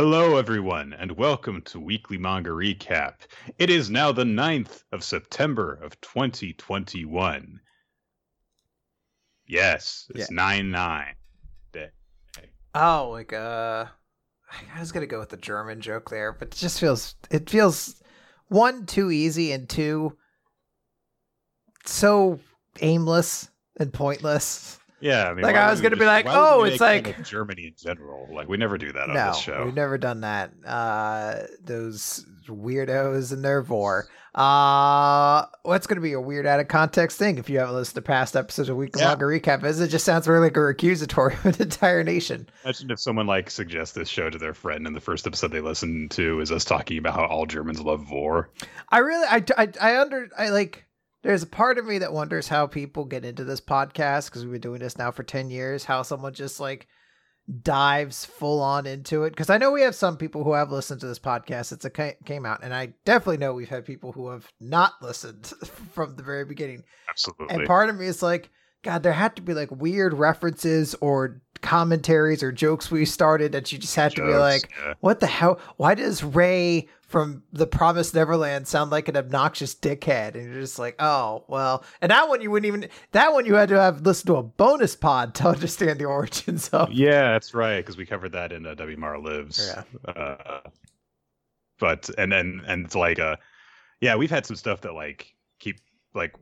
Hello, everyone, and welcome to Weekly Manga Recap. It is now the 9th of September of 2021. Yes, it's 9 9 day. Oh, like uh, I was gonna go with the German joke there, but it just feels it feels one too easy and two so aimless and pointless. Yeah, I mean, Like, I was gonna be like, oh, it's like- Germany in general. Like, we never do that on this show. we've never done that. Uh, those weirdos and their vor. Uh, what's gonna be a weird out of context thing if you haven't listened to past episodes of Weekly Yeah. Manga Recap? Is it just sounds really like a accusatory of an entire nation? Imagine if someone like suggests this show to their friend, and the first episode they listen to is us talking about how all Germans love vor. I really, I, I, I under, I like. There's a part of me that wonders how people get into this podcast because we've been doing this now for ten years. How someone just like dives full on into it because I know we have some people who have listened to this podcast since it ca- came out, and I definitely know we've had people who have not listened from the very beginning. Absolutely. And part of me is like, God, there had to be like weird references or commentaries or jokes we started that you just had to be like, yeah. what the hell? Why does Ray from The Promised Neverland sound like an obnoxious dickhead? And you're just like, oh, well. And that one you wouldn't even, that one you had to have listened to a bonus pod to understand the origins of. Yeah, that's right. Because we covered that in uh, W. Mara Lives. Yeah. Uh, but and and and it's like uh, yeah, we've had some stuff that like keep like.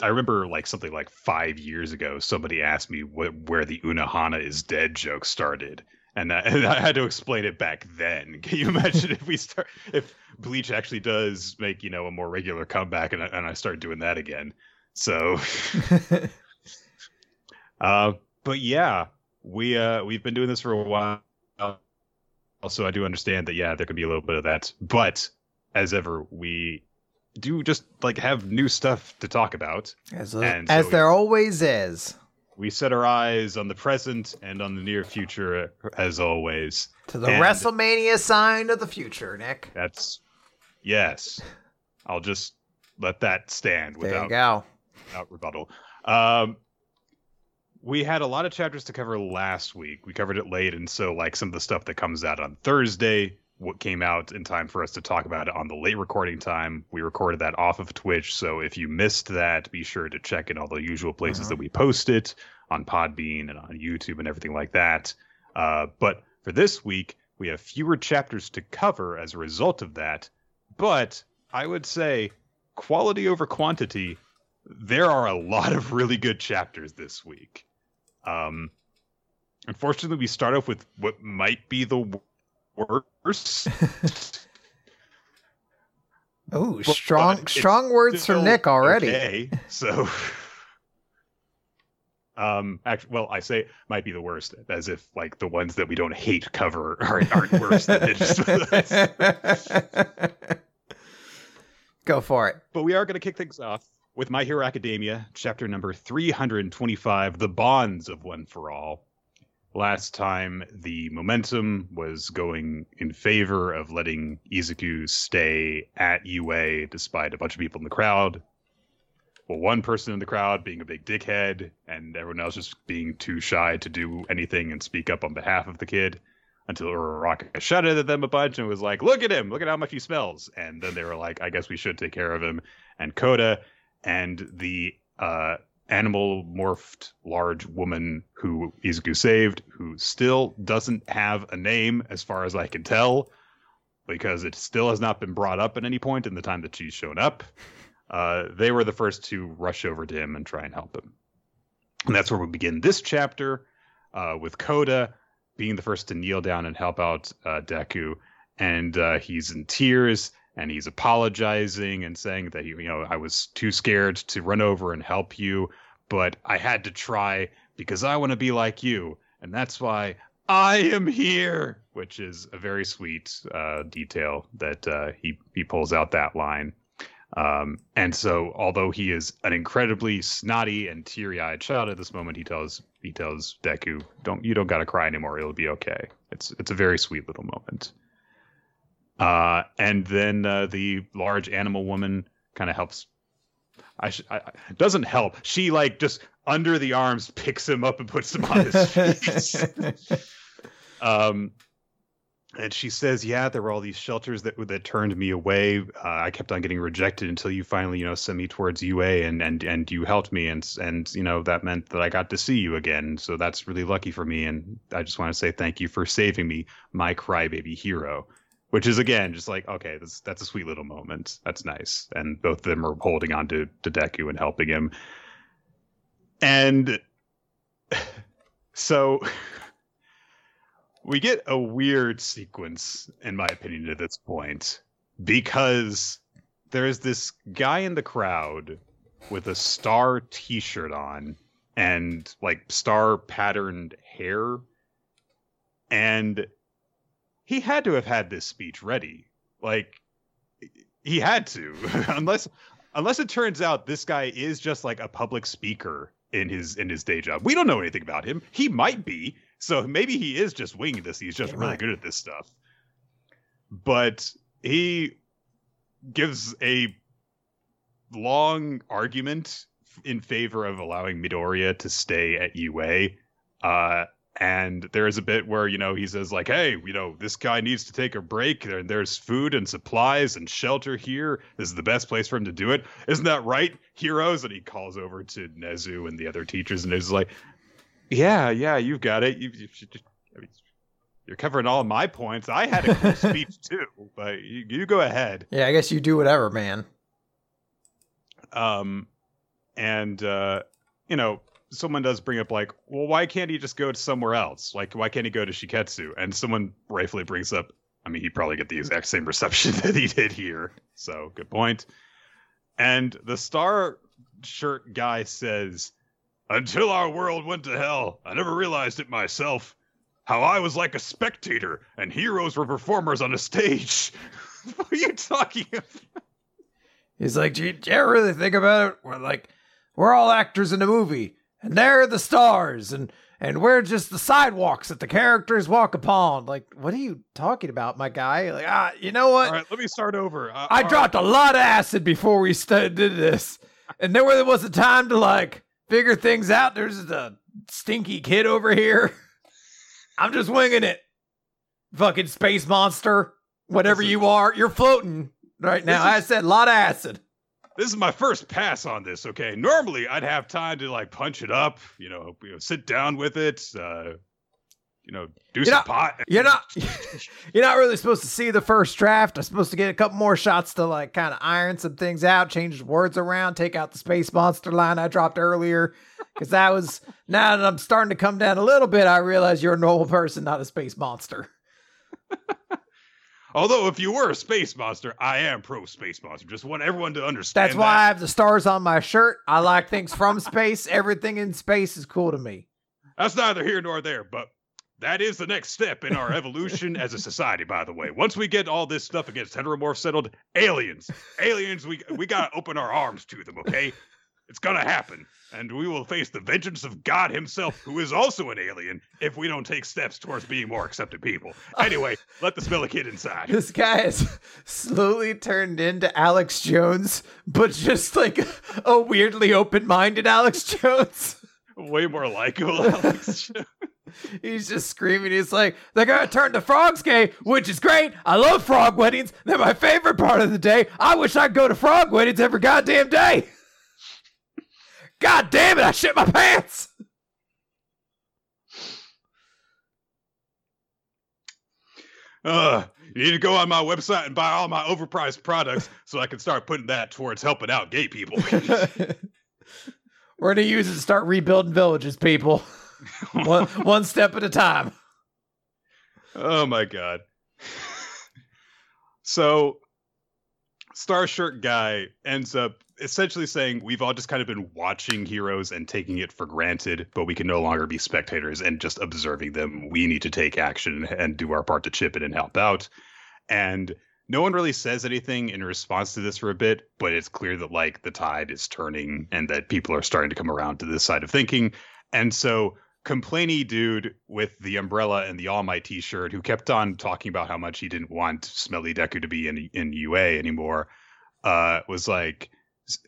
I remember like something like five years ago, somebody asked me wh- where the Unohana is dead joke started, and I, and I had to explain it back then. Can you imagine if we start if Bleach actually does make you know a more regular comeback, and I, and I start doing that again? So Uh, but yeah, we uh we've been doing this for a while. Also, I do understand that yeah, there could be a little bit of that, but as ever, we do just like have new stuff to talk about. as And as so- there always is. We set our eyes on the present and on the near future, as always. To the And- WrestleMania sign of the future, Nick. That's yes. I'll just let that stand There you without go. without rebuttal. Um, we had a lot of chapters to cover last week. We covered it late, and so like some of the stuff that comes out on Thursday, what came out in time for us to talk about it on the late recording time. We recorded that off of Twitch, so if you missed that, be sure to check in all the usual places Mhm. that we post it on Podbean and on YouTube and everything like that. Uh, but for this week, we have fewer chapters to cover as a result of that. But I would say quality over quantity there are a lot of really good chapters this week. Um, unfortunately, we start off with what might be the worst. Oh, strong, it's strong words from Nick already. Okay, so. Um, actually, well, I say might be the worst, as if like the ones that we don't hate cover aren't, aren't worse than it. Go for it. But we are going to kick things off with My Hero Academia, chapter number 325 The Bonds of One for All. Last time, the momentum was going in favor of letting Izuku stay at UA despite a bunch of people in the crowd. Well, one person in the crowd being a big dickhead, and everyone else just being too shy to do anything and speak up on behalf of the kid until Uraraka shouted at them a bunch and was like, "Look at him! Look at how much he smells!" And then they were like, "I guess we should take care of him." And Koda and the uh, animal morphed large woman who Izuku saved, who still doesn't have a name as far as I can tell, because it still has not been brought up at any point in the time that she's shown up. Uh, they were the first to rush over to him and try and help him. And that's where we begin this chapter uh, with Koda being the first to kneel down and help out uh, Deku, and uh, he's in tears and he's apologizing and saying that you know, I was too scared to run over and help you, but I had to try because I want to be like you, and that's why I am here. Which is a very sweet uh, detail that uh, he he pulls out that line. Um, and so, although he is an incredibly snotty and teary-eyed child at this moment, he tells he tells Deku, "Don't you don't gotta cry anymore. It'll be okay." It's it's a very sweet little moment. Uh, and then uh, the large animal woman kind of helps. I, sh- I doesn't help. She like just under the arms picks him up and puts him on his feet. um, and she says, "Yeah, there were all these shelters that that turned me away. Uh, I kept on getting rejected until you finally, you know, sent me towards UA, and and and you helped me, and and you know that meant that I got to see you again. So that's really lucky for me, and I just want to say thank you for saving me, my crybaby hero." Which is again just like okay, that's that's a sweet little moment. That's nice, and both of them are holding on to to Deku and helping him, and so we get a weird sequence, in my opinion, at this point, because there's this guy in the crowd with a star t shirt on and like star patterned hair. And he had to have had this speech ready. Like, he had to, unless unless it turns out this guy is just like a public speaker in his in his day job. We don't know anything about him. He might be. So maybe he is just winging this. He's just really good at this stuff. But he gives a long argument in favor of allowing Midoriya to stay at UA. Uh, and there is a bit where, you know, he says, like, hey, you know, this guy needs to take a break. There, there's food and supplies and shelter here. This is the best place for him to do it. Isn't that right, heroes? And he calls over to Nezu and the other teachers and is like, yeah, yeah, you've got it. You, you, I mean, you're covering all my points. I had a cool speech too, but you, you go ahead. Yeah, I guess you do whatever, man. Um, and uh, you know, someone does bring up like, well, why can't he just go to somewhere else? Like, why can't he go to Shiketsu? And someone rightfully brings up, I mean, he'd probably get the exact same reception that he did here. So, good point. And the star shirt guy says, until our world went to hell, I never realized it myself. How I was like a spectator and heroes were performers on a stage. what are you talking about? He's like, do you, do you ever really think about it? We're like, we're all actors in a movie, and there are the stars, and and we're just the sidewalks that the characters walk upon. Like, what are you talking about, my guy? Like, ah, you know what? All right, let me start over. Uh, I dropped right. a lot of acid before we st- did this, and there was a time to like figure things out. There's a stinky kid over here. I'm just winging it. Fucking space monster, whatever you are, you're floating right now. Is, I said a lot of acid. This is my first pass on this. Okay, normally I'd have time to like punch it up, you know, you know sit down with it, uh, you know, do you're some not, pot. You're not you're not really supposed to see the first draft. I'm supposed to get a couple more shots to like kind of iron some things out, change words around, take out the space monster line I dropped earlier. Cause that was now that I'm starting to come down a little bit, I realize you're a normal person, not a space monster. Although if you were a space monster, I am pro space monster. Just want everyone to understand. That's why that. I have the stars on my shirt. I like things from space. Everything in space is cool to me. That's neither here nor there, but that is the next step in our evolution as a society, by the way. Once we get all this stuff against heteromorph settled, aliens, aliens, we we gotta open our arms to them, okay? It's gonna happen, and we will face the vengeance of God Himself, who is also an alien, if we don't take steps towards being more accepted people. Anyway, let the smelly kid inside. This guy has slowly turned into Alex Jones, but just like a weirdly open-minded Alex Jones. Way more likable Alex Jones. He's just screaming. He's like, they're gonna turn the frogs gay, which is great. I love frog weddings. They're my favorite part of the day. I wish I'd go to frog weddings every goddamn day. God damn it, I shit my pants. Uh, you need to go on my website and buy all my overpriced products so I can start putting that towards helping out gay people. We're gonna use it to start rebuilding villages, people one one step at a time. Oh my god. so Star Shirt guy ends up essentially saying we've all just kind of been watching heroes and taking it for granted, but we can no longer be spectators and just observing them. We need to take action and do our part to chip in and help out. And no one really says anything in response to this for a bit, but it's clear that like the tide is turning and that people are starting to come around to this side of thinking. And so complainy dude with the umbrella and the All Might T-shirt who kept on talking about how much he didn't want Smelly Deku to be in in UA anymore, uh, was like,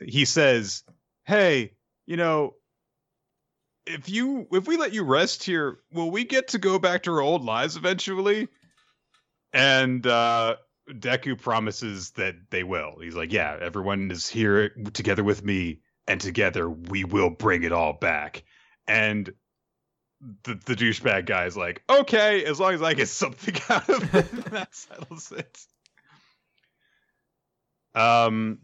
he says, "Hey, you know, if you if we let you rest here, will we get to go back to our old lives eventually?" and uh, Deku promises that they will. He's like, "Yeah, everyone is here together with me, and together we will bring it all back." And the, the douchebag guy is like, "Okay, as long as I get something out of it, that settles it." Um,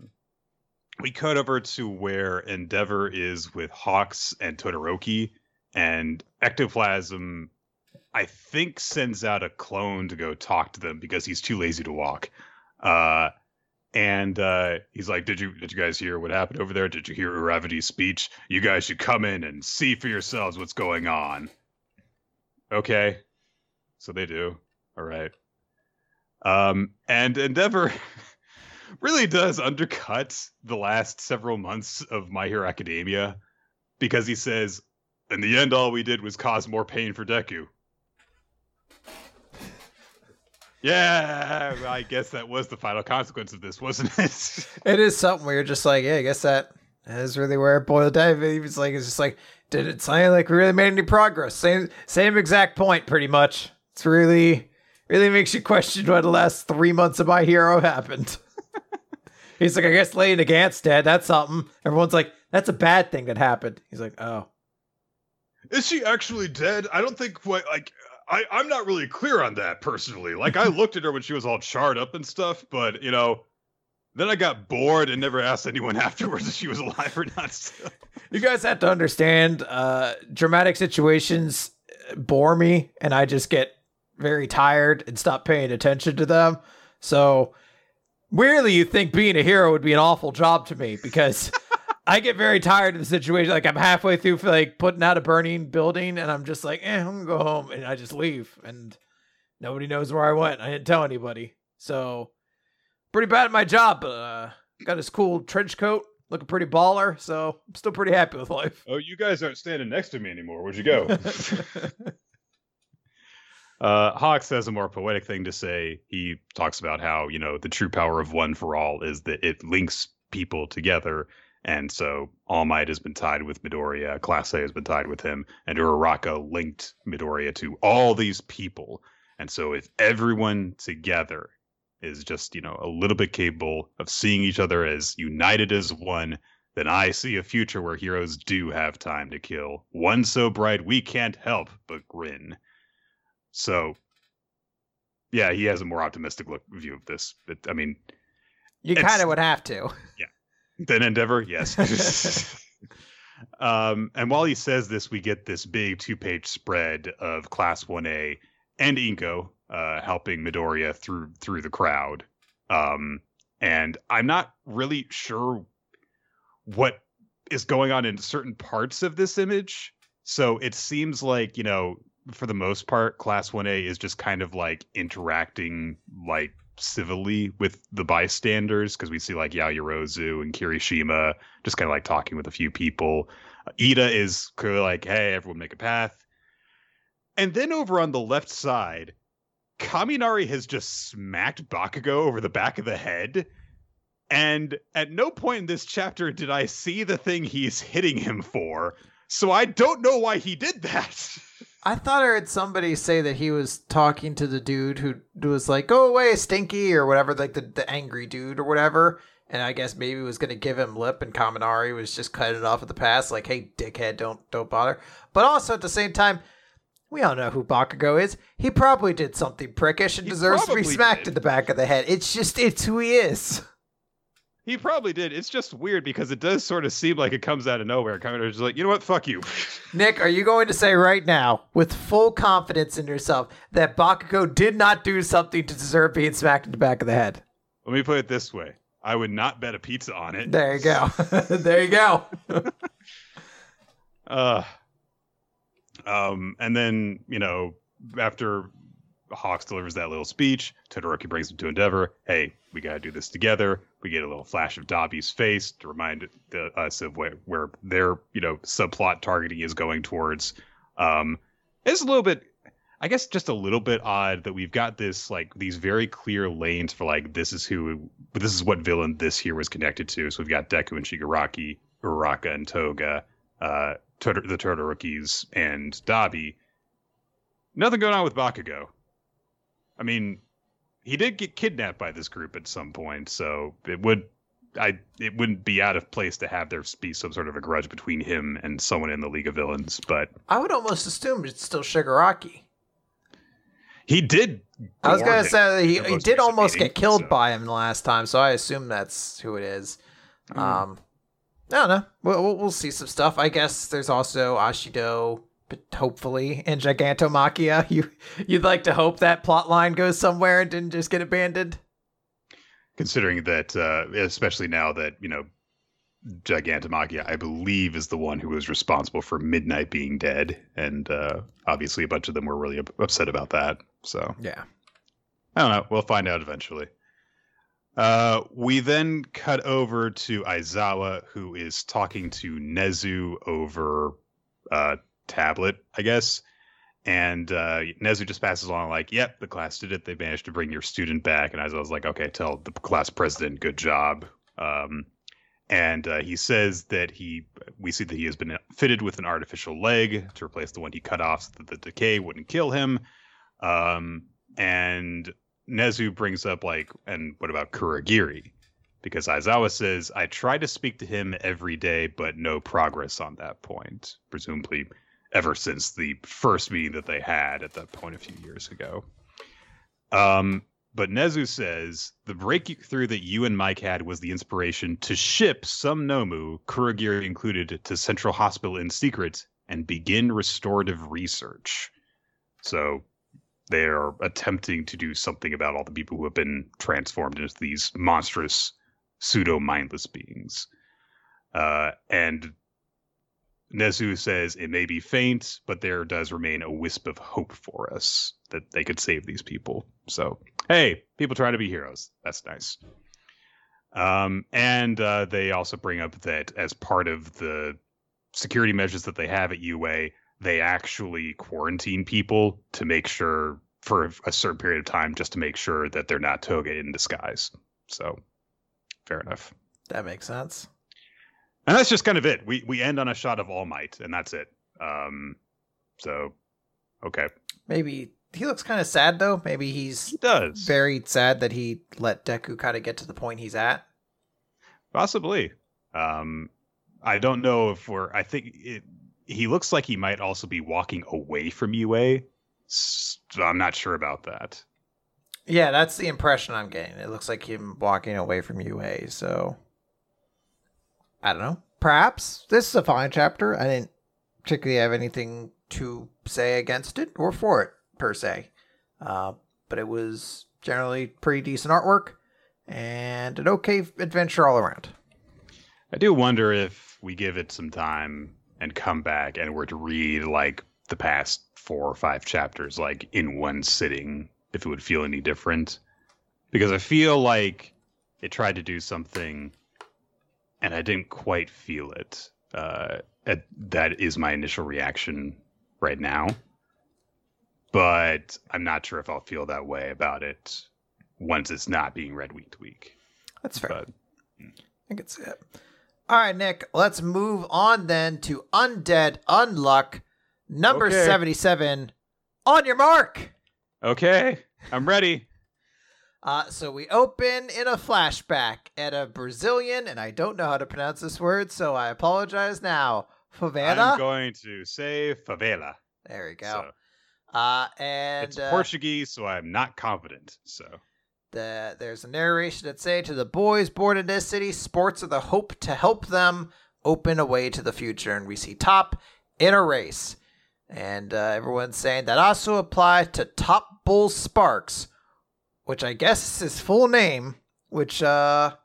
we cut over to where Endeavor is with Hawks and Todoroki, and Ectoplasm, I think, sends out a clone to go talk to them because he's too lazy to walk. Uh, and uh, he's like, "Did you did you guys hear what happened over there? Did you hear Uravity's speech? You guys should come in and see for yourselves what's going on." Okay, so they do. All right. Um, and Endeavor really does undercut the last several months of My Hero Academia because he says, "In the end, all we did was cause more pain for Deku." Yeah, I guess that was the final consequence of this, wasn't it? it is something where you're just like, yeah, I guess that is really where it boiled down. It's like it's just like, did it sound like we really made any progress? Same same exact point, pretty much. It's really really makes you question what the last three months of my hero happened. He's like, I guess Lady Nagant's dead. That's something. Everyone's like, that's a bad thing that happened. He's like, oh. Is she actually dead? I don't think what like I, I'm not really clear on that personally. Like I looked at her when she was all charred up and stuff, but you know, then I got bored and never asked anyone afterwards if she was alive or not. Still. You guys have to understand, uh, dramatic situations bore me, and I just get very tired and stop paying attention to them. So weirdly, you think being a hero would be an awful job to me because I get very tired of the situation. Like I'm halfway through like putting out a burning building, and I'm just like, eh, I'm gonna go home, and I just leave, and nobody knows where I went. I didn't tell anybody, so pretty bad at my job. But uh, got this cool trench coat, looking pretty baller, so I'm still pretty happy with life. Oh, you guys aren't standing next to me anymore. Where'd you go? Uh, Hawks has a more poetic thing to say. He talks about how, you know, the true power of one for all is that it links people together. And so All Might has been tied with Midoriya, Class A has been tied with him, and Uraraka linked Midoriya to all these people. And so if everyone together is just, you know, a little bit capable of seeing each other as united as one, then I see a future where heroes do have time to kill. One so bright we can't help but grin. So, yeah, he has a more optimistic look view of this. But, I mean, you kind of would have to. Yeah. Then Endeavor, yes. um, and while he says this, we get this big two-page spread of Class 1A and Inko uh, helping Midoriya through through the crowd. Um, and I'm not really sure what is going on in certain parts of this image. So it seems like, you know, for the most part, Class 1A is just kind of like interacting like civilly with the bystanders because we see like Yaoyorozu and Kirishima just kind of like talking with a few people. Ida is clearly like, hey, everyone make a path. And then over on the left side, Kaminari has just smacked Bakugo over the back of the head. And at no point in this chapter did I see the thing he's hitting him for. So I don't know why he did that. I thought I heard somebody say that he was talking to the dude who was like, "Go away, Stinky," or whatever, like the, the angry dude or whatever. And I guess maybe was going to give him lip, and Kaminari was just cutting it off at the pass, like, "Hey, dickhead, don't don't bother." But also at the same time, we all know who Bakugo is. He probably did something prickish and he deserves to be smacked did. in the back of the head. It's just it's who he is. He probably did. It's just weird because it does sort of seem like it comes out of nowhere. Kind of just like, you know what? Fuck you. Nick, are you going to say right now, with full confidence in yourself, that Bakugo did not do something to deserve being smacked in the back of the head? Let me put it this way: I would not bet a pizza on it. There you go. there you go. uh, um, and then you know after Hawks delivers that little speech. Todoroki brings him to Endeavor. Hey, we got to do this together. We get a little flash of Dabi's face to remind the, us of where, where their, you know, subplot targeting is going towards. Um, it's a little bit, I guess, just a little bit odd that we've got this like these very clear lanes for like this is who, this is what villain this here was connected to. So we've got Deku and Shigaraki, Uraraka and Toga, uh, Tod- the Todorokis and Dabi. Nothing going on with Bakugo. I mean, he did get kidnapped by this group at some point, so it would I it wouldn't be out of place to have there be some sort of a grudge between him and someone in the League of Villains, but I would almost assume it's still Shigaraki. he did. I was gonna say that he, he did almost meeting, get killed so- by him the last time, so I assume that's who it is. Mm. Um, I don't know. We'll, we'll we'll see some stuff. I guess there's also Ashido, but hopefully, in Gigantomachia. You you'd like to hope that plot line goes somewhere and didn't just get abandoned. considering that, uh, especially now that you know, Gigantomachia, I believe, is the one who was responsible for Midnight being dead, and uh, obviously a bunch of them were really up- upset about that. So Yeah. I don't know. We'll find out eventually. Uh, we then cut over to Aizawa, who is talking to Nezu over uh, tablet, I guess. And uh, Nezu just passes along, like, yep, the class did it. They managed to bring your student back. And Aizawa's like, okay, tell the class president, good job. Um, and uh, he says that he, we see that he has been fitted with an artificial leg to replace the one he cut off so that the decay wouldn't kill him. Um, and Nezu brings up like, and what about Kurogiri? Because Aizawa says, I try to speak to him every day, but no progress on that point. Presumably, ever since the first meeting that they had at that point a few years ago. Um, but Nezu says the breakthrough that you and Mike had was the inspiration to ship some Nomu, Kurogiri included, to Central Hospital in secret and begin restorative research. So they're attempting to do something about all the people who have been transformed into these monstrous pseudo mindless beings. Uh, and Nezu says it may be faint, but there does remain a wisp of hope for us that they could save these people. So, hey, people trying to be heroes. That's nice. Um, and uh, they also bring up that as part of the security measures that they have at UA, they actually quarantine people to make sure for a certain period of time just to make sure that they're not Toga in disguise. So, fair enough. That makes sense. And that's just kind of it. We we end on a shot of All Might, and that's it. Um, so okay, Maybe he looks kind of sad though. Maybe he's he does very sad that he let Deku kind of get to the point he's at. possibly. Um, I don't know if we're. I think it. He looks like he might also be walking away from UA. So I'm not sure about that. Yeah, that's the impression I'm getting. It looks like him walking away from UA. So I don't know. Perhaps this is a fine chapter. I didn't particularly have anything to say against it or for it per se, uh, but it was generally pretty decent artwork and an okay adventure all around. I do wonder if we give it some time and come back and were to read like the past four or five chapters like in one sitting, if it would feel any different. Because I feel like it tried to do something and I didn't quite feel it. Uh, at, that is my initial reaction right now. But I'm not sure if I'll feel that way about it once it's not being read week to week. That's fair. But I can see it. All right, Nick, let's move on then to Undead Unluck, number Okay. 77. On your mark. okay, I'm ready. Uh, so we open in a flashback at a Brazilian, and I don't know how to pronounce this word, so I apologize now. Favela? I'm going to say favela. there we go. So, uh, and it's uh, Portuguese, so I'm not confident. So the, there's a narration that say to the boys born in this city, sports are the hope to help them open a way to the future. And we see Top in a race. And uh, everyone's saying that also applies to Top Bull Sparks, which I guess is his full name, which uh,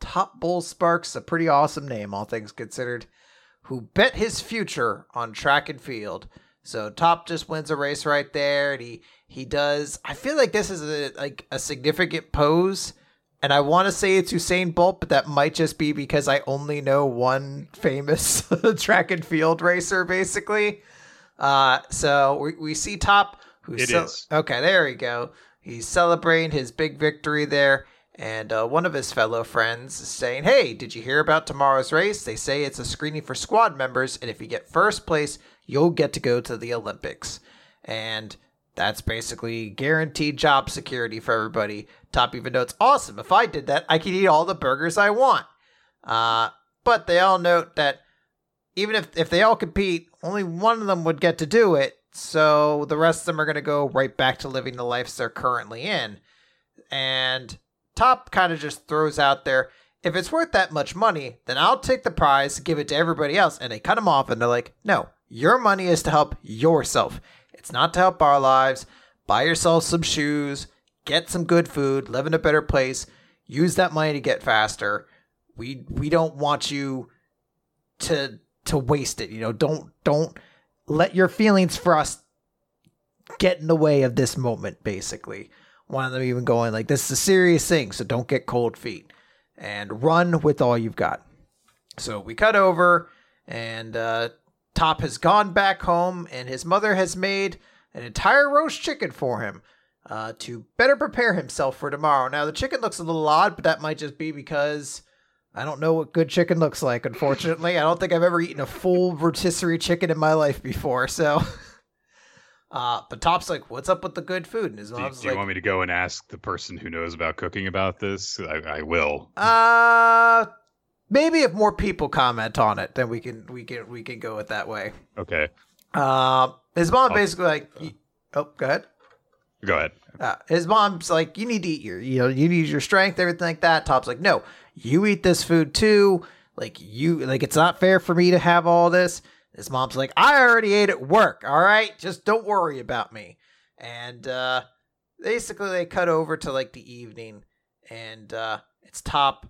Top Bull Sparks a pretty awesome name, all things considered, who bet his future on track and field. So Top just wins a race right there, and he he does. I feel like this is a like a significant pose, and I want to say it's Usain Bolt, but that might just be because I only know one famous track and field racer, basically. Uh, so we we see Top who It ce- is. okay. There we go. He's celebrating his big victory there. And uh, one of his fellow friends is saying, Hey, did you hear about tomorrow's race? They say it's a screening for squad members, and if you get first place, you'll get to go to the Olympics. And That's basically guaranteed job security for everybody. Top even notes, awesome. If I did that, I could eat all the burgers I want. Uh, but they all note that even if, if they all compete, only one of them would get to do it. So the rest of them are going to go right back to living the lives they're currently in. And Top kind of just throws out there, if it's worth that much money, then I'll take the prize, give it to everybody else. And they cut him off and they're like, no, your money is to help yourself. It's not to help our lives. Buy yourself some shoes, get some good food, live in a better place, use that money to get faster. We we don't want you to to waste it. You know, don't don't let your feelings for us get in the way of this moment, basically. One of them even going like, this is a serious thing, so don't get cold feet. And run with all you've got. So we cut over, and uh, Top has gone back home, and his mother has made an entire roast chicken for him uh, to better prepare himself for tomorrow. Now, the chicken looks a little odd, but that might just be because I don't know what good chicken looks like, unfortunately. I don't think I've ever eaten a full rotisserie chicken in my life before, so. Uh, but Top's like, "What's up with the good food?" And his Do, you- mom's do you like, want me to go and ask the person who knows about cooking about this? I, I will. "Uh, maybe if more people comment on it, then we can we can we can go it that way." Okay, Uh, his mom I'll- basically like, y- "Oh, go ahead." go ahead. Uh, his mom's like, "You need to eat your, you know, you need your strength, everything like that." Top's like, "No, you eat this food too. Like you, like it's not fair for me to have all this." His mom's like, "I already ate at work. All right, just don't worry about me." And uh, basically, they cut over to like the evening, and uh, it's Top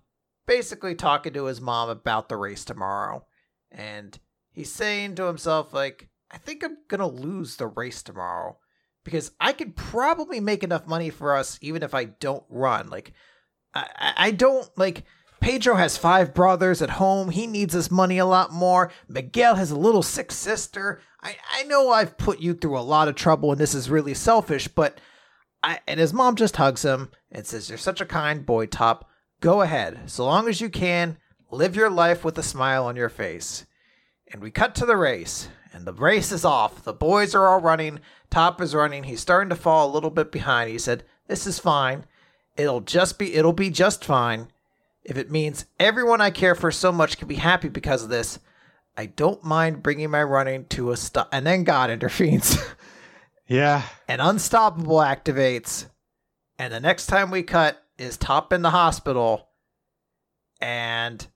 basically talking to his mom about the race tomorrow, and he's saying to himself like, "I think I'm gonna lose the race tomorrow." because I could probably make enough money for us even if I don't run. Like, I, I- I don't like. Pedro has five brothers at home. He needs his money a lot more. Miguel has a little sick sister. I, I know I've put you through a lot of trouble and this is really selfish, but I and his mom just hugs him and says, You're such a kind boy, Top. Go ahead. So long as you can, live your life with a smile on your face. And we cut to the race, and the race is off. The boys are all running. Top is running. He's starting to fall a little bit behind. He said, "This is fine. It'll just be it'll be just fine. If it means everyone I care for so much can be happy because of this, I don't mind bringing my running to a stop." And then God intervenes. Yeah, and Unstoppable activates. And the next time we cut is Top in the hospital. And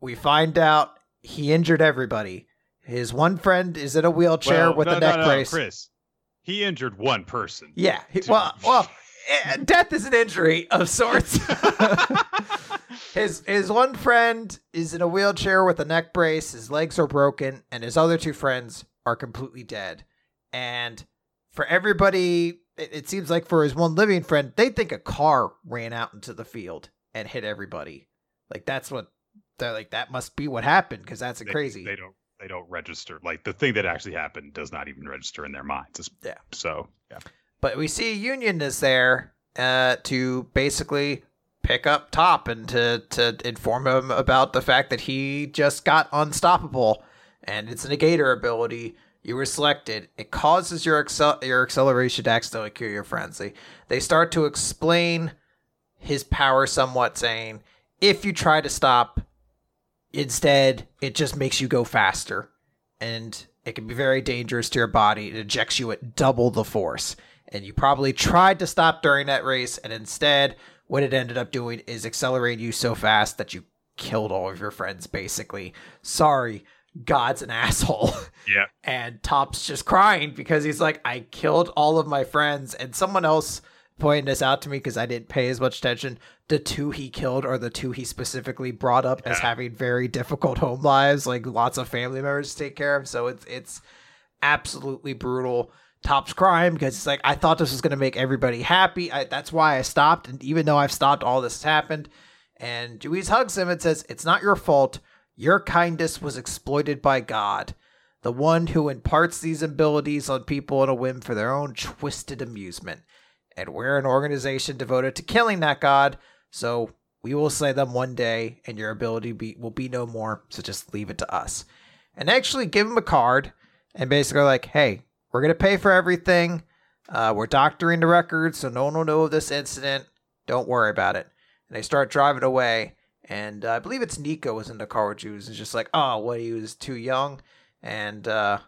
we find out he injured everybody. His one friend is in a wheelchair Well, with no, a no, neck no, brace. Chris, he injured one person. Yeah. he- well, well, eh, death is an injury of sorts. his his one friend is in a wheelchair with a neck brace. His legs are broken, and his other two friends are completely dead. And for everybody, it, it seems like for his one living friend, they think a car ran out into the field and hit everybody. Like that's what they're like. That must be what happened because that's They- crazy. They don't. They don't register. Like the thing that actually happened does not even register in their minds. It's- Yeah. So yeah. But we see Union is there uh, to basically pick up Top and to, to inform him about the fact that he just got unstoppable and it's a negator ability. You were selected. It causes your accel- your acceleration to accidentally cure your. They, they start to explain his power somewhat, saying if you try to stop, instead it just makes you go faster, and it can be very dangerous to your body. It ejects you at double the force and you probably tried to stop during that race, and instead, what it ended up doing is accelerating you so fast that you killed all of your friends, basically. Sorry, God's an asshole. Yeah. And Top's just crying because he's like, I killed all of my friends, and someone else pointed this out to me because I didn't pay as much attention. The two he killed are the two he specifically brought up as having very difficult home lives, like lots of family members to take care of. So it's it's absolutely brutal. Top's crying because it's like I thought this was going to make everybody happy. I, that's why I stopped, and even though I've stopped, all this has happened. And Dewey's hugs him and says, "It's not your fault. Your kindness was exploited by God, the one who imparts these abilities on people on a whim for their own twisted amusement. And we're an organization devoted to killing that God, so we will slay them one day, and your ability be, will be no more. So just leave it to us." And actually give him a card, and basically like, "Hey, we're gonna pay for everything. Uh, we're doctoring the records, so no one will know of this incident. Don't worry about it. And they start driving away. And uh, I believe it's Nico was in the car with Jules and just like, oh, what, he was too young. And uh,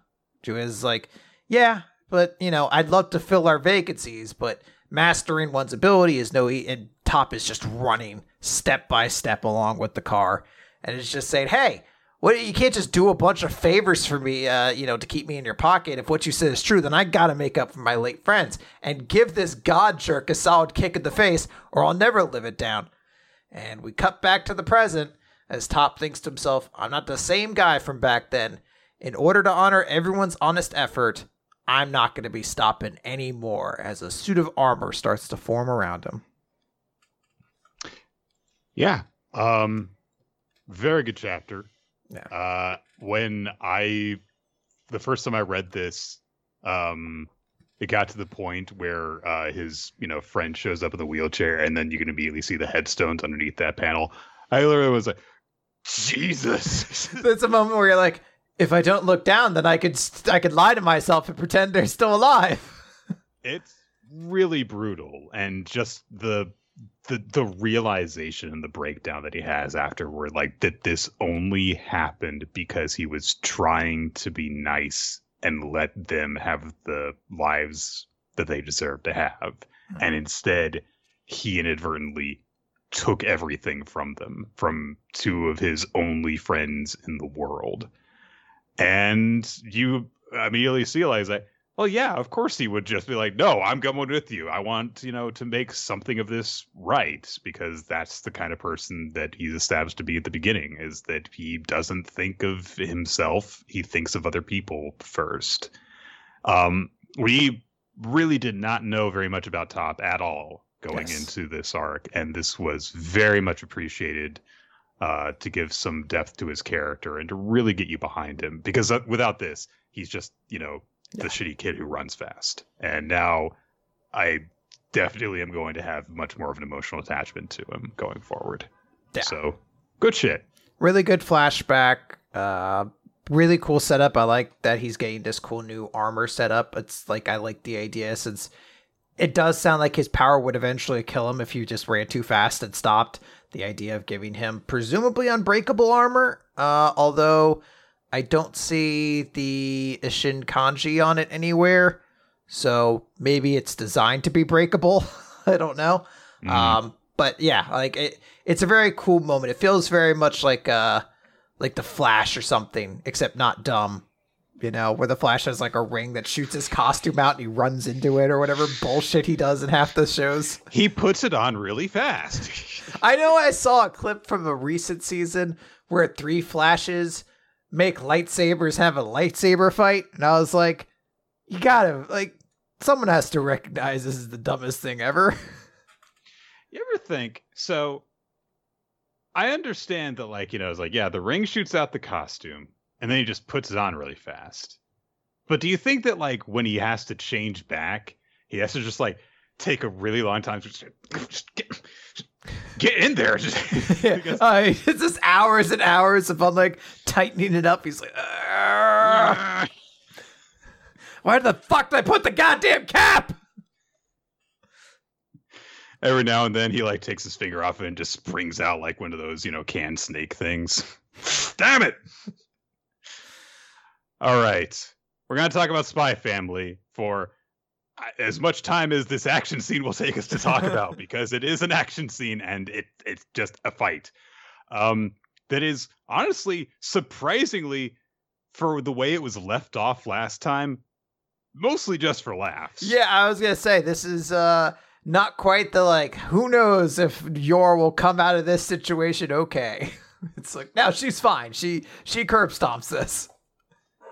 is like, yeah, but, you know, I'd love to fill our vacancies, but mastering one's ability is no, and Top is just running step by step along with the car. And it's just saying, hey, what you can't just do a bunch of favors for me, uh, you know, to keep me in your pocket. If what you said is true, then I gotta make up for my late friends and give this god jerk a solid kick in the face, or I'll never live it down. And we cut back to the present as Top thinks to himself, I'm not the same guy from back then. In order to honor everyone's honest effort, I'm not going to be stopping anymore as a suit of armor starts to form around him. Yeah. Um very good chapter. Yeah. Uh, when I, the first time I read this, um, it got to the point where uh, his, you know, friend shows up in the wheelchair, and then you can immediately see the headstones underneath that panel. I literally was like, Jesus. That's a moment where you're like, if I don't look down, then I could I could lie to myself and pretend they're still alive. it's really brutal, and just the the the realization and the breakdown that he has afterward like that this only happened because he was trying to be nice and let them have the lives that they deserve to have mm-hmm. and instead he inadvertently took everything from them from two of his only friends in the world and you immediately realize like well, yeah, of course he would just be like, no, I'm going with you. I want, you know, to make something of this right because that's the kind of person that he's established to be at the beginning is that he doesn't think of himself. He thinks of other people first. Um, we really did not know very much about Top at all going yes. into this arc. And this was very much appreciated uh, to give some depth to his character and to really get you behind him because uh, without this, he's just, you know, the shitty kid who runs fast. And now I definitely am going to have much more of an emotional attachment to him going forward. Yeah. So good shit. Really good flashback. Uh, really cool setup. I like that he's getting this cool new armor setup. It's like I like the idea since it does sound like his power would eventually kill him if you just ran too fast and stopped. The idea of giving him presumably unbreakable armor, uh, although I don't see the Ishin kanji on it anywhere. So maybe it's designed to be breakable. I don't know. Mm. Um, but yeah, like it, it's a very cool moment. It feels very much like uh like the Flash or something, except not dumb. You know, where the Flash has like a ring that shoots his costume out and he runs into it or whatever bullshit he does in half the shows. He puts it on really fast. I know I saw a clip from a recent season where three flashes make lightsabers have a lightsaber fight, and I was like, you gotta like someone has to recognize this is the dumbest thing ever. you ever think so? I understand that, like you know, it's like yeah, the ring shoots out the costume, and then he just puts it on really fast. But do you think that like when he has to change back, he has to just like take a really long time to just, just get, get in there. because... uh, it's just hours and hours of like tightening it up. He's like, why the fuck did I put the goddamn cap? Every now and then he like takes his finger off it and just springs out like one of those, you know, can snake things. Damn it. All right. We're going to talk about Spy Family for as much time as this action scene will take us to talk about because it is an action scene and it it's just a fight um, that is honestly surprisingly for the way it was left off last time mostly just for laughs. Yeah i was gonna say this is uh not quite the like who knows if Yor will come out of this situation okay. It's like now she's fine. She she curb stomps this.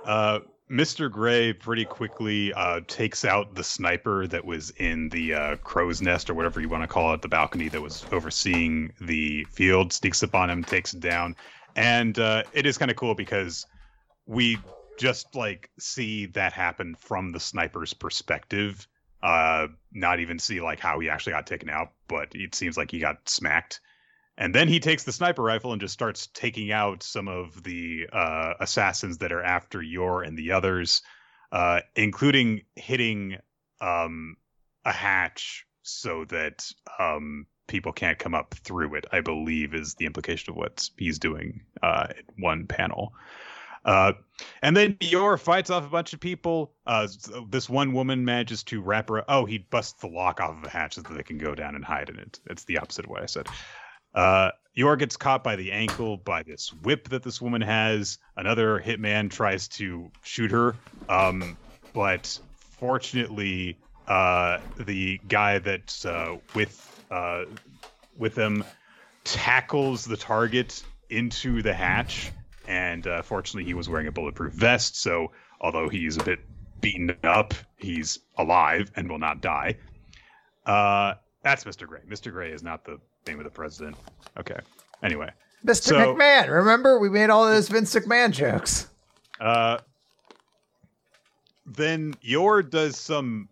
Uh Mr. Gray pretty quickly uh, takes out the sniper that was in the uh, crow's nest or whatever you want to call it, the balcony that was overseeing the field, sneaks up on him, takes him down. And uh, it is kind of cool because we just like see that happen from the sniper's perspective. Uh, not even see like how he actually got taken out, but it seems like he got smacked. And then he takes the sniper rifle and just starts taking out some of the uh, assassins that are after Yor and the others, uh, including hitting um, a hatch so that um, people can't come up through it. I believe is the implication of what he's doing uh, in one panel. Uh, and then Yor fights off a bunch of people. Uh, this one woman manages to wrap her. Oh, he busts the lock off of a hatch so that they can go down and hide in it. It's the opposite of what I said. Uh, Yor gets caught by the ankle by this whip that this woman has. Another hitman tries to shoot her, um, but fortunately, uh, the guy that's uh, with uh, with them tackles the target into the hatch. And uh, fortunately he was wearing a bulletproof vest. So although he's a bit beaten up he's alive and will not die. Uh, that's mr gray. Mr gray is not the name of the president. Okay. Anyway mr So- mcmahon remember we made all those vince mcmahon jokes. Uh, then Yor does some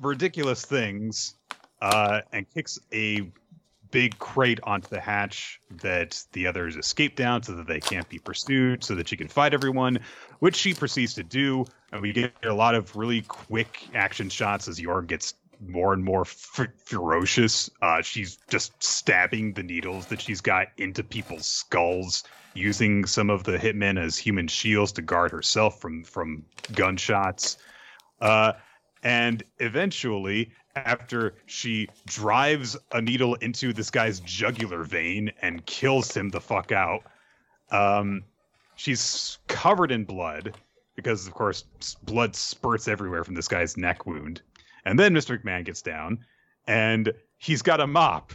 ridiculous things uh, and kicks a big crate onto the hatch that the others escape down so that they can't be pursued, so that she can fight everyone, which she proceeds to do. And we get a lot of really quick action shots as Yor gets more and more f- ferocious. Uh, she's just stabbing the needles that she's got into people's skulls, using some of the hitmen as human shields to guard herself from from gunshots. Uh, and eventually, after she drives a needle into this guy's jugular vein and kills him the fuck out, um, she's covered in blood because, of course, blood spurts everywhere from this guy's neck wound. And then Mr. McMahon gets down and he's got a mop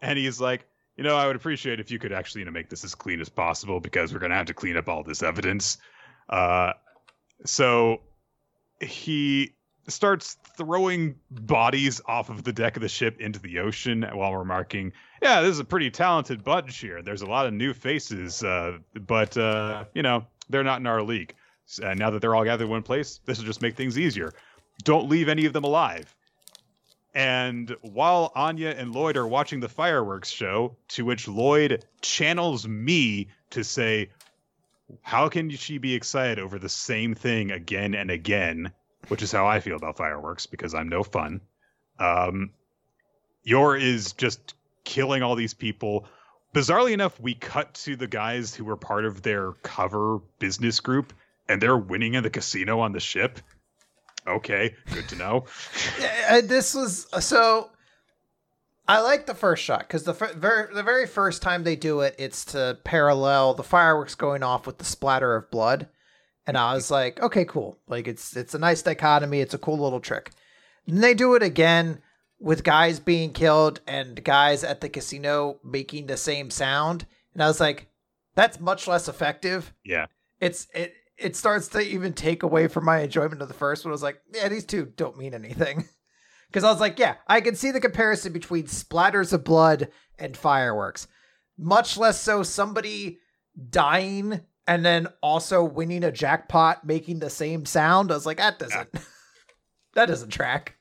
and he's like, you know, I would appreciate if you could actually, you know, make this as clean as possible because we're gonna have to clean up all this evidence. Uh, so he starts throwing bodies off of the deck of the ship into the ocean while remarking, "Yeah, this is a pretty talented bunch here. There's a lot of new faces, uh, but uh, you know, they're not in our league. And now that they're all gathered in one place, this will just make things easier. Don't leave any of them alive." And while Anya and Loid are watching the fireworks show, to which Loid channels me to say, How can she be excited over the same thing again and again? Which is how I feel about fireworks because I'm no fun. Um, Yor is just killing all these people. Bizarrely enough, we cut to the guys who were part of their cover business group, and they're winning in the casino on the ship. Okay, good to know. Uh, this was so. I like the first shot because the fir- very the very first time they do it, it's to parallel the fireworks going off with the splatter of blood, and I was like, okay, cool. Like it's it's a nice dichotomy. It's a cool little trick. And they do it again with guys being killed and guys at the casino making the same sound, and I was like, that's much less effective Yeah. it's it it starts to even take away from my enjoyment of the first one. I was like, yeah, these two don't mean anything. Because I was like, yeah, I can see the comparison between splatters of blood and fireworks. Much less so somebody dying and then also winning a jackpot making the same sound. I was like, that doesn't that doesn't track.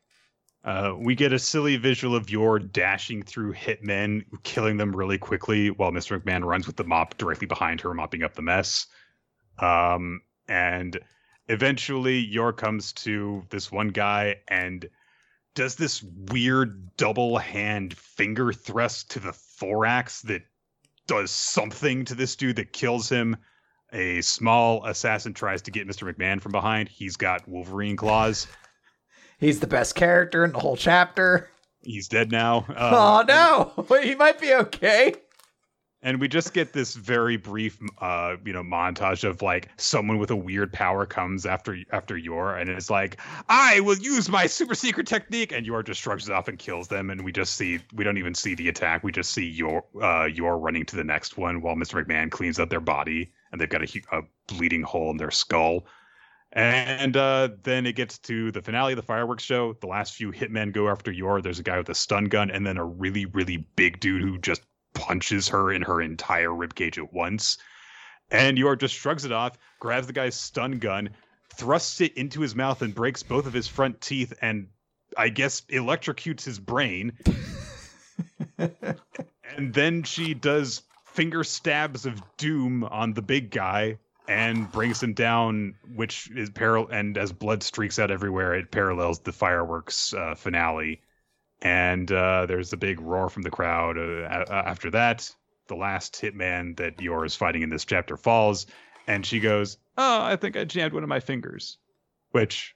Uh, we get a silly visual of Yor dashing through hitmen, killing them really quickly, while Mr. McMahon runs with the mop directly behind her, mopping up the mess. Um, and eventually, Yor comes to this one guy and does this weird double hand finger thrust to the thorax that does something to this dude that kills him. A small assassin tries to get Mr. McMahon from behind. He's got Wolverine claws. He's the best character in the whole chapter. He's dead now. oh Um, no, he might be okay. And we just get this very brief, uh, you know, montage of like someone with a weird power comes after after Yor, and it's like, I will use my super secret technique, and Yor just shrugs it off and kills them, and we just see, we don't even see the attack, we just see Yor, uh, Yor running to the next one while Mr. McMahon cleans up their body, and they've got a, a bleeding hole in their skull. And uh, then it gets to the finale of the fireworks show. The last few hitmen go after Yor. There's a guy with a stun gun, and then a really, really big dude who just punches her in her entire ribcage at once. And Yor just shrugs it off, grabs the guy's stun gun, thrusts it into his mouth, and breaks both of his front teeth, and I guess electrocutes his brain. and then she does finger stabs of doom on the big guy and brings him down, which is parallel. And as blood streaks out everywhere, it parallels the fireworks uh, finale. And uh, there's a big roar from the crowd. Uh, after that, the last hitman that Yor is fighting in this chapter falls, and she goes, "Oh, I think I jammed one of my fingers," which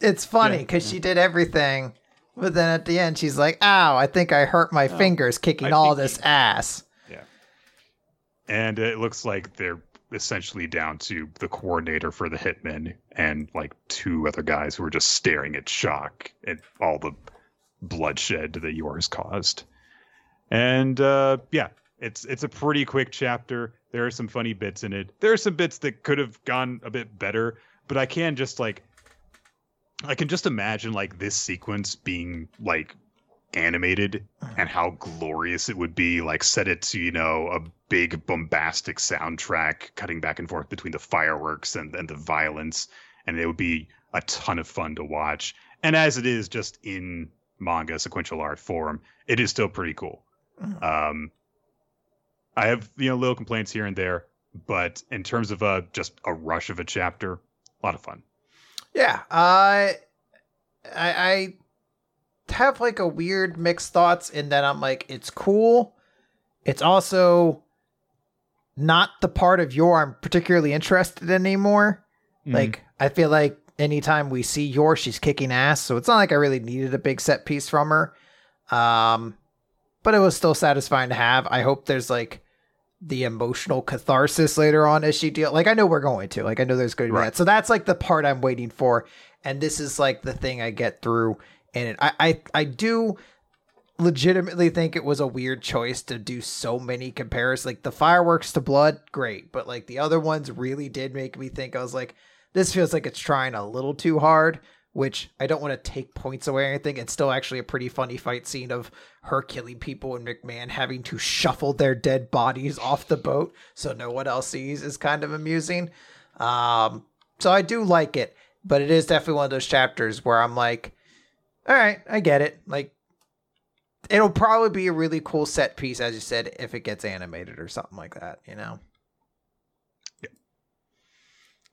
it's funny because yeah. she did everything, but then at the end she's like, "Ow, I think I hurt my oh, fingers kicking I all this ass." Yeah, and it looks like they're essentially down to the coordinator for the hitmen and like two other guys who are just staring at shock at all the bloodshed that Yor's caused. And uh, yeah, it's it's a pretty quick chapter. There are some funny bits in it. There are some bits that could have gone a bit better, but I can just like I can just imagine like this sequence being like animated and how glorious it would be like set it to you know a big bombastic soundtrack cutting back and forth between the fireworks and, and the violence and it would be a ton of fun to watch and as it is just in manga sequential art form it is still pretty cool mm. um I have you know little complaints here and there, but in terms of a just a rush of a chapter, a lot of fun. Yeah, I I have like a weird mixed thoughts in that I'm like it's cool. It's also not the part of Yor I'm particularly interested in anymore. Mm. Like I feel like anytime we see Yor, she's kicking ass, so it's not like I really needed a big set piece from her. Um, but it was still satisfying to have. I hope there's like the emotional catharsis later on as she deal like I know we're going to like I know there's going to be right. that so that's like the part I'm waiting for and this is like the thing I get through and it, I, I I do legitimately think it was a weird choice to do so many comparisons like the fireworks to blood great but like the other ones really did make me think I was like this feels like it's trying a little too hard which I don't want to take points away or anything. It's still actually a pretty funny fight scene of her killing people and McMahon having to shuffle their dead bodies off the boat so no one else sees is kind of amusing. Um, so I do like it, but it is definitely one of those chapters where I'm like, all right, I get it. Like, it'll probably be a really cool set piece, as you said, if it gets animated or something like that, you know?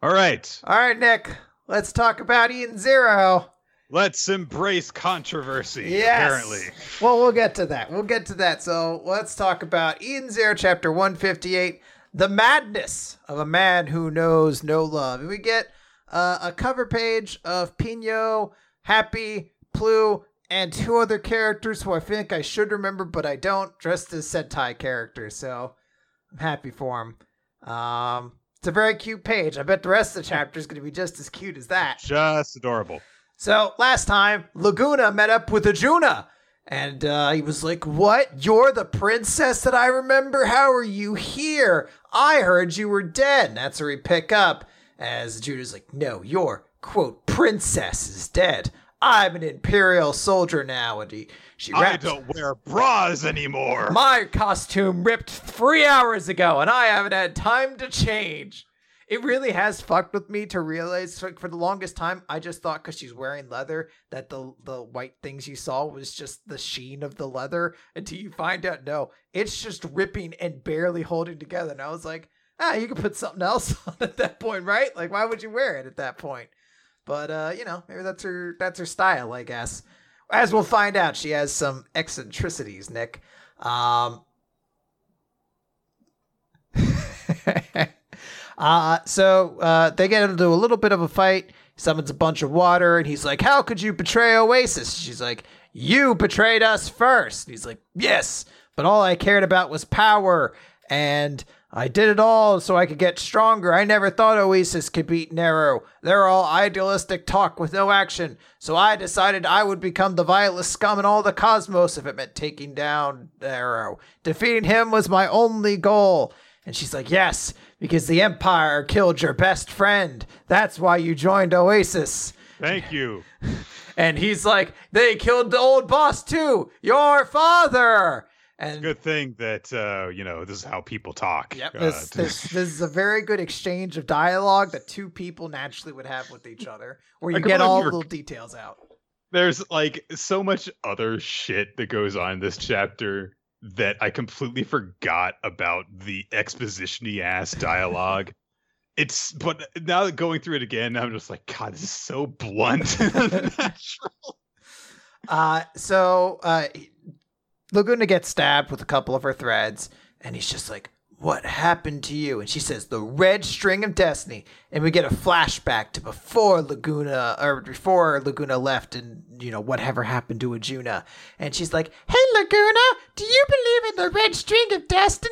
All right. All right, Nick. Let's talk about Eden Zero. Let's embrace controversy. Yes. Apparently. Well, we'll get to that. We'll get to that. So let's talk about Eden Zero, chapter 158 The Madness of a Man Who Knows No Love. And we get uh, a cover page of Pino, Happy, Plue, and two other characters who I think I should remember, but I don't, dressed as Sentai characters. So I'm happy for them. Um, it's a very cute page. I bet the rest of the chapter is going to be just as cute as that. Just adorable. So last time, Laguna met up with Ajuna. And uh, he was like, What? You're the princess that I remember? How are you here? I heard you were dead. And that's where we pick up as Ajuna's like, No, your, quote, princess is dead. I'm an imperial soldier now. And he, she I don't wear bras anymore. My costume ripped three hours ago, and I haven't had time to change. It really has fucked with me to realize like, for the longest time I just thought because she's wearing leather that the the white things you saw was just the sheen of the leather until you find out no it's just ripping and barely holding together. And I was like ah you could put something else on at that point right? Like why would you wear it at that point? But uh you know maybe that's her that's her style I guess as we'll find out, she has some eccentricities, Nick. Um, uh, so uh, they get into a little bit of a fight. Summons a bunch of water, and he's like, "How could you betray Oasis?" She's like, "You betrayed us first. he's like, "Yes, but all I cared about was power." And I did it all so I could get stronger. I never thought Oasis could beat Nero. They're all idealistic talk with no action. So I decided I would become the vilest scum in all the cosmos if it meant taking down Nero. Defeating him was my only goal. And she's like, Yes, because the Empire killed your best friend. That's why you joined Oasis. Thank you. and he's like, They killed the old boss too. Your father. And good thing that uh, you know this is how people talk. Yep, uh, this, this, this is a very good exchange of dialogue that two people naturally would have with each other, where you get all the little details out. There's like so much other shit that goes on in this chapter that I completely forgot about the expositiony ass dialogue. it's but now that going through it again, I'm just like, God, this is so blunt and unnatural. Uh, so uh, Laguna gets stabbed with a couple of her threads, and he's just like, "What happened to you?" And she says, "The red string of destiny." And we get a flashback to before Laguna, or before Laguna left, and you know whatever happened to Ajuna. And she's like, "Hey, Laguna, do you believe in the red string of destiny?"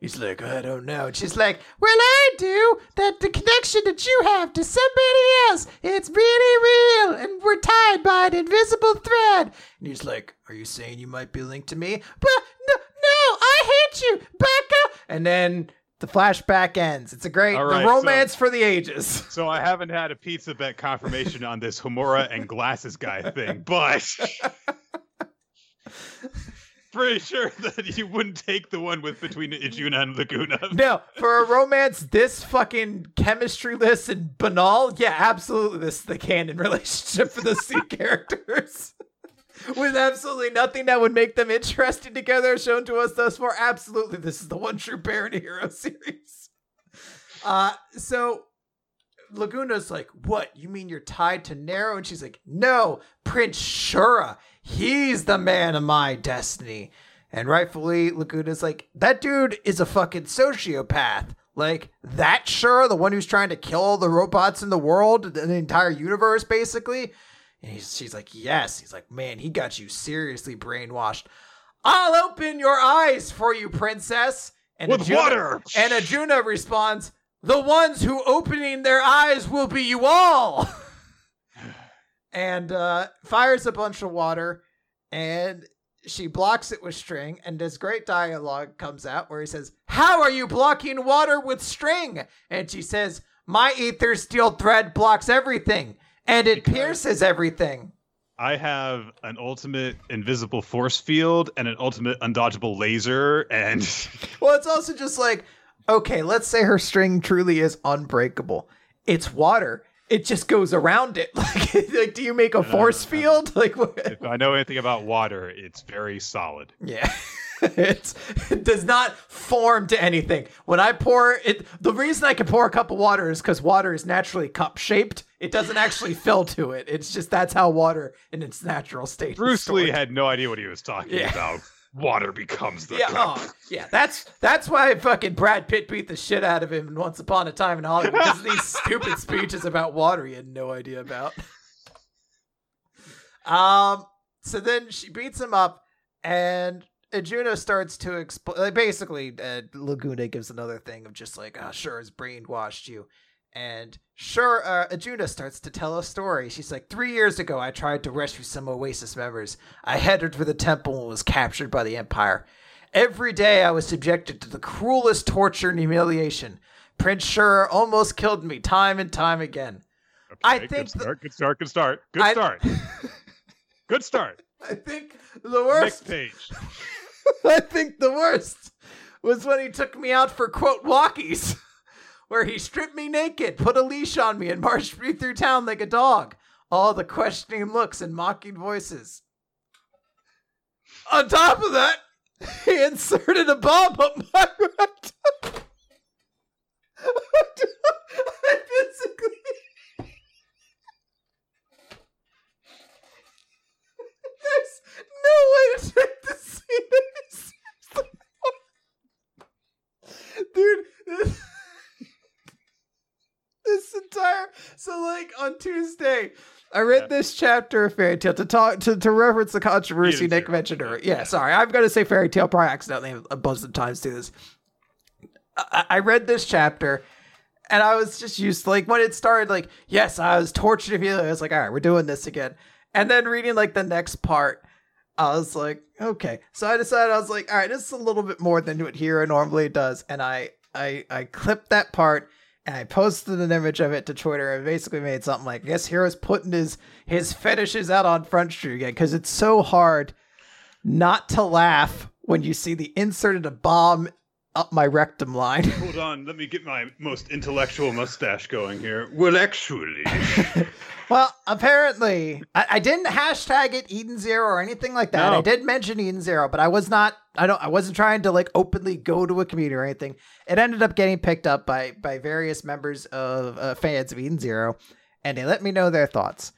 He's like, "I don't know." And she's like, "Well, I do. That the connection that you have to somebody else, it's really real, and we're tied by an invisible thread." And he's like, "Are you saying you might be linked to me?" But no, no, I hate you, Becca. And then the flashback ends. It's a great right, romance for the ages. So I haven't had a pizza bet confirmation on this Homura and glasses guy thing, but pretty sure that you wouldn't take the one with between Ajuna and Laguna. No, for a romance this fucking chemistry-less and banal, yeah, absolutely this is the canon relationship for the C characters. With absolutely nothing that would make them interesting together shown to us thus far. Absolutely, this is the one true Baron Hiro series. Uh so Laguna's like, What? You mean you're tied to Nero? And she's like, No, Prince Shura. He's the man of my destiny. And rightfully, Laguna's like, That dude is a fucking sociopath. Like, that sure, the one who's trying to kill all the robots in the world, the entire universe, basically. And he's, she's like, Yes. He's like, Man, he got you seriously brainwashed. I'll open your eyes for you, princess. And With water! And Ajuna responds, The ones who opening their eyes will be you all. and uh, fires a bunch of water and she blocks it with string. And this great dialogue comes out where he says, How are you blocking water with string? And she says, My ether steel thread blocks everything and it Because- pierces everything. I have an ultimate invisible force field and an ultimate undodgeable laser, and Well, it's also just like, okay, let's say her string truly is unbreakable. It's water. It just goes around it. Like, like do you make a force field? Like, what? if I know anything about water, it's very solid. yeah. it's, it does not form to anything. When I pour it, the reason I can pour a cup of water is because water is naturally cup shaped. It doesn't actually fill to it. It's just that's how water in its natural state. is Bruce Lee had no idea what he was talking Yeah. about. Water becomes the Yeah, cup. oh, yeah. That's that's why fucking Brad Pitt beat the shit out of him in Once Upon a Time in Hollywood because these stupid speeches about water he had no idea about. Um. So then she beats him up, and Juno starts to explain. Like basically, uh, Laguna gives another thing of just like, "Oh, Shura, has brainwashed you." And sure, uh, Ajuna starts to tell a story. She's like, Three years ago, I tried to rescue some Oasis members. I headed for the temple and was captured by the Empire. Every day, I was subjected to the cruelest torture and humiliation. Prince Shur almost killed me time and time again. I think good the- start. Good start. Good start. Good I- start. good start. I think the worst. Next page. I think the worst was when he took me out for quote walkies, where he stripped me naked, put a leash on me, and marched me through town like a dog. All the questioning looks and mocking voices. On top of that, he inserted a bomb up my rectum. I physically. There's no way to take the scene. Dude, this entire so like on Tuesday, I read Yeah. this chapter of Fairy Tail to talk to, to reference the controversy Nick mentioned earlier. Yeah, sorry, I'm gonna say Fairy Tail probably accidentally a bunch of times do this. I, I read this chapter and I was just used to, like when it started, like, yes, I was tortured you I was like, all right, we're doing this again. And then reading like the next part, I was like, okay. So I decided I was like, all right, this is a little bit more than what Hiro normally does. And I I I clipped that part and I posted an image of it to Twitter and basically made something like, I guess Hiro's putting his his fetishes out on Front Street again, because it's so hard not to laugh when you see the inserted a bomb up my rectum line. Hold on, let me get my most intellectual mustache going here. Well, actually, well, apparently, I, I, didn't hashtag it Eden Zero or anything like that. No. I did mention Eden Zero, but I was not. I don't. I wasn't trying to like openly go to a community or anything. It ended up getting picked up by by various members of uh, fans of Eden Zero, and they let me know their thoughts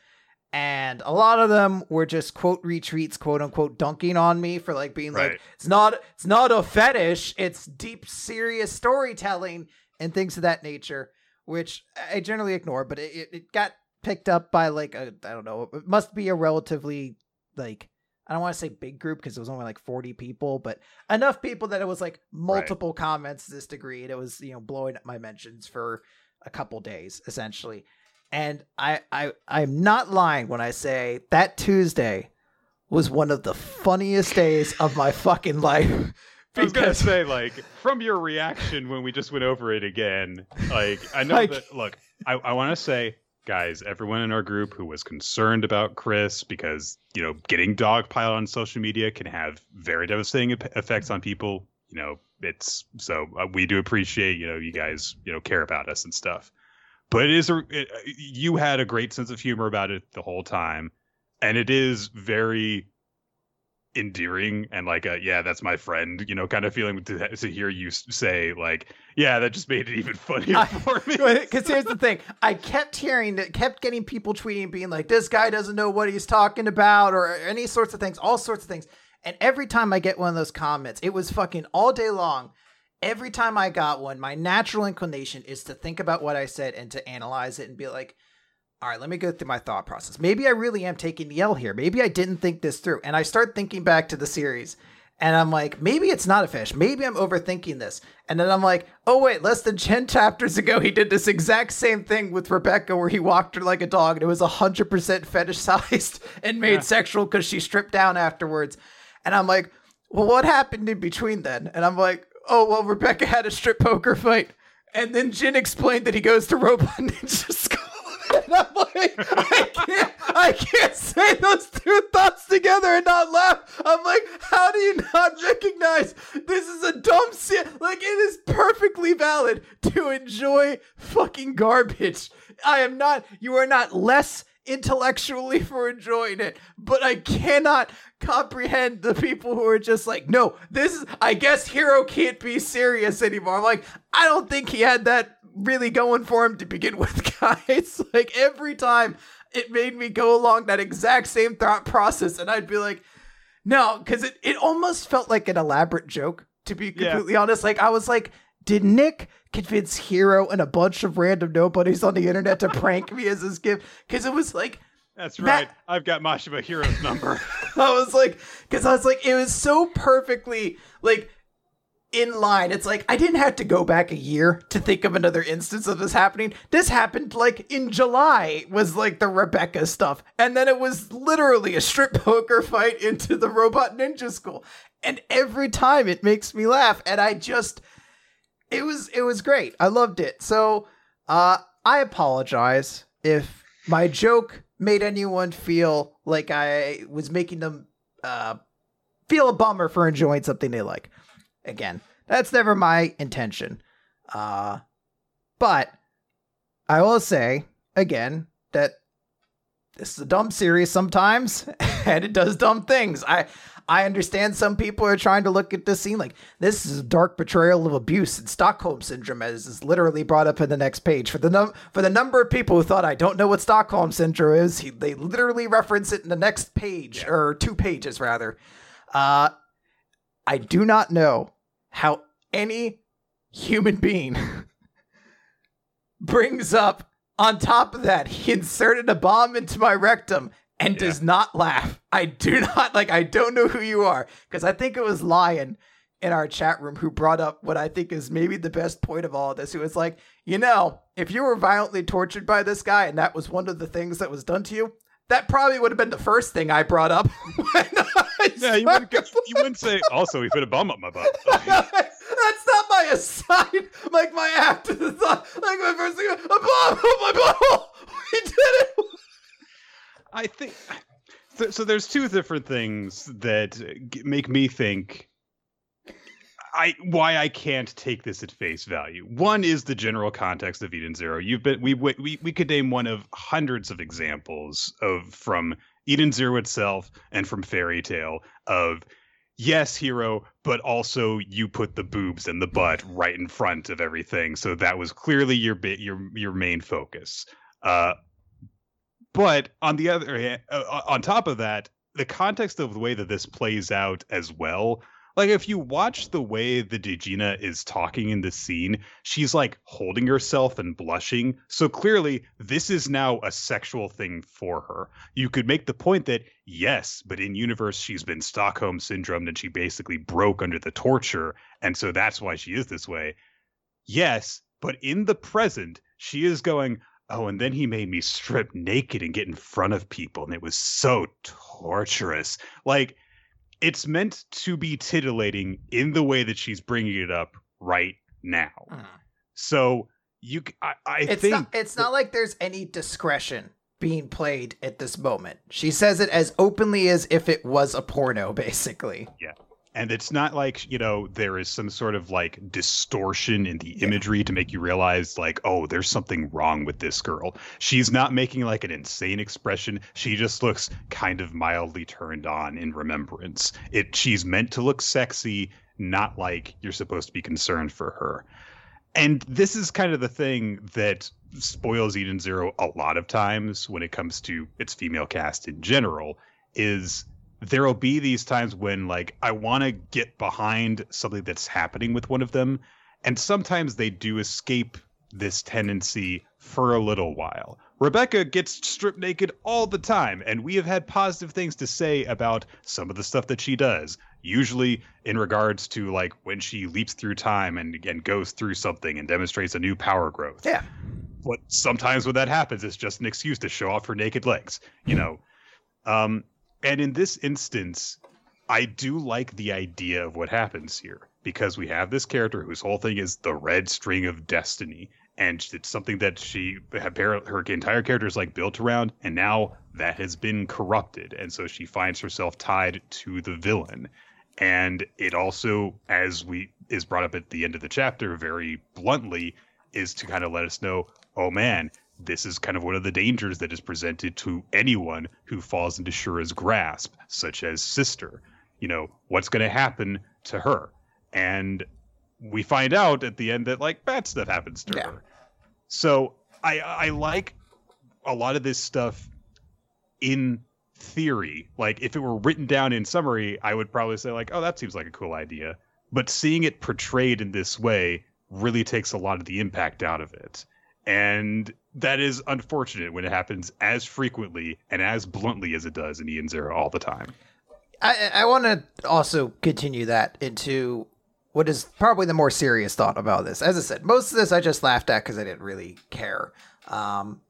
and a lot of them were just quote retreats, quote unquote dunking on me for like being right. like it's not it's not a fetish it's deep serious storytelling and things of that nature which i generally ignore but it, it got picked up by like a i don't know it must be a relatively like i don't want to say big group because it was only like 40 people but enough people that it was like multiple right. comments to this degree and it was you know blowing up my mentions for a couple days essentially and I, I, I'm not lying when I say that Tuesday was one of the funniest days of my fucking life. I was gonna say, like, from your reaction when we just went over it again, like, I know like, that. Look, I, I want to say, guys, everyone in our group who was concerned about Chris because you know getting dogpiled on social media can have very devastating effects on people. You know, it's so uh, we do appreciate you know you guys you know care about us and stuff but it is a it, you had a great sense of humor about it the whole time and it is very endearing and like a yeah that's my friend you know kind of feeling to, to hear you say like yeah that just made it even funnier I, for me. Because here's the thing. I kept hearing that kept getting people tweeting being like this guy doesn't know what he's talking about or any sorts of things all sorts of things. And every time i get one of those comments it was fucking all day long. Every time I got one, my natural inclination is to think about what I said and to analyze it and be like, all right, let me go through my thought process. Maybe I really am taking the L here. Maybe I didn't think this through. And I start thinking back to the series and I'm like, maybe it's not a fish. Maybe I'm overthinking this. And then I'm like, oh, wait, less than 10 chapters ago, he did this exact same thing with Rebecca where he walked her like a dog and it was 100% fetishized and made yeah. sexual because she stripped down afterwards. And I'm like, well, what happened in between then? And I'm like, oh well rebecca had a strip poker fight and then jin explained that he goes to robot ninja and i'm like i can't i can't say those two thoughts together and not laugh. I'm like how do you not recognize? This is a dumb se- like it is perfectly valid to enjoy fucking garbage. I am not you are not less intellectually for enjoying it, but I cannot comprehend the people who are just like, no, this is, I guess Hiro can't be serious anymore. I'm like, I don't think he had that really going for him to begin with, guys. like every time it made me go along that exact same thought process, and I'd be like, no, because it, it almost felt like an elaborate joke, to be completely yeah. honest. Like, I was like, did Nick convince Hiro and a bunch of random nobodies on the internet to prank me as his gift? Because it was like, that's right. That... I've got Mashima Hiro's number. I was like, because I was like, it was so perfectly like in line. It's like I didn't have to go back a year to think of another instance of this happening. This happened like in July was like the Rebecca stuff. And then it was literally a strip poker fight into the robot ninja school. And every time it makes me laugh. And I just it was it was great. I loved it. So uh I apologize if my joke made anyone feel like I was making them uh feel a bummer for enjoying something they like. Again, that's never my intention. Uh but I will say again that this is a dumb series sometimes and it does dumb things. I I understand some people are trying to look at this scene like this is a dark portrayal of abuse and Stockholm syndrome, as is literally brought up in the next page. For the num- for the number of people who thought I don't know what Stockholm syndrome is, he, they literally reference it in the next page or two pages rather. Uh, I do not know how any human being brings up on top of that, he inserted a bomb into my rectum and yeah. does not laugh. I do not like I don't know who you are because I think it was Lion in our chat room who brought up what I think is maybe the best point of all of this. Who was like, you know, if you were violently tortured by this guy and that was one of the things that was done to you, that probably would have been the first thing I brought up. yeah, you wouldn't, you wouldn't say, also, he put a bomb up my butt. That's not my aside, like my after the thought. Like my first thing, a bomb up my butthole. We did it. I think so, so. There's two different things that make me think. I why I can't take this at face value. One is the general context of Eden Zero. You've been we we we could name one of hundreds of examples of from Eden Zero itself and from Fairy Tail of yes, Hiro, but also you put the boobs and the butt right in front of everything. So that was clearly your bit your your main focus. Uh, but on the other hand, uh, on top of that, the context of the way that this plays out as well like if you watch the way the Degina is talking in the scene, she's like holding herself and blushing. So clearly this is now a sexual thing for her. You could make the point that yes, but in universe she's been Stockholm syndrome and she basically broke under the torture and so that's why she is this way. Yes, but in the present she is going Oh, and then he made me strip naked and get in front of people, and it was so torturous. Like, it's meant to be titillating in the way that she's bringing it up right now. Mm. So you, I, I it's think not, it's not like there's any discretion being played at this moment. She says it as openly as if it was a porno, basically. Yeah and it's not like you know there is some sort of like distortion in the imagery to make you realize like oh there's something wrong with this girl. She's not making like an insane expression. She just looks kind of mildly turned on in remembrance. It she's meant to look sexy not like you're supposed to be concerned for her. And this is kind of the thing that spoils eden zero a lot of times when it comes to its female cast in general is there'll be these times when like I want to get behind something that's happening with one of them and sometimes they do escape this tendency for a little while. Rebecca gets stripped naked all the time and we have had positive things to say about some of the stuff that she does, usually in regards to like when she leaps through time and again goes through something and demonstrates a new power growth. Yeah. But sometimes when that happens it's just an excuse to show off her naked legs, you know. Um and in this instance, I do like the idea of what happens here because we have this character whose whole thing is the red string of destiny. And it's something that she, her entire character is like built around, and now that has been corrupted. And so she finds herself tied to the villain. And it also, as we is brought up at the end of the chapter, very bluntly, is to kind of let us know, oh man, this is kind of one of the dangers that is presented to anyone who falls into Shura's grasp, such as Sister. You know, what's going to happen to her? And we find out at the end that like bad stuff happens to yeah. her. So I I like a lot of this stuff in theory. Like if it were written down in summary, I would probably say like, oh, that seems like a cool idea. But seeing it portrayed in this way really takes a lot of the impact out of it. And that is unfortunate when it happens as frequently and as bluntly as it does in Eden Zero all the time. I, I want to also continue that into what is probably the more serious thought about this. As I said, most of this I just laughed at because I didn't really care. Um,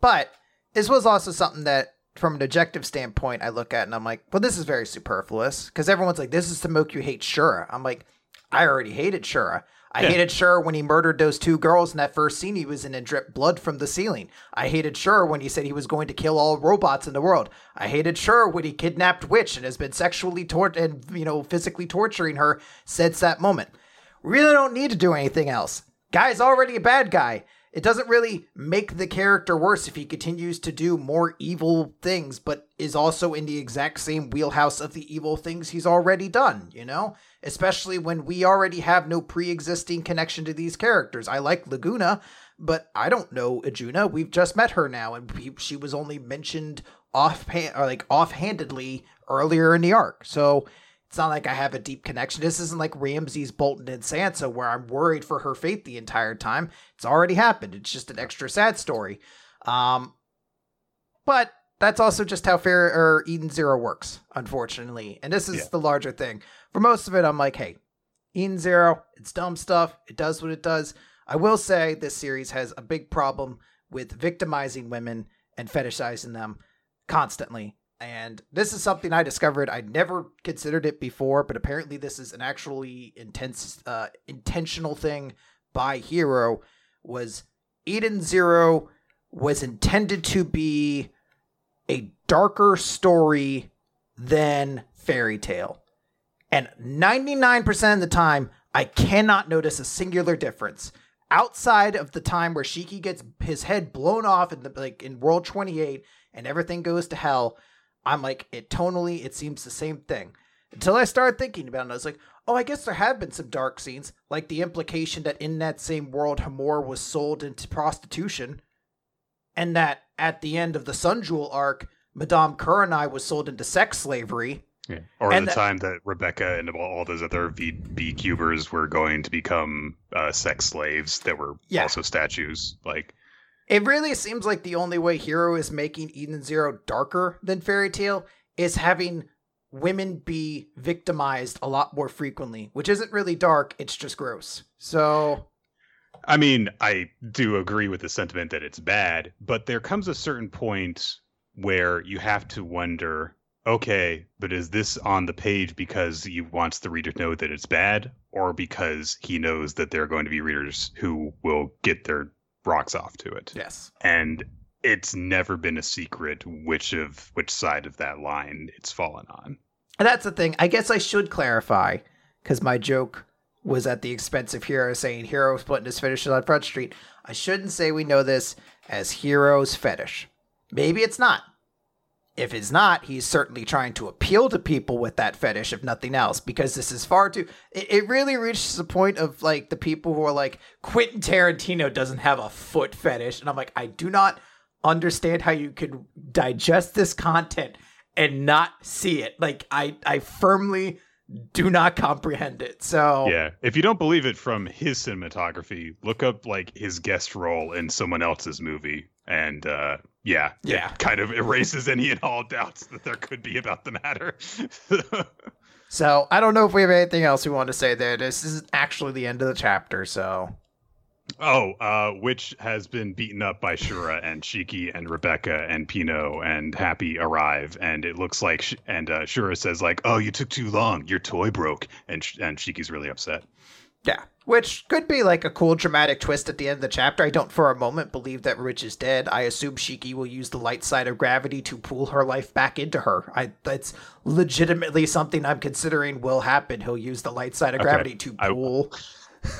but this was also something that, from an objective standpoint, I look at and I'm like, well, this is very superfluous because everyone's like, this is to make you hate Shura. I'm like, I already hated Shura. I yeah. hated Shura when he murdered those two girls in that first scene he was in and dripped blood from the ceiling. I hated Shura when he said he was going to kill all robots in the world. I hated Shura when he kidnapped Witch and has been sexually tort and you know physically torturing her since that moment. We Really don't need to do anything else. Guy's already a bad guy. It doesn't really make the character worse if he continues to do more evil things, but is also in the exact same wheelhouse of the evil things he's already done, you know? Especially when we already have no pre-existing connection to these characters. I like Laguna, but I don't know Ajuna. We've just met her now, and she was only mentioned off or like offhandedly earlier in the arc. So it's not like I have a deep connection. This isn't like Ramsay, Bolton, and Sansa, where I'm worried for her fate the entire time. It's already happened. It's just an extra sad story. Um, but that's also just how Fair or Eden Zero works, unfortunately. And this is yeah. the larger thing. For most of it, I'm like, hey, Eden Zero, it's dumb stuff. It does what it does. I will say this series has a big problem with victimizing women and fetishizing them constantly. And this is something I discovered. I never considered it before, but apparently this is an actually intense, uh, intentional thing by Hiro. Was Eden Zero was intended to be a darker story than Fairy Tail. And 99% of the time, I cannot notice a singular difference outside of the time where Shiki gets his head blown off in the like in World 28 and everything goes to hell. I'm like, it tonally, it seems the same thing. Until I started thinking about it, I was like, oh, I guess there have been some dark scenes, like the implication that in that same world, Hamor was sold into prostitution, and that at the end of the Sun Jewel arc, Madame Kurenai was sold into sex slavery. Yeah. Or And the the- time that Rebecca and all those other v- B cubers were going to become uh, sex slaves that were Yeah. also statues. Like, It really seems like the only way Hiro is making Eden Zero darker than Fairy Tail is having women be victimized a lot more frequently, which isn't really dark, it's just gross. So, I mean, I do agree with the sentiment that it's bad, but there comes a certain point where you have to wonder okay, but is this on the page because he wants the reader to know that it's bad, or because he knows that there are going to be readers who will get their rocks off to it? yes. And it's never been a secret which of which side of that line it's fallen on. And that's the thing. I guess I should clarify because my joke was at the expense of Hiro saying Hiro's putting his fetishes on Front Street. I shouldn't say we know this as Hiro's fetish. Maybe it's not. If it's not, he's certainly trying to appeal to people with that fetish, if nothing else, because this is far too. It, it really reaches the point of like the people who are like, Quentin Tarantino doesn't have a foot fetish. And I'm like, I do not understand how you could digest this content and not see it. Like, I, I firmly do not comprehend it. So, Yeah. If you don't believe it from his cinematography, look up like his guest role in someone else's movie. And uh yeah, Yeah. kind of erases any and all doubts that there could be about the matter. so I don't know if we have anything else we want to say there. This is actually the end of the chapter. So, oh, uh Witch has been beaten up by Shura and Shiki and Rebecca and Pino and Happy arrive and it looks like sh- and uh Shura says like, "Oh, you took too long. Your toy broke." And sh- and Shiki's really upset. Yeah. Which could be like a cool dramatic twist at the end of the chapter. I don't for a moment believe that Rich is dead. I assume Shiki will use the light side of gravity to pull her life back into her. I that's legitimately something I'm considering will happen. He'll use the light side of Okay. gravity to I- pull.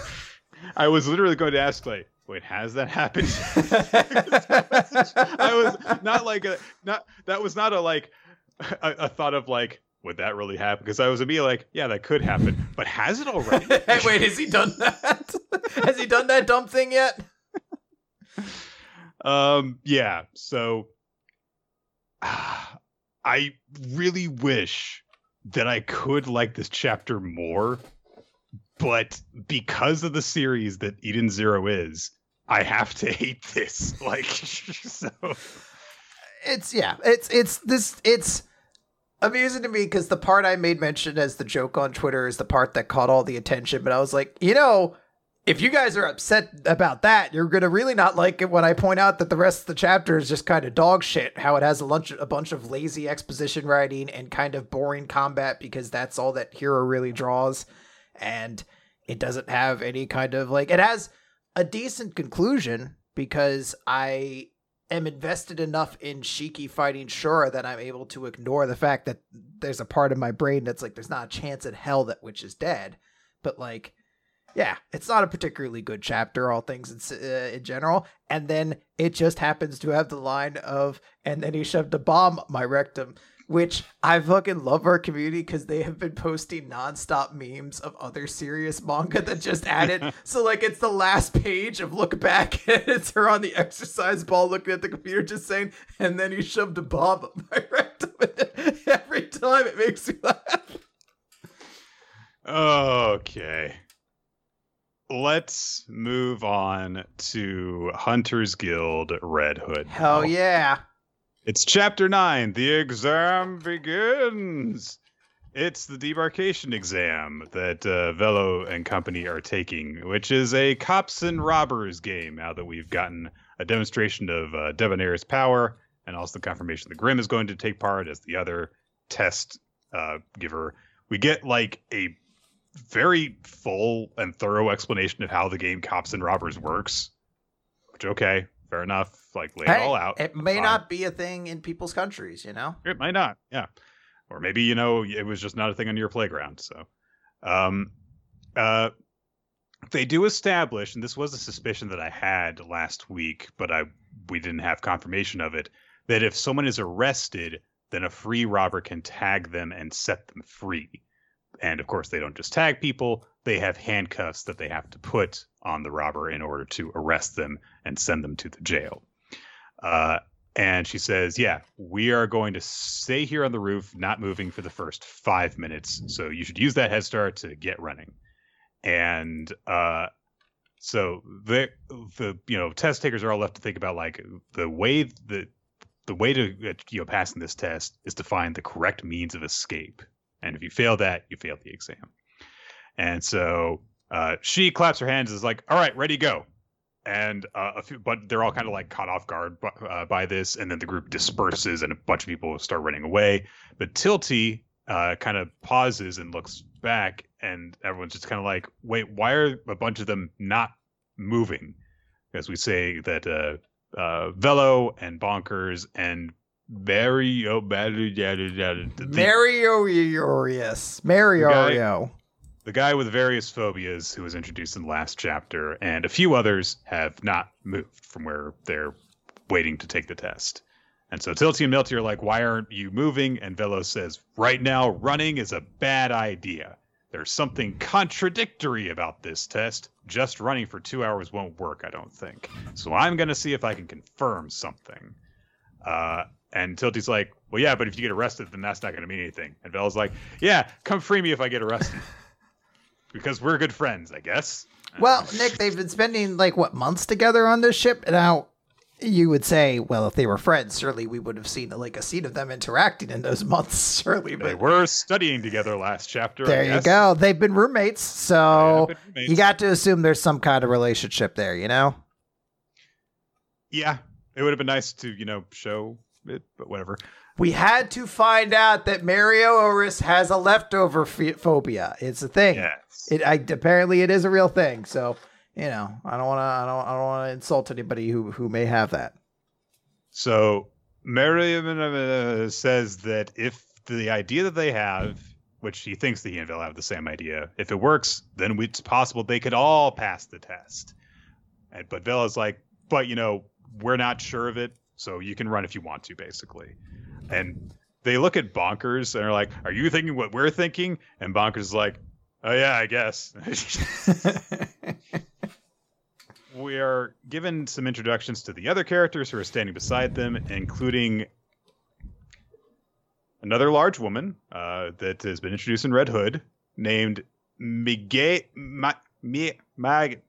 I was literally going to ask like, "Wait, has that happened?" I was not like a not that was not a like a, a thought of like would that really happen because I was immediately like yeah that could happen but has it already Hey, wait, has he done that? has he done that dumb thing yet? um yeah so I really wish that I could like this chapter more but because of the series that Eden Zero is I have to hate this like so it's yeah it's it's this it's amusing to me because the part i made mention as the joke on twitter is the part that caught all the attention but i was like you know if you guys are upset about that you're gonna really not like it when i point out that the rest of the chapter is just kind of dog shit how it has a bunch a bunch of lazy exposition writing and kind of boring combat because that's all that Hiro really draws and it doesn't have any kind of like it has a decent conclusion because i am invested enough in Shiki fighting Shura that I'm able to ignore the fact that there's a part of my brain that's like, there's not a chance in hell that Witch is dead. But like, yeah, it's not a particularly good chapter, all things in, uh, in general. And then it just happens to have the line of, and then he shoved a bomb up my rectum, which I fucking love our community because they have been posting nonstop memes of other serious manga that just added. so like it's the last page of look back and it's her on the exercise ball looking at the computer just saying, and then he shoved a bomb up my rectum. Every time it makes me laugh. Okay. Let's move on to Hunter's Guild Red Hood. Hell now. yeah. It's chapter nine. The exam begins. It's the debarkation exam that uh, Velo and company are taking, which is a cops and robbers game. Now that we've gotten a demonstration of uh, Debonair's power, and also the confirmation that Grim is going to take part as the other test uh, giver, we get like a very full and thorough explanation of how the game cops and robbers works. Which okay, fair enough. Like lay it all out. It may Fine. not be a thing in people's countries, you know? It might not, yeah. Or maybe, you know, it was just not a thing on your playground. So, um, uh, they do establish, and this was a suspicion that I had last week, but I we didn't have confirmation of it, that if someone is arrested, then a free robber can tag them and set them free. And of course, they don't just tag people, they have handcuffs that they have to put on the robber in order to arrest them and send them to the jail. Uh, and she says, Yeah, we are going to stay here on the roof, not moving for the first five minutes. So you should use that head start to get running. And uh, so the the you know test takers are all left to think about like the way the the way to you know passing this test is to find the correct means of escape. And if you fail that, you fail the exam. And so uh, she claps her hands, is like, "All right, ready, go." And uh, a few, but they're all kind of like caught off guard by, uh, by this, and then the group disperses, and a bunch of people start running away. But Tilty uh, kind of pauses and looks back, and everyone's just kind of like, "Wait, why are a bunch of them not moving?" As we say that uh, uh, Velo and Bonkers and Mario, Mario Urius, Mario. The guy with various phobias who was introduced in the last chapter, and a few others have not moved from where they're waiting to take the test. And so Tilty and Milty are like, Why aren't you moving? And Velo says, Right now, running is a bad idea. There's something contradictory about this test. Just running for two hours won't work, I don't think. So I'm going to see if I can confirm something. Uh, and Tilty's like, Well, yeah, but if you get arrested, then that's not going to mean anything. And Velo's like, Yeah, come free me if I get arrested. because we're good friends, I guess. Well, Nick, they've been spending like what months together on this ship. Now, you would say, well, if they were friends, surely we would have seen like a scene of them interacting in those months, surely. They were studying together last chapter. I there you go. They've been roommates, so been roommates. you got to assume there's some kind of relationship there. You know? Yeah, it would have been nice to, you know, show it, but whatever. We had to find out that Mario Oris has a leftover ph- phobia. It's a thing. Yes. It I, apparently it is a real thing. So you know, I don't want to. I don't. I don't want to insult anybody who who may have that. So uh, says that if the idea that they have, which he thinks that he and Vel have the same idea, if it works, then it's possible they could all pass the test. And but Vela's like, but you know, we're not sure of it, so you can run if you want to, basically. And they look at Bonkers and are like, "Are you thinking what we're thinking?" And Bonkers is like, "Oh yeah, I guess." we are given some introductions to the other characters who are standing beside them, including another large woman uh, that has been introduced in Red Hood, named Miguel Ma, Mi, Mag,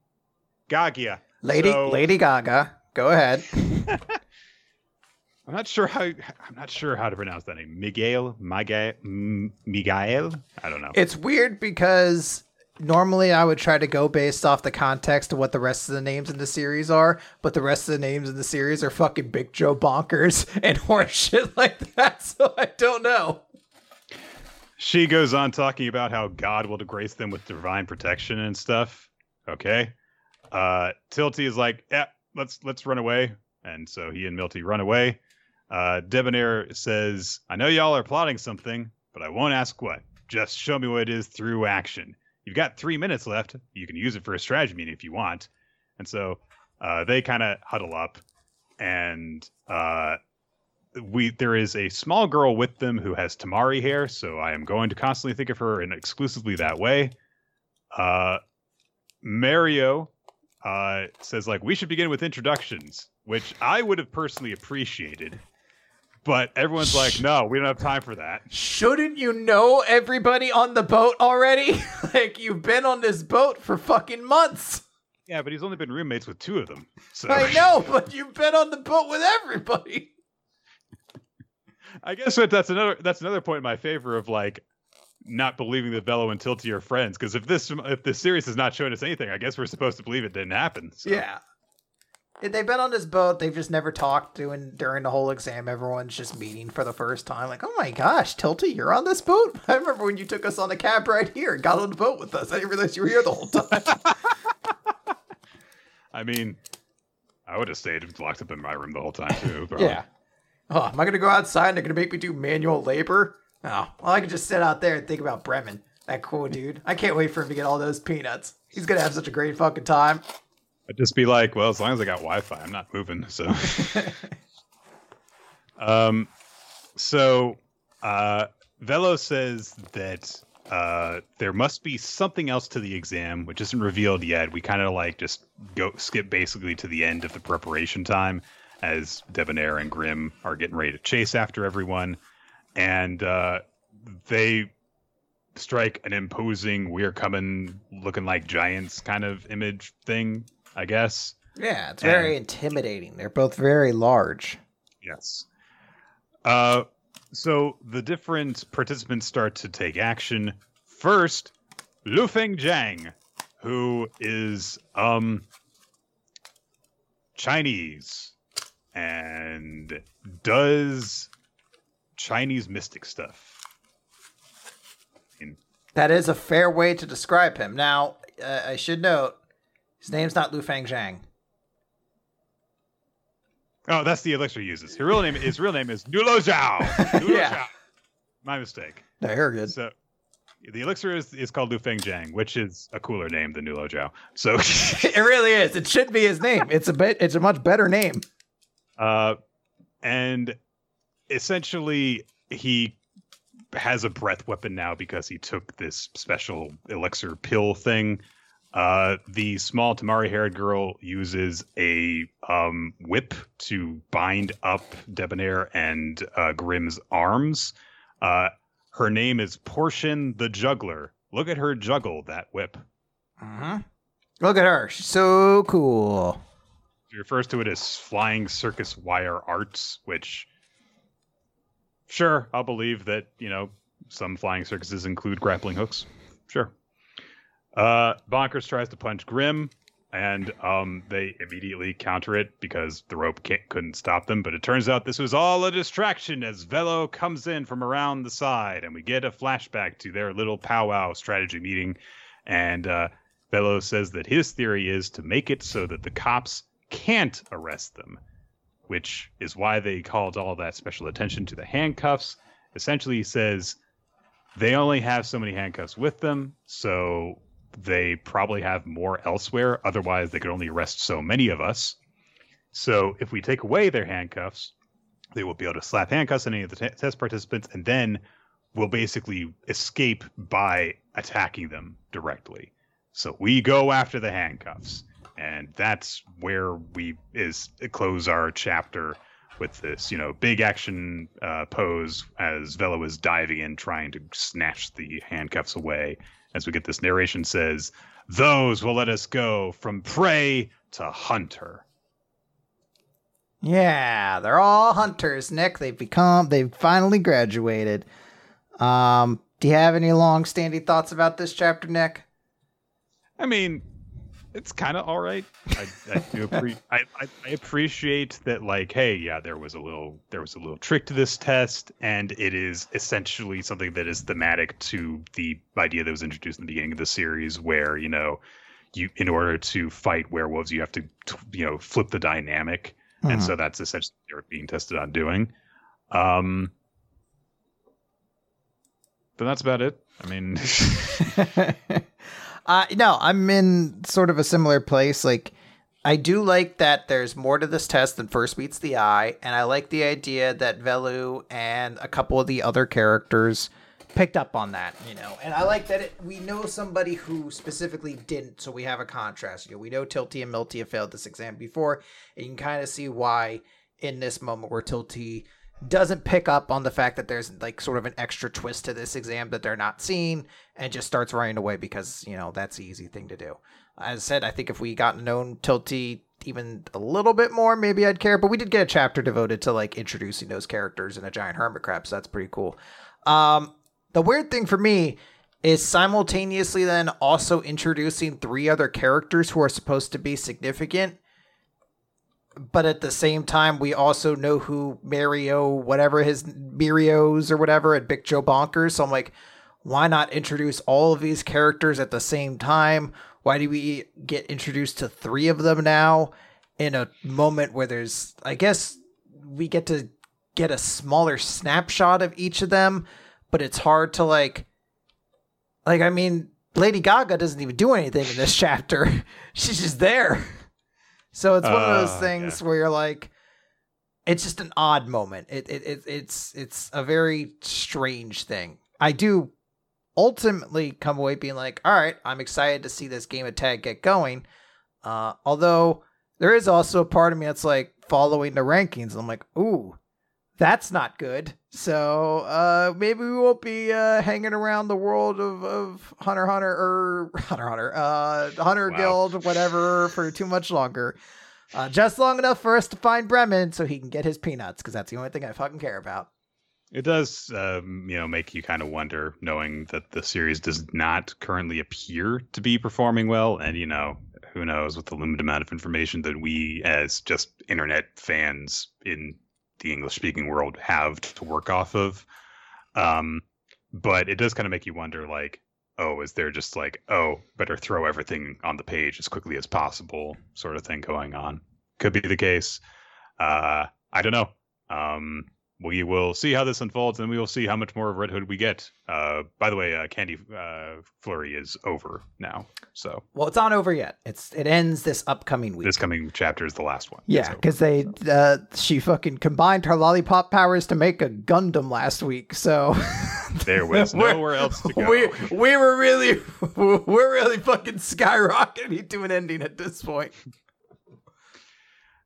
Gagia. Lady So- Lady Gaga, go ahead. I'm not sure how I'm not sure how to pronounce that name. Miguel, Miguel, Miguel. I don't know. It's weird because normally I would try to go based off the context of what the rest of the names in the series are, but the rest of the names in the series are fucking Big Joe bonkers and horseshit like that. So I don't know. She goes on talking about how God will grace them with divine protection and stuff. Okay. Uh Tilty is like, yeah, let's let's run away. And so he and Milty run away. Uh Debonair says, I know y'all are plotting something, but I won't ask what. Just show me what it is through action. You've got three minutes left. You can use it for a strategy meeting if you want. And so uh, they kind of huddle up, and uh, we there is a small girl with them who has Tamari hair, so I am going to constantly think of her in exclusively that way. Uh, Mario uh, says like we should begin with introductions, which I would have personally appreciated, but everyone's like, no, we don't have time for that. Shouldn't you know everybody on the boat already? like you've been on this boat for fucking months. Yeah, but he's only been roommates with two of them, so I know, but you've been on the boat with everybody. I guess that's another that's another point in my favor of like not believing that Velo and Tilty are friends because if this if this series is not showing us anything, I guess we're supposed to believe it didn't happen. So. Yeah. They've been on this boat. They've just never talked doing during the whole exam. Everyone's just meeting for the first time. Like, oh my gosh, Tilty, you're on this boat? I remember when you took us on a cab right here and got on the boat with us. I didn't realize you were here the whole time. I mean, I would have stayed locked up in my room the whole time too. Bro. yeah. Oh, am I gonna go outside and they're gonna make me do manual labor? Oh, well, I can just sit out there and think about Bremen. That cool dude. I can't wait for him to get all those peanuts. He's gonna have such a great fucking time. I'd just be like, well, as long as I got Wi-Fi, I'm not moving. So, um, so uh, Velo says that uh, there must be something else to the exam, which isn't revealed yet. We kind of like just go skip basically to the end of the preparation time as Debonair and Grim are getting ready to chase after everyone, and uh, they strike an imposing "we're coming" looking like giants kind of image thing. I guess. Yeah, it's very and, intimidating. They're both very large. Yes. Uh, so the different participants start to take action. First, Lu Feng Jiang, who is um Chinese and does Chinese mystic stuff. In- that is a fair way to describe him. Now, uh, I should note his name's not Lu Feng Jiang. Oh, that's the elixir he uses. His real name, his real name is Nulo Zhao. Nulo yeah. Zhao. My mistake. No, you're good. So the elixir is, is called Lu Feng Jiang, which is a cooler name than Nulo Zhao. So it really is. It should be his name. It's a bit. It's a much better name. Uh, and essentially he has a breath weapon now because he took this special elixir pill thing uh, the small Tamari haired girl uses a um, whip to bind up Debonair and uh, Grim's arms. Uh, her name is Portion the Juggler. Look at her juggle that whip. Uh-huh. Look at her. She's so cool. She refers to it as flying circus wire arts, which, sure, I'll believe that, you know, some flying circuses include grappling hooks. Sure. Uh, Bonkers tries to punch Grim, and um, they immediately counter it because the rope couldn't stop them. But it turns out this was all a distraction as Velo comes in from around the side, and we get a flashback to their little powwow strategy meeting. And uh, Velo says that his theory is to make it so that the cops can't arrest them, which is why they called all that special attention to the handcuffs. Essentially, he says they only have so many handcuffs with them, so they probably have more elsewhere. Otherwise, they could only arrest so many of us. So if we take away their handcuffs, they will be able to slap handcuffs on any of the t- test participants, and then we'll basically escape by attacking them directly. So we go after the handcuffs, and that's where we is close our chapter with this, you know, big action uh, pose as Velo is diving in, trying to snatch the handcuffs away, as we get this narration says, Those will let us go from prey to hunter. Yeah, they're all hunters, Nick. They've become they've finally graduated. Um, do you have any long standing thoughts about this chapter, Nick? I mean, it's kind of all right. I, I do appre- I, I, I, appreciate that. Like, hey, yeah, there was a little there was a little trick to this test, and it is essentially something that is thematic to the idea that was introduced in the beginning of the series, where you know, you in order to fight werewolves, you have to you know flip the dynamic, mm-hmm. and so that's essentially what they're being tested on doing. Um, but that's about it. I mean. Uh, no, I'm in sort of a similar place. Like, I do like that there's more to this test than first meets the eye, and I like the idea that Velu and a couple of the other characters picked up on that, you know. And I like that it, we know somebody who specifically didn't, so we have a contrast. You know, we know Tilty and Milty have failed this exam before, and you can kind of see why in this moment where Tilty doesn't pick up on the fact that there's like sort of an extra twist to this exam that they're not seeing and just starts running away because you know that's the easy thing to do. As i said i think if we got known tilty even a little bit more maybe i'd care but we did get a chapter devoted to like introducing those characters in a giant hermit crab so that's pretty cool. Um the weird thing for me is simultaneously then also introducing three other characters who are supposed to be significant but at the same time, we also know who Mario, whatever his Mirios or whatever at Big Joe Bonkers. So I'm like, why not introduce all of these characters at the same time? Why do we get introduced to three of them now in a moment where there's, I guess, we get to get a smaller snapshot of each of them, but it's hard to like Like, I mean, Lady Gaga doesn't even do anything in this chapter. She's just there. So it's one of those Uh, things where you're like, it's just an odd moment. It, it, it it's it's a very strange thing. I do ultimately come away being like, all right, I'm excited to see this game of tag get going. Uh, although there is also a part of me that's like following the rankings. I'm like, ooh, that's not good. So uh, maybe we won't be uh, hanging around the world of, of Hunter Hunter or Hunter Hunter, uh, Hunter Wow. Guild, whatever, for too much longer. Uh, just long enough for us to find Bremen so he can get his peanuts, because that's the only thing I fucking care about. It does, um, you know, make you kind of wonder, knowing that the series does not currently appear to be performing well, and you know, who knows with the limited amount of information that we, as just internet fans in the English-speaking world, have to work off of. Um, but it does kind of make you wonder, like, oh, is there just like, oh, better throw everything on the page as quickly as possible, sort of thing going on? Could be the case. Uh, I don't know. Um, we will see how this unfolds, and we will see how much more of Red Hood we get. Uh, by the way, uh, Candy uh, Flurry is over now, so Well, it's not over yet. It's it ends this upcoming week. this coming chapter is the last one. Yeah, because they uh, she fucking combined her lollipop powers to make a Gundam last week. So there was nowhere else to go. we we were really we're really fucking skyrocketing to an ending at this point.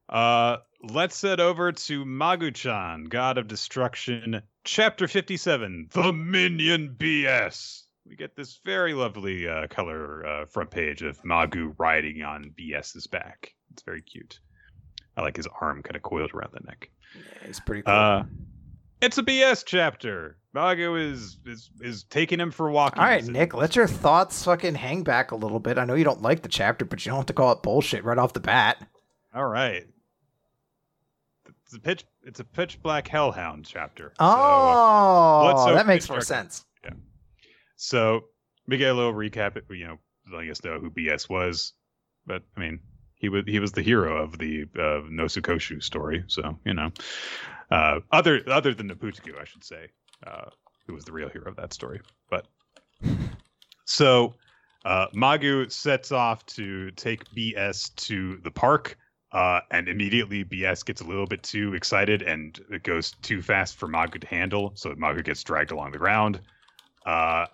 Uh, let's head over to Magu-chan, God of Destruction, Chapter 57, The Minion BS. We get this very lovely uh, color uh, front page of Magu riding on BS's back. It's very cute. I like his arm kind of coiled around the neck. Yeah, he's pretty cool. Uh, it's a BS chapter. Magu is is is taking him for walking. All right, Nick, let your thoughts fucking hang back a little bit. I know you don't like the chapter, but you don't have to call it bullshit right off the bat. All right. It's a pitch. It's a pitch black hellhound chapter. Oh, let's hope that makes more sense. So, so we get a little recap. You know, letting us know who BS was, but I mean, he was he was the hero of the uh, Nosukoshu story. So you know, uh, other other than Naputaku, I should say, uh, who was the real hero of that story. But so uh, Magu sets off to take BS to the park. Uh, and immediately BS gets a little bit too excited and it goes too fast for Magu to handle. So Magu gets dragged along the ground. Uh,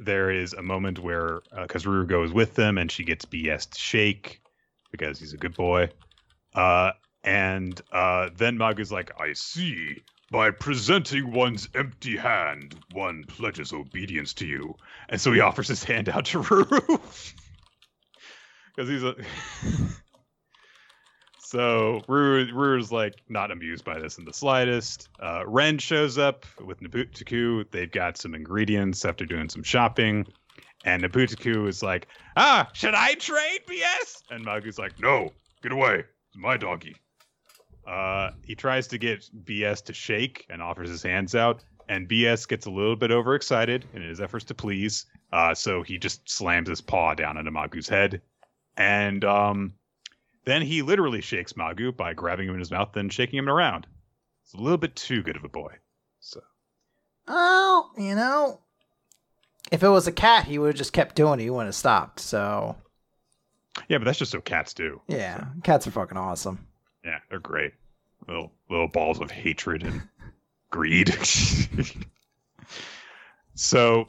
there is a moment where because Ruru goes with them and she gets BS to shake because he's a good boy. Uh, and uh, then Magu's like, I see. By presenting one's empty hand, one pledges obedience to you. And so he offers his hand out to Ruru. Because he's a. so Ruru, Ruru's like not amused by this in the slightest. Uh, Ren shows up with Nabutaku. They've got some ingredients after doing some shopping. And Nabutaku is like, ah, should I trade BS? And Magu's like, no, get away. It's my doggy. Uh, he tries to get BS to shake and offers his hands out. And BS gets a little bit overexcited in his efforts to please. Uh, so he just slams his paw down into Magu's head. And um, then he literally shakes Magu by grabbing him in his mouth and shaking him around. It's a little bit too good of a boy. So Oh, you know, if it was a cat, he would have just kept doing it. He wouldn't have stopped. So yeah, but that's just so cats do. yeah, cats are fucking awesome. Yeah, they're great. Little little balls of hatred and greed. so,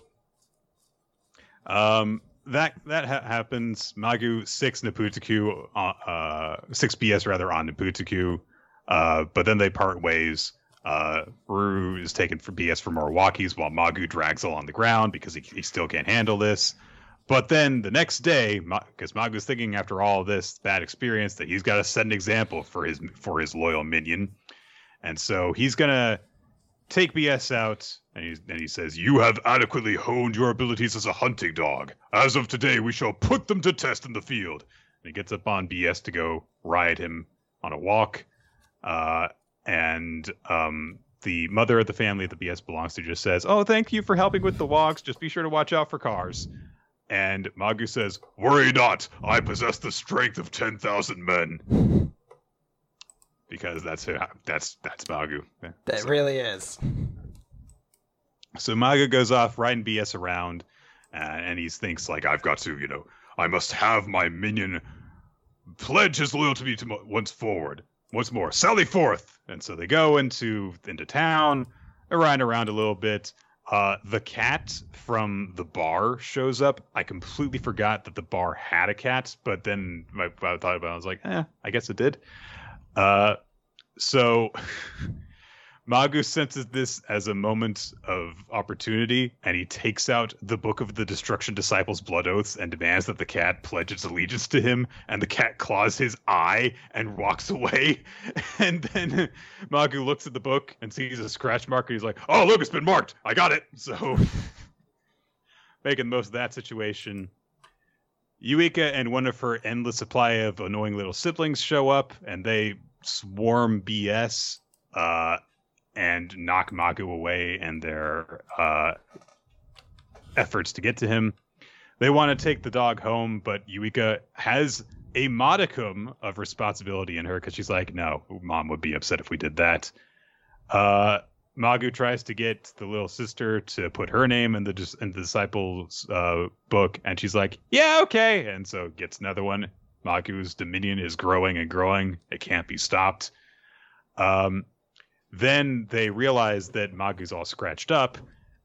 um, that that ha- happens. Magu six Naputaku, uh, uh, six BS rather on Naputaku, uh, but then they part ways. Uh, is taken for BS for more walkies while Magu drags along the ground because he, he still can't handle this. But then the next day, because Magu's thinking after all this bad experience that he's got to set an example for his for his loyal minion, and so he's gonna take BS out, and he and he says, "You have adequately honed your abilities as a hunting dog. As of today, we shall put them to test in the field." And he gets up on BS to go ride him on a walk, uh, and um, the mother of the family that BS belongs to just says, "Oh, thank you for helping with the walks. Just be sure to watch out for cars." And Magu says, Worry not, I possess the strength of 10,000 men. Because that's who, that's that's Magu. Yeah, That so- really is. So Magu goes off riding BS around, uh, and he thinks like I've got to, you know, I must have my minion pledge his loyalty to me once forward. Once more, sally forth. And so they go into into town, ride around a little bit. Uh, the cat from the bar shows up. I completely forgot that the bar had a cat, but then I, I thought about it. I was like, eh, I guess it did. Uh, so Magu senses this as a moment of opportunity, and he takes out the Book of the Destruction Disciples' Blood Oaths and demands that the cat pledge its allegiance to him. And the cat claws his eye and walks away. And then Magu looks at the book and sees a scratch mark, and he's like, "Oh, look, it's been marked. I got it." So, making the most of that situation. Yuika and one of her endless supply of annoying little siblings show up, and they swarm BS. Uh, and knock Magu away and their uh, efforts to get to him. They want to take the dog home, but Yuika has a modicum of responsibility in her because she's like, no, mom would be upset if we did that. Uh, Magu tries to get the little sister to put her name in the in the disciples uh, book, and she's like, "Yeah, okay." And so gets another one. Magu's dominion is growing and growing; it can't be stopped. Um, then they realize that Magu's all scratched up,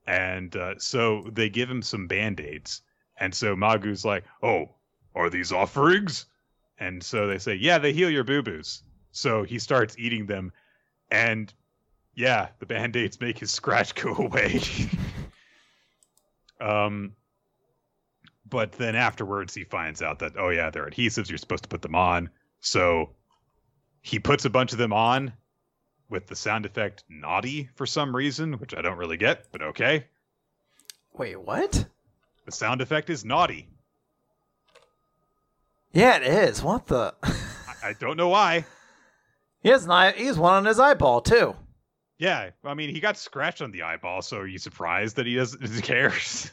and uh, so they give him some band aids. And so Magu's like, "Oh, are these offerings?" And so they say, "Yeah, they heal your boo boos." So he starts eating them, and yeah, the band aids make his scratch go away. um, but then afterwards, he finds out that oh yeah, they're adhesives. You're supposed to put them on. So he puts a bunch of them on with the sound effect naughty for some reason, which I don't really get, but okay. Wait, what? The sound effect is naughty. Yeah, it is. What the? I, I don't know why. He has an eye. He has one on his eyeball too. Yeah, I mean, he got scratched on the eyeball, so are you surprised that he doesn't he cares?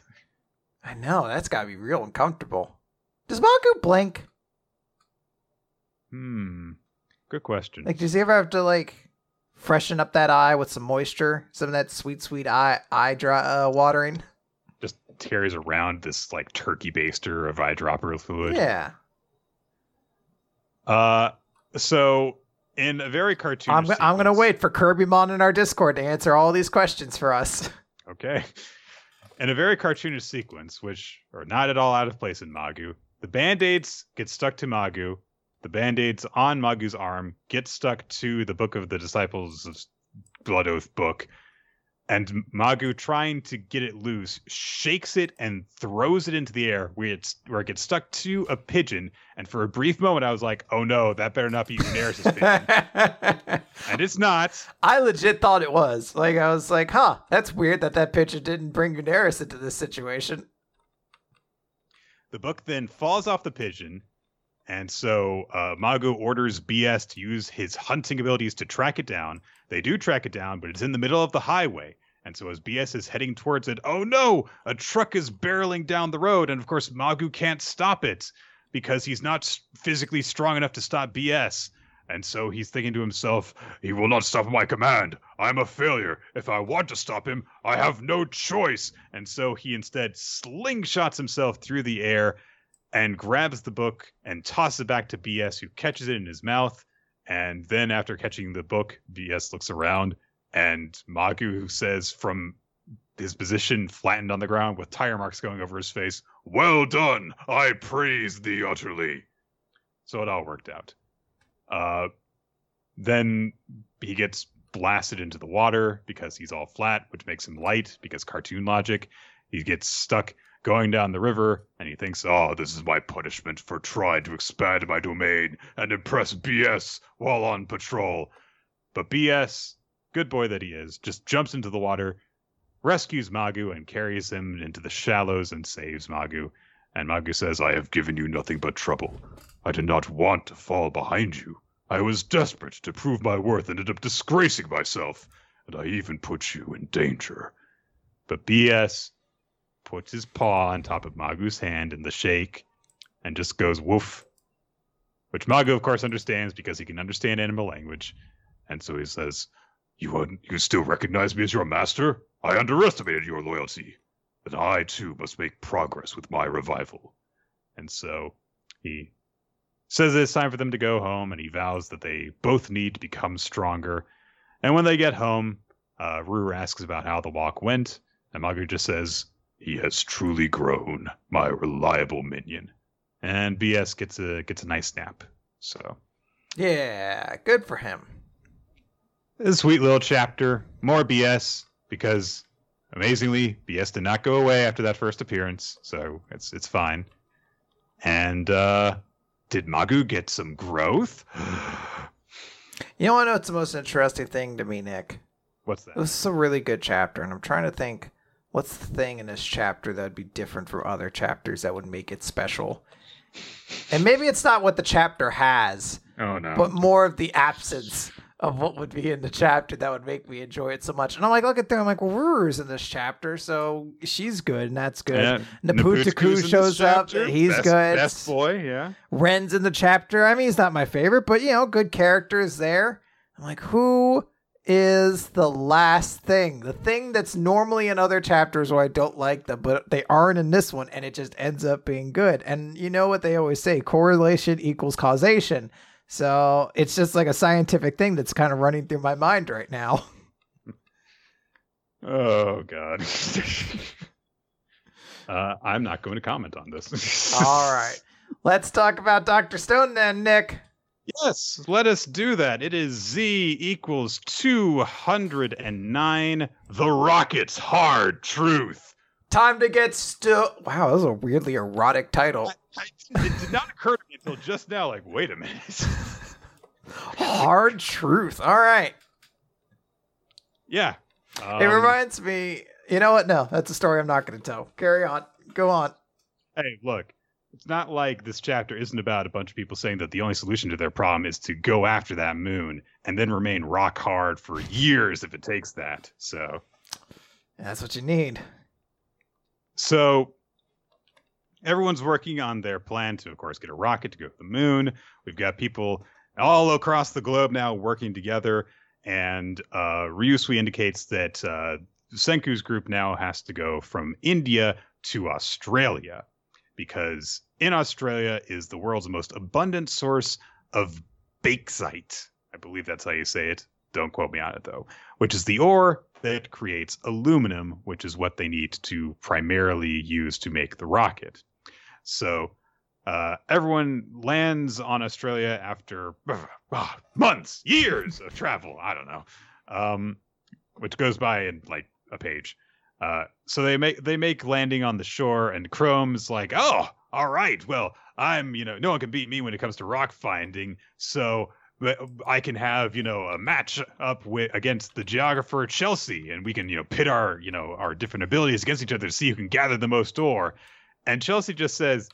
I know that's got to be real uncomfortable. Does Magu blink? Hmm. Good question. Like, does he ever have to like freshen up that eye with some moisture, some of that sweet, sweet eye eye dry, uh, watering. Just carries around this like turkey baster of eyedropper fluid. Yeah. Uh, so in a very cartoon, I'm, I'm gonna wait for Kirby-Mon in our Discord to answer all these questions for us. Okay. In a very cartoonish sequence, which are not at all out of place in Magu, the band-aids get stuck to Magu, the band-aids on Magu's arm get stuck to the book of the disciples of blood oath book and Magu trying to get it loose shakes it and throws it into the air where it's where it gets stuck to a pigeon. And for a brief moment I was like oh no that better not be Daenerys' pigeon. And it's not. I legit thought it was. Like I was like huh that's weird that that pigeon didn't bring Daenerys into this situation. The book then falls off the pigeon. And so uh, Magu orders BS to use his hunting abilities to track it down. They do track it down, but it's in the middle of the highway. And so as BS is heading towards it, oh no, a truck is barreling down the road. And of course, Magu can't stop it because he's not physically strong enough to stop BS. And so he's thinking to himself, he will not stop my command. I'm a failure. If I want to stop him, I have no choice. And so he instead slingshots himself through the air and grabs the book and tosses it back to BS, who catches it in his mouth. And then, after catching the book, BS looks around, and Magu says from his position flattened on the ground with tire marks going over his face, Well done! I praise thee utterly. So it all worked out. Uh, then he gets blasted into the water because he's all flat, which makes him light because cartoon logic. He gets stuck going down the river, and he thinks, oh, this is my punishment for trying to expand my domain and impress BS while on patrol. But BS, good boy that he is, just jumps into the water, rescues Magu, and carries him into the shallows and saves Magu. And Magu says, I have given you nothing but trouble. I did not want to fall behind you. I was desperate to prove my worth and ended up disgracing myself, and I even put you in danger. But BS puts his paw on top of Magu's hand in the shake and just goes woof. Which Magu, of course, understands because he can understand animal language. And so he says, You, un- you still recognize me as your master? I underestimated your loyalty. that I too must make progress with my revival. And so he says it's time for them to go home, and he vows that they both need to become stronger. And when they get home, uh, asks about how the walk went, and Magu just says, "He has truly grown, my reliable minion." And BS gets a gets a nice nap. So Yeah, good for him. A sweet little chapter. More BS because amazingly, BS did not go away after that first appearance, so it's it's fine. And uh did Magu get some growth? You know what? What's the most interesting thing to me, Nick? What's that? This is a really good chapter, and I'm trying to think what's the thing in this chapter that would be different from other chapters that would make it special. And maybe it's not what the chapter has, Oh no. but more of the absence of what would be in the chapter that would make me enjoy it so much. And I'm like, look at there, I'm like, well, Ruru's in this chapter, so she's good, and that's good. Yeah, Naputaku Naputiku's in this shows up, he's Best- good. Best boy, yeah. Ren's in the chapter. I mean, he's not my favorite, but you know, good characters there. I'm like, who is the last thing? The thing that's normally in other chapters where I don't like them, but they aren't in this one, and it just ends up being good. And you know what they always say correlation equals causation. So it's just like a scientific thing that's kind of running through my mind right now. Oh god. uh, I'm not going to comment on this. All right. Let's talk about Dr. Stone then, Nick. Yes, let us do that. It is Z equals 209. The Rocket's Hard Truth. Time to get still. Wow, that was a weirdly erotic title. I, it did not occur to me until just now, like, wait a minute. Hard truth. All right. yeah. it Um, reminds me. You know what? No, that's a story I'm not going to tell. Carry on. Go on. Hey, look, it's not like this chapter isn't about a bunch of people saying that the only solution to their problem is to go after that moon and then remain rock hard for years if it takes that. So, That's what you need. So everyone's working on their plan to, of course, get a rocket to go to the moon. We've got people all across the globe now working together, and uh, Ryusui indicates that uh, Senku's group now has to go from India to Australia because in Australia is the world's most abundant source of bauxite. I believe that's how you say it. Don't quote me on it though. Which is the ore that creates aluminum, which is what they need to primarily use to make the rocket. So uh, everyone lands on Australia after uh, months, years of travel. I don't know, um, which goes by in like a page. Uh, so they make they make landing on the shore, and Chrome's like, "Oh, all right. Well, I'm you know no one can beat me when it comes to rock finding. So I can have you know a match up with against the geographer Chelsea, and we can you know pit our you know our different abilities against each other to see who can gather the most ore." And Chelsea just says,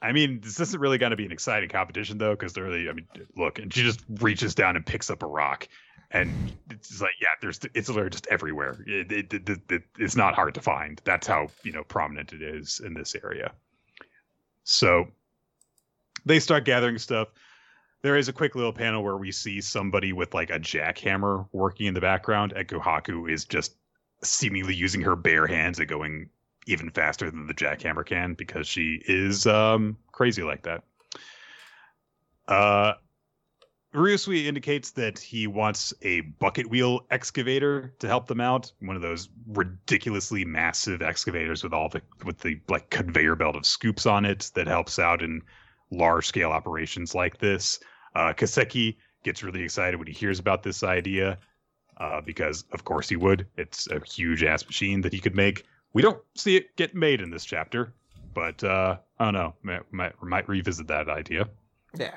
I mean, this isn't really going to be an exciting competition though, because they're really, I mean, look, and she just reaches down and picks up a rock, and it's like, yeah, there's, it's literally just everywhere. It, it, it, it's not hard to find. That's how you know prominent it is in this area. So they start gathering stuff. There is a quick little panel where we see somebody with like a jackhammer working in the background. And Kohaku is just seemingly using her bare hands and going even faster than the jackhammer can because she is um, crazy like that. Uh, Ryusui indicates that he wants a bucket wheel excavator to help them out. One of those ridiculously massive excavators with all the with the like conveyor belt of scoops on it that helps out in large scale operations like this. Uh, Kaseki gets really excited when he hears about this idea uh, because, of course, he would. It's a huge ass machine that he could make. We don't see it get made in this chapter, but uh, I don't know. Might, might, might revisit that idea. Yeah.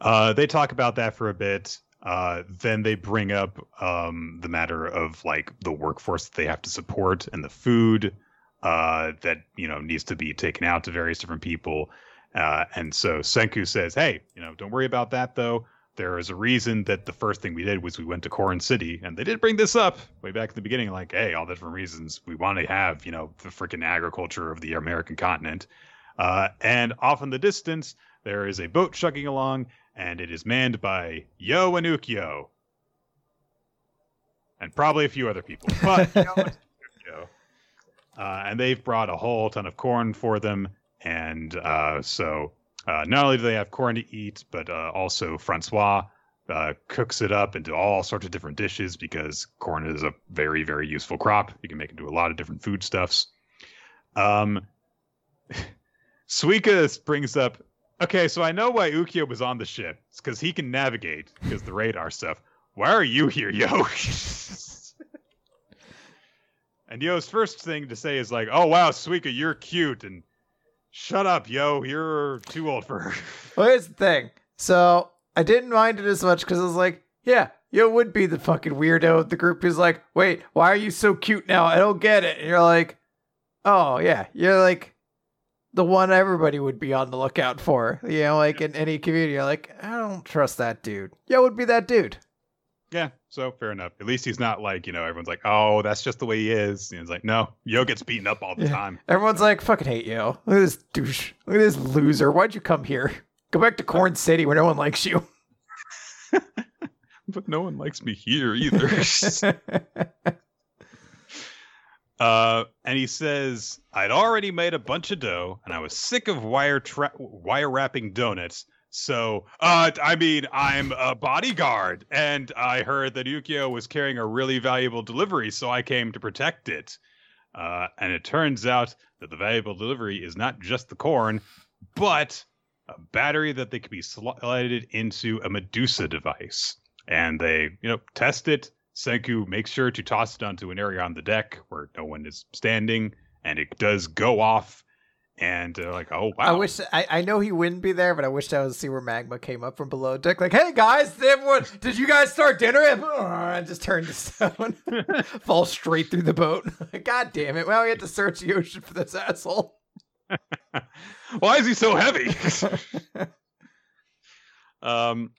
Uh, they talk about that for a bit. Uh, then they bring up um, the matter of like the workforce that they have to support and the food uh, that you know needs to be taken out to various different people. Uh, and so Senku says, "Hey, you know, don't worry about that though. There is a reason that the first thing we did was we went to Corn City, and they did bring this up way back in the beginning. Like, hey, all the different reasons we want to have, you know, the freaking agriculture of the American continent. Uh, and off in the distance, there is a boat chugging along, and it is manned by Yo and Ukyo, and probably a few other people. But Yo and Ukyo. Uh, and they've brought a whole ton of corn for them. And uh, so uh, not only do they have corn to eat, but uh, also Francois uh, cooks it up into all sorts of different dishes because corn is a very, very useful crop. You can make it into a lot of different foodstuffs. Um, Suika brings up, okay, so I know why Ukyo was on the ship. It's because he can navigate because the radar stuff. Why are you here, yo? and Yo's first thing to say is like, oh wow, Suika, you're cute, and shut up, yo, you're too old for her. Well, here's the thing. So I didn't mind it as much because I was like, yeah, Yo would be the fucking weirdo. The group is like, wait, why are you so cute now? I don't get it. And you're like, oh yeah, you're like the one everybody would be on the lookout for. You know, like in any community, you're like, I don't trust that dude. Yo would be that dude. Yeah, so fair enough. At least he's not like, you know, everyone's like, oh, that's just the way he is. And it's like, no, Yo gets beaten up all the Yeah. time. Everyone's like, fucking hate Yo. Look at this douche. Look at this loser. Why'd you come here? Go back to Corn City where no one likes you. But no one likes me here either. uh, and he says, I'd already made a bunch of dough and I was sick of wire tra- wire wrapping donuts. So, uh, I mean, I'm a bodyguard and I heard that Ukyo was carrying a really valuable delivery, so I came to protect it. Uh, and it turns out that the valuable delivery is not just the corn, but a battery that they could be slided into a Medusa device. And they, you know, test it. Senku makes sure to toss it onto an area on the deck where no one is standing, and it does go off. And they're like, oh, wow. I wish I, I know he wouldn't be there, but I wish I would see where magma came up from below deck. Like, hey guys, did everyone, did you guys start dinner? And just turn to stone, fall straight through the boat. God damn it! Well, we had to search the ocean for this asshole. Why is he so heavy? um,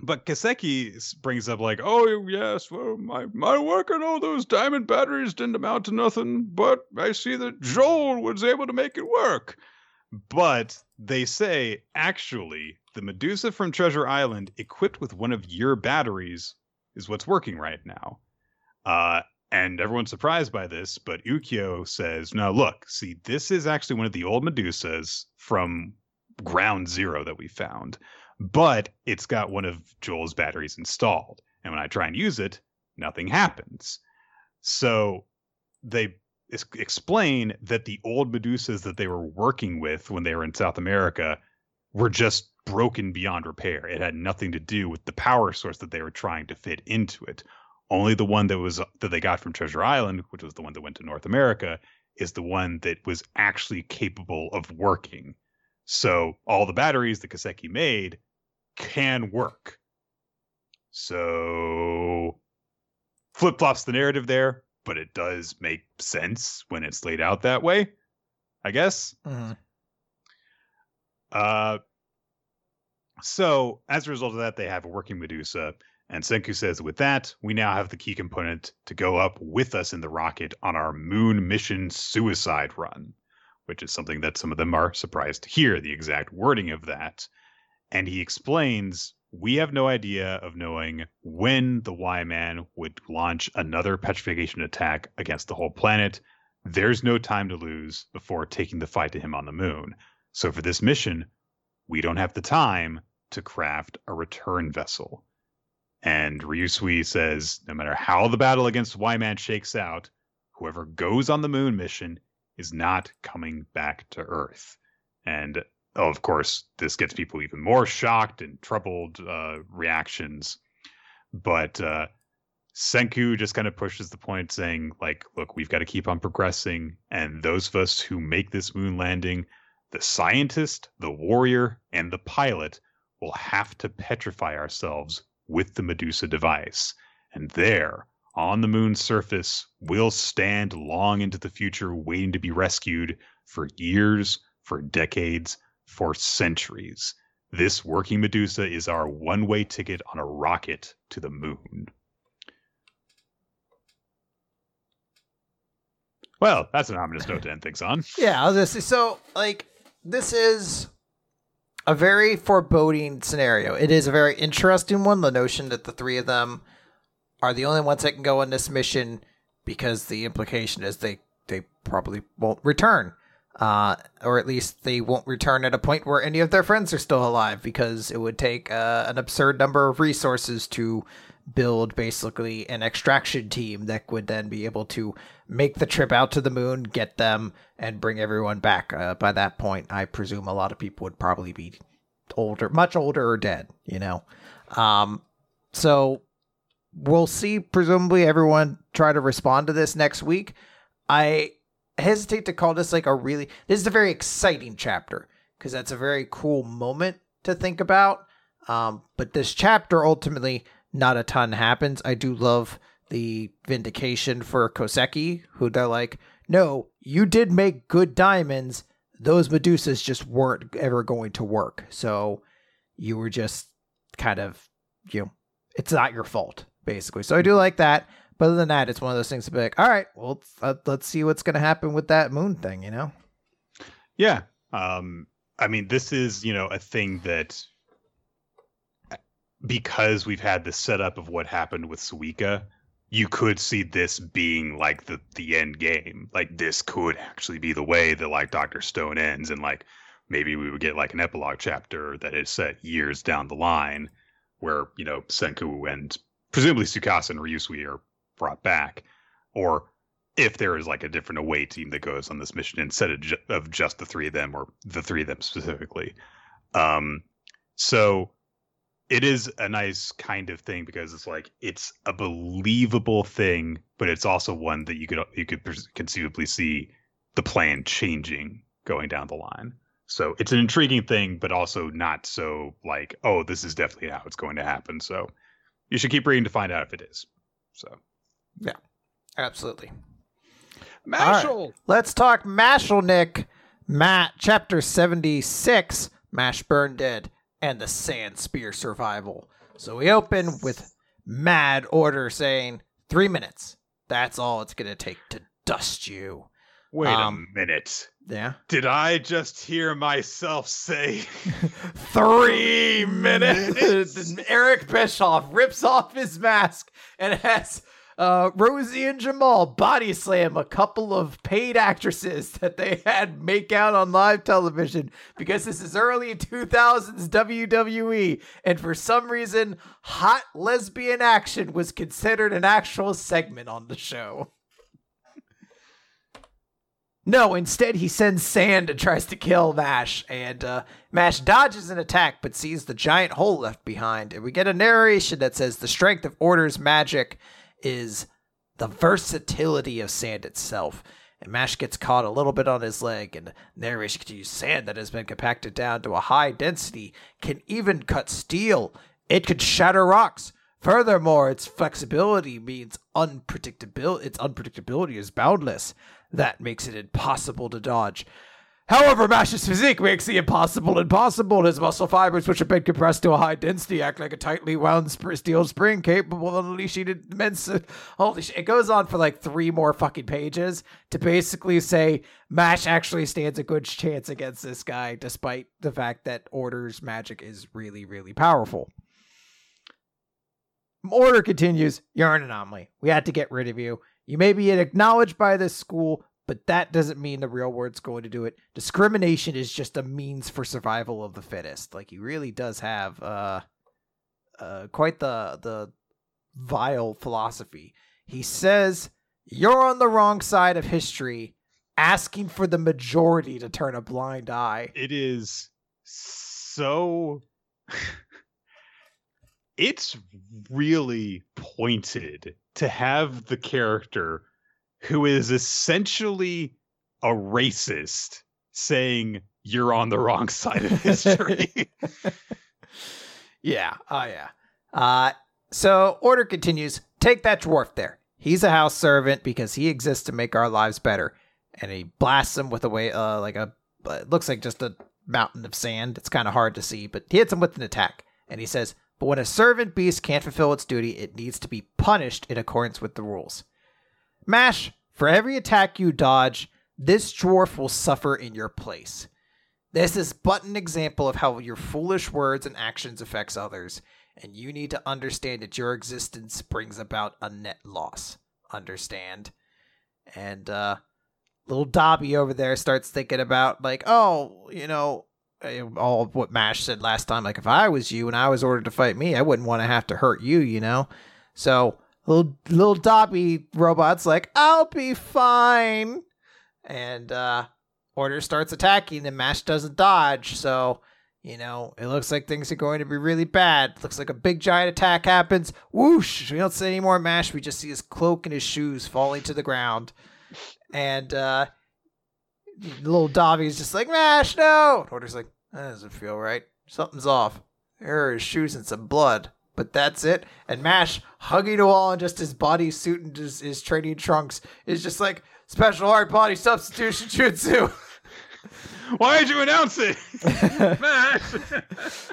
but Kaseki brings up like, oh yes, well, my my work on all those diamond batteries didn't amount to nothing, but I see that Joel was able to make it work. But they say actually the Medusa from Treasure Island, equipped with one of your batteries, is what's working right now. Uh, and everyone's surprised by this, but Ukyo says, "No, look, see, this is actually one of the old Medusas from Ground Zero that we found, but it's got one of Joel's batteries installed. And when I try and use it, nothing happens. So they explain that the old Medusas that they were working with when they were in South America were just broken beyond repair. It had nothing to do with the power source that they were trying to fit into it. Only the one that was that they got from Treasure Island, which was the one that went to North America, is the one that was actually capable of working. So all the batteries that Kaseki made can work. So flip flops the narrative there, but it does make sense when it's laid out that way, I guess. Mhm. Uh, so as a result of that, they have a working Medusa, and Senku says, "With that, we now have the key component to go up with us in the rocket on our moon mission suicide run." Which is something that some of them are surprised to hear the exact wording of that. And he explains, "We have no idea of knowing when the Why-Man would launch another petrification attack against the whole planet. There's no time to lose before taking the fight to him on the moon." So for this mission, we don't have the time to craft a return vessel. And Ryusui says no matter how the battle against Why-Man shakes out, whoever goes on the moon mission is not coming back to Earth. And of course, this gets people even more shocked and troubled uh, reactions. But uh, Senku just kind of pushes the point, saying, like, look, we've got to keep on progressing. And those of us who make this moon landing the scientist, the warrior, and the pilot will have to petrify ourselves with the Medusa device. And there, on the moon's surface, we'll stand long into the future, waiting to be rescued for years, for decades, for centuries. This working Medusa is our one way ticket on a rocket to the moon. Well, that's an ominous note to end things on. Yeah, I was gonna say, so like this is a very foreboding scenario. It is a very interesting one. The notion that the three of them are the only ones that can go on this mission because the implication is they they probably won't return. Uh, or at least they won't return at a point where any of their friends are still alive because it would take uh, an absurd number of resources to build basically an extraction team that would then be able to make the trip out to the moon, get them, and bring everyone back. Uh, by that point, I presume a lot of people would probably be older, much older or dead, you know? Um, so we'll see, presumably, everyone try to respond to this next week. I hesitate to call this like a really this is a very exciting chapter because that's a very cool moment to think about. Um, but this chapter ultimately not a ton happens. I do love the vindication for Kaseki who they're like no you did make good diamonds. Those medusas just weren't ever going to work. So you were just kind of you know it's not your fault basically. So i do like that but other than that, it's one of those things to be like, all right, well, uh, let's see what's going to happen with that moon thing, you know? Yeah. Um, I mean, this is, you know, a thing that because we've had the setup of what happened with Suika, you could see this being like the the end game. Like this could actually be the way that like Doctor Stone ends, and like maybe we would get like an epilogue chapter that is set years down the line, where you know Senku and presumably Tsukasa and Ryusui are brought back, or if there is like a different away team that goes on this mission instead of, ju- of just the three of them or the three of them specifically. Um, so it is a nice kind of thing because it's like it's a believable thing, but it's also one that you could you could conceivably see the plan changing going down the line. So it's an intriguing thing, but also not so like, oh, this is definitely how it's going to happen. So you should keep reading to find out if it is. So yeah, absolutely. Mashle. Right. Let's talk Mashle, Nick. Matt, chapter 76, Mash Burnedead, and the Sand Spear Survival. So we open with Mad Order saying, three minutes. That's all it's going to take to dust you. Wait um, a minute. Yeah. Did I just hear myself say three minutes? Eric Bischoff rips off his mask and has uh, Rosie and Jamal body slam a couple of paid actresses that they had make out on live television because this is early 2000s WWE, and for some reason, hot lesbian action was considered an actual segment on the show. No, instead he sends Sand and tries to kill Mash, and uh, Mash dodges an attack but sees the giant hole left behind, and we get a narration that says the strength of Orter's magic is the versatility of sand itself. And Mash gets caught a little bit on his leg, and narration continues sand that has been compacted down to a high density can even cut steel. It could shatter rocks. Furthermore, its flexibility means unpredictability. Its unpredictability is boundless. That makes it impossible to dodge. However, Mash's physique makes the impossible impossible. His muscle fibers, which have been compressed to a high density, act like a tightly wound steel spring capable of unleashing immense. Holy shit. It goes on for like three more fucking pages to basically say Mash actually stands a good chance against this guy, despite the fact that Orter's magic is really, really powerful. Orter continues You're an anomaly. We had to get rid of you. You may be acknowledged by this school, but that doesn't mean the real world's going to do it. Discrimination is just a means for survival of the fittest. Like he really does have uh, uh, quite the the vile philosophy. He says you're on the wrong side of history, asking for the majority to turn a blind eye. It is so. it's really pointed to have the character who is essentially a racist saying you're on the wrong side of history. yeah. Oh yeah. Uh so Orter continues. Take that dwarf there. He's a house servant because he exists to make our lives better. And he blasts him with a way uh like a it looks like just a mountain of sand. It's kind of hard to see, but he hits him with an attack. And he says, But when a servant beast can't fulfill its duty, it needs to be punished in accordance with the rules. Mash, for every attack you dodge, this dwarf will suffer in your place. This is but an example of how your foolish words and actions affects others, and you need to understand that your existence brings about a net loss. Understand? And uh little Dobby over there starts thinking about like, oh, you know, eh, all what Mash said last time. Like, if I was you and I was ordered to fight me, I wouldn't want to have to hurt you, you know. So little little Dobby robot's like, I'll be fine, and uh, Orter starts attacking, and Mash doesn't dodge. So you know, it looks like things are going to be really bad. looks like a big giant attack happens. Whoosh! We don't see any more Mash. We just see his cloak and his shoes falling to the ground. And uh little Dobby's just like, Mash, no! Orter's like, that doesn't feel right. Something's off. There are his shoes and some blood. But that's it. And Mash, hugging a wall in just his body suit and his, his training trunks, is just like, special hard body substitution jutsu. Why did you announce it? Mash.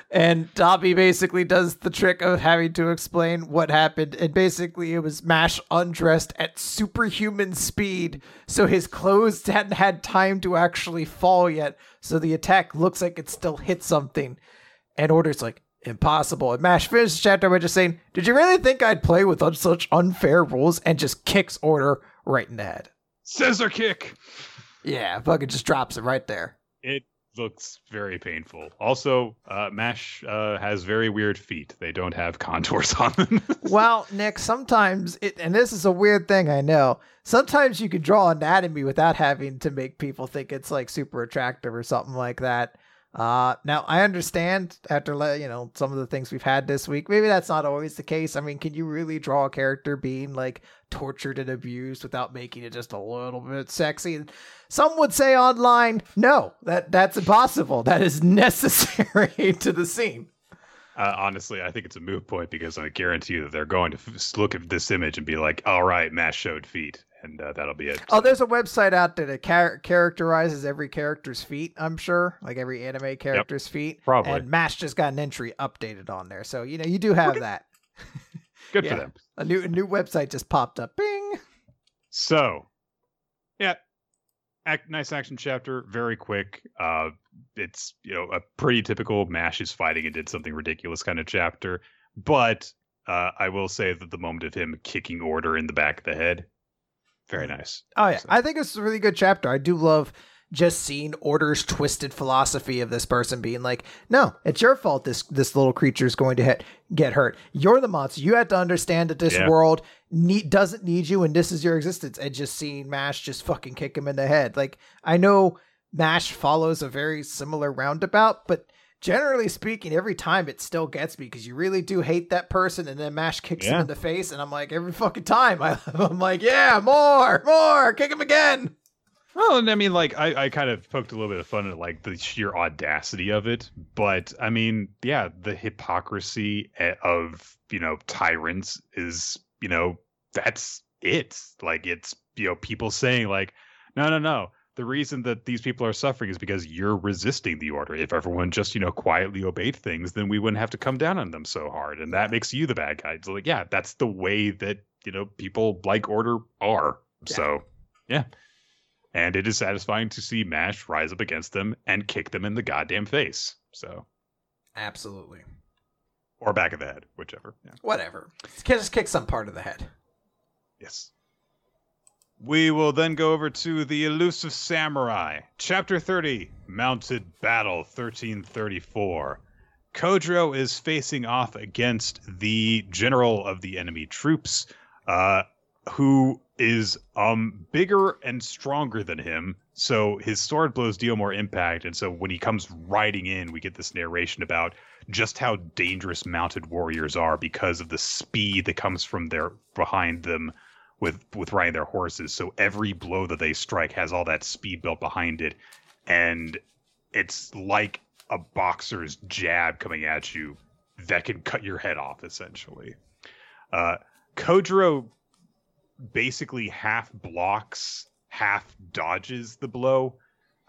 and Dobby basically does the trick of having to explain what happened. And basically, it was Mash undressed at superhuman speed. So his clothes hadn't had time to actually fall yet. So the attack looks like it still hit something. And Orter's like, impossible. And Mash finishes the chapter by just saying, Did you really think I'd play with such unfair rules? And just kicks Orter right in the head. Scissor kick. Yeah, fucking just drops it right there. It looks very painful. Also, uh, Mash uh, has very weird feet. They don't have contours on them. well, Nick, sometimes it, and this is a weird thing, I know. Sometimes you can draw anatomy without having to make people think it's like super attractive or something like that. Uh, now I understand after you know some of the things we've had this week. Maybe that's not always the case. I mean, can you really draw a character being like tortured and abused without making it just a little bit sexy? And Some would say online, no, that that's impossible. That is necessary to the scene. Uh, honestly, I think it's a move point because I guarantee you that they're going to f- look at this image and be like, "All right, Mash showed feet." And uh, that'll be it. Oh, there's a website out there that char- characterizes every character's feet. I'm sure, like every anime character's yep, feet. Probably. And Mash just got an entry updated on there, so you know you do have that. Good yeah. for them. A new a new website just popped up. Bing. So, yeah, act, nice action chapter. Very quick. Uh, it's you know a pretty typical Mash is fighting and did something ridiculous kind of chapter, but. Uh, I will say that the moment of him kicking Orter in the back of the head very mm. nice. Oh yeah, so. I think it's a really good chapter. I do love just seeing Orter's twisted philosophy of this person being like, "No, it's your fault. This this little creature is going to hit, get hurt. You're the monster. You have to understand that this yeah. world need, doesn't need you, and this is your existence." And just seeing Mash just fucking kick him in the head. Like I know Mash follows a very similar roundabout, but generally speaking, every time it still gets me because you really do hate that person, and then Mash kicks yeah. him in the face, and I'm like, every fucking time, I, am like, yeah, more, more, kick him again. Well, and I mean, like, I, I kind of poked a little bit of fun at like the sheer audacity of it, but I mean, yeah, the hypocrisy of you know tyrants is you know that's it. Like, it's you know people saying like, no, no, no the reason that these people are suffering is because you're resisting the order. If everyone just, you know, quietly obeyed things, then we wouldn't have to come down on them so hard. And that makes you the bad guy. So like, yeah, that's the way that, you know, people like order are. Yeah. So yeah. And it is satisfying to see Mash rise up against them and kick them in the goddamn face. So Absolutely. Or back of the head, whichever. Yeah. Whatever. Just kick some part of the head. Yes. We will then go over to The Elusive Samurai, Chapter 30, Mounted Battle 1334. Kojiro is facing off against the general of the enemy troops, uh, who is um bigger and stronger than him. So his sword blows deal more impact, and so when he comes riding in, we get this narration about just how dangerous mounted warriors are because of the speed that comes from their behind them with with riding their horses. So every blow that they strike has all that speed built behind it, and it's like a boxer's jab coming at you that can cut your head off essentially. Uh, Kojiro basically half blocks, half dodges the blow.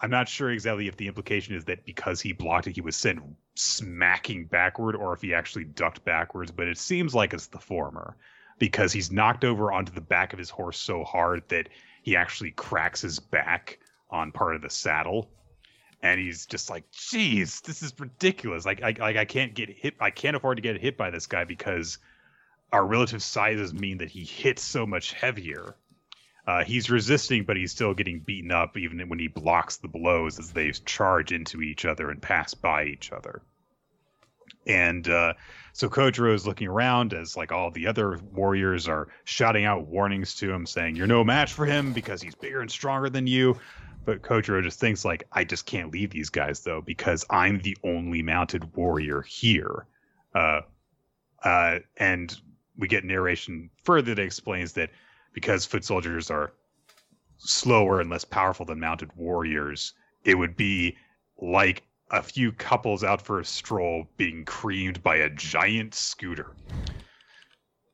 I'm not sure exactly if the implication is that because he blocked it, he was sent smacking backward, or if he actually ducked backwards. But it seems like it's the former because he's knocked over onto the back of his horse so hard that he actually cracks his back on part of the saddle. And he's just like jeez this is ridiculous. Like I, like I can't get hit I can't afford to get hit by this guy because our relative sizes mean that he hits so much heavier. Uh, he's resisting, but he's still getting beaten up even when he blocks the blows as they charge into each other and pass by each other. And uh, so Kojiro is looking around as like all the other warriors are shouting out warnings to him, saying you're no match for him because he's bigger and stronger than you. But Kojiro just thinks like I just can't leave these guys though because I'm the only mounted warrior here. Uh, uh, and we get narration further that explains that because foot soldiers are slower and less powerful than mounted warriors, it would be like a few couples out for a stroll being creamed by a giant scooter.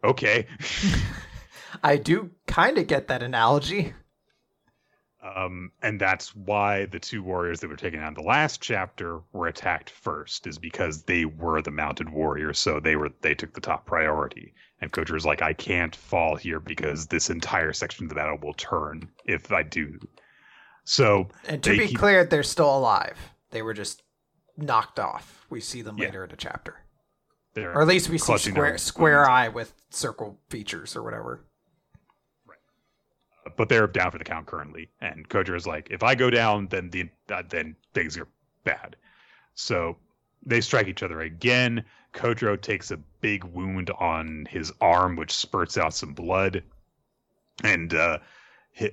Okay. I do kind of get that analogy. Um, and that's why the two warriors that were taken out in the last chapter were attacked first, is because they were the mounted warriors, so they were they took the top priority. And is like, I can't fall here because this entire section of the battle will turn if I do. So And to be keep... clear, they're still alive. They were just knocked off. We see them later yeah. in the chapter. They're or at least we see square square eye with circle features or whatever Right. but they're down for the count currently. And Kojiro is like, if I go down, then the uh, then things are bad. So they strike each other again. Kojiro takes a big wound on his arm, which spurts out some blood, and uh, his,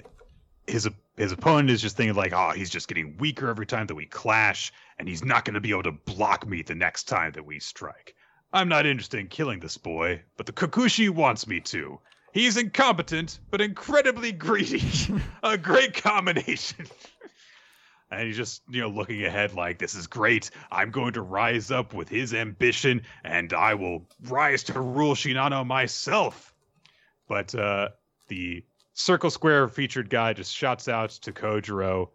his his opponent is just thinking like, oh, he's just getting weaker every time that we clash, and he's not going to be able to block me the next time that we strike. I'm not interested in killing this boy, but the Kokushi wants me to. He's incompetent, but incredibly greedy. a great combination. and he's just, you know, looking ahead like, this is great. I'm going to rise up with his ambition, and I will rise to rule Shinano myself. But uh, the Circle Square featured guy just shouts out to Kojiro,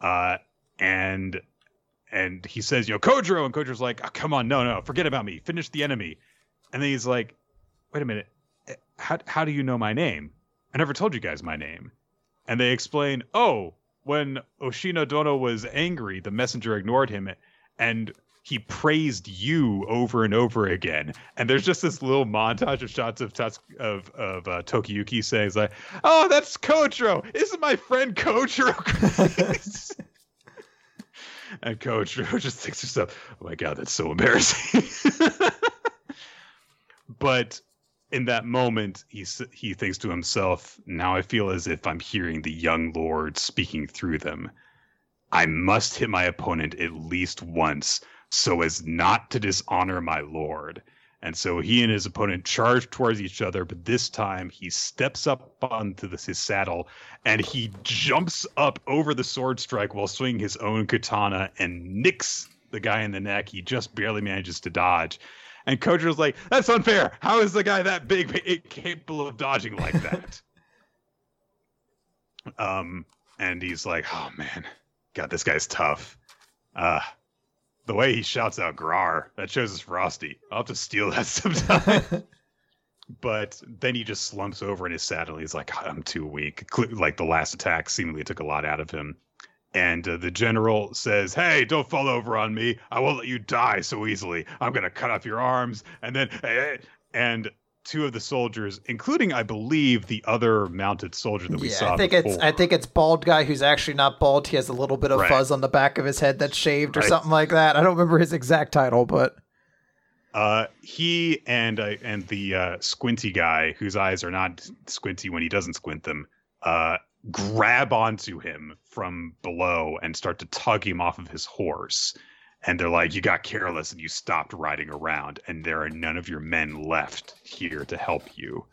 uh, and and he says, know, Kojiro, and Kojiro's like, oh, come on, no, no, forget about me, finish the enemy. And then he's like, wait a minute, how, how do you know my name? I never told you guys my name. And they explain, oh, when Oshina Dono was angry, the messenger ignored him and he praised you over and over again. And there's just this little montage of shots of of of uh, Tokiyuki saying, like, oh, that's Kojiro. Isn't my friend Kojiro and Kojiro just thinks to himself, oh my God, that's so embarrassing. but in that moment, he he thinks to himself, "Now I feel as if I'm hearing the young lord speaking through them. I must hit my opponent at least once, so as not to dishonor my lord." And so he and his opponent charge towards each other, but this time he steps up onto the, his saddle and he jumps up over the sword strike while swinging his own katana and nicks the guy in the neck. He just barely manages to dodge. And was like, that's unfair. How is the guy that big capable of dodging like that? um, and he's like, oh man, God, this guy's tough. Uh, the way he shouts out Grar, that shows us Frosty. I'll have to steal that sometime. but then he just slumps over in his saddle. He's like, I'm too weak. Like the last attack seemingly took a lot out of him and uh, the general says, "Hey, don't fall over on me. I won't let you die so easily. I'm going to cut off your arms." And then and two of the soldiers, including I believe the other mounted soldier that we yeah, saw. I think before. it's I think it's bald guy who's actually not bald. He has a little bit of right. fuzz on the back of his head that's shaved or right. something like that. I don't remember his exact title, but uh, he and uh, and the uh, squinty guy whose eyes are not squinty when he doesn't squint them. Uh, grab onto him from below and start to tug him off of his horse. And they're like, You got careless and you stopped riding around, and there are none of your men left here to help you.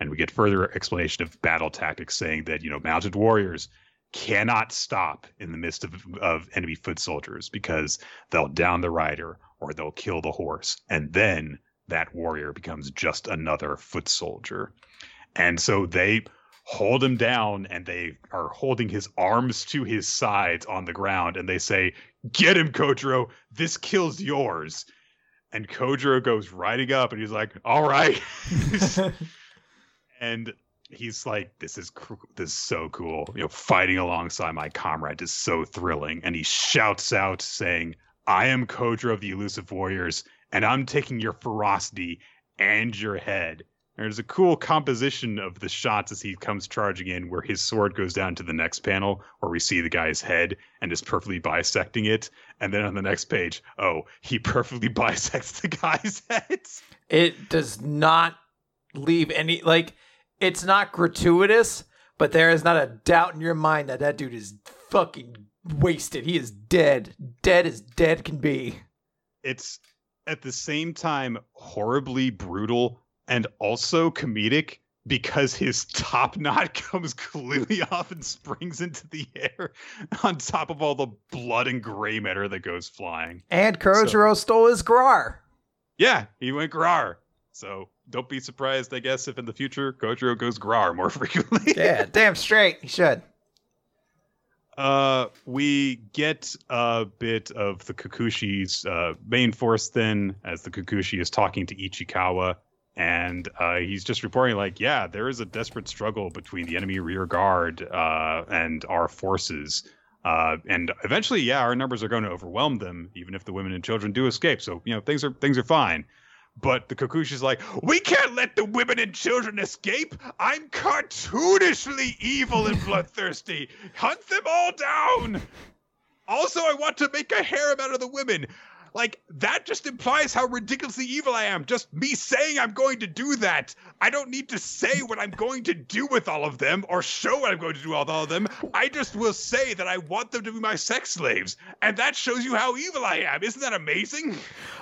And we get further explanation of battle tactics saying that, you know, mounted warriors cannot stop in the midst of, of enemy foot soldiers because they'll down the rider or they'll kill the horse. And then that warrior becomes just another foot soldier. And so they hold him down and they are holding his arms to his sides on the ground and they say, Get him, Kojiro. This kills yours. And Kojiro goes riding up and he's like, All right. and he's like, This is this is so cool. You know, fighting alongside my comrade is so thrilling. And he shouts out saying, I am Kojiro of the Elusive Warriors, and I'm taking your ferocity and your head There's a cool composition of the shots as he comes charging in, where his sword goes down to the next panel, where we see the guy's head and is perfectly bisecting it. And then on the next page, oh, he perfectly bisects the guy's head. It does not leave any, like, it's not gratuitous, but there is not a doubt in your mind that that dude is fucking wasted. He is dead. Dead as dead can be. It's at the same time horribly brutal and also comedic because his top knot comes completely off and springs into the air on top of all the blood and gray matter that goes flying. And Kojiro so, stole his Grar. Yeah, he went Grar. So don't be surprised, I guess, if in the future Kojiro goes Grar more frequently. yeah, damn straight. He should. Uh, we get a bit of the Kokushi's uh, main force then, as the Kokushi is talking to Ichikawa and uh, he's just reporting like, yeah, there is a desperate struggle between the enemy rear guard uh, and our forces. Uh, and eventually, yeah, our numbers are going to overwhelm them, even if the women and children do escape. So you know, things are things are fine. But the Kokushi's like, we can't let the women and children escape. I'm cartoonishly evil and bloodthirsty. Hunt them all down. Also, I want to make a harem out of the women. Like that just implies how ridiculously evil I am. Just me saying I'm going to do that. I don't need to say what I'm going to do with all of them or show what I'm going to do with all of them. I just will say that I want them to be my sex slaves. And that shows you how evil I am. Isn't that amazing?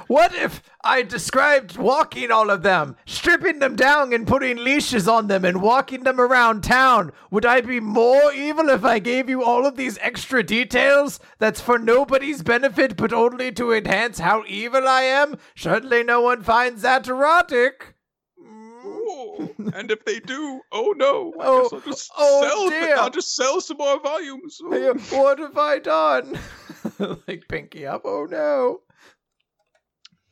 What if I described walking all of them, stripping them down and putting leashes on them and walking them around town? Would I be more evil if I gave you all of these extra details that's for nobody's benefit but only to enhance how evil I am? Certainly no one finds that erotic. And if they do, oh no! I oh, guess I'll just oh sell. Dear. I'll just sell some more volumes. Oh. What have I done? like Pinky up. Oh no!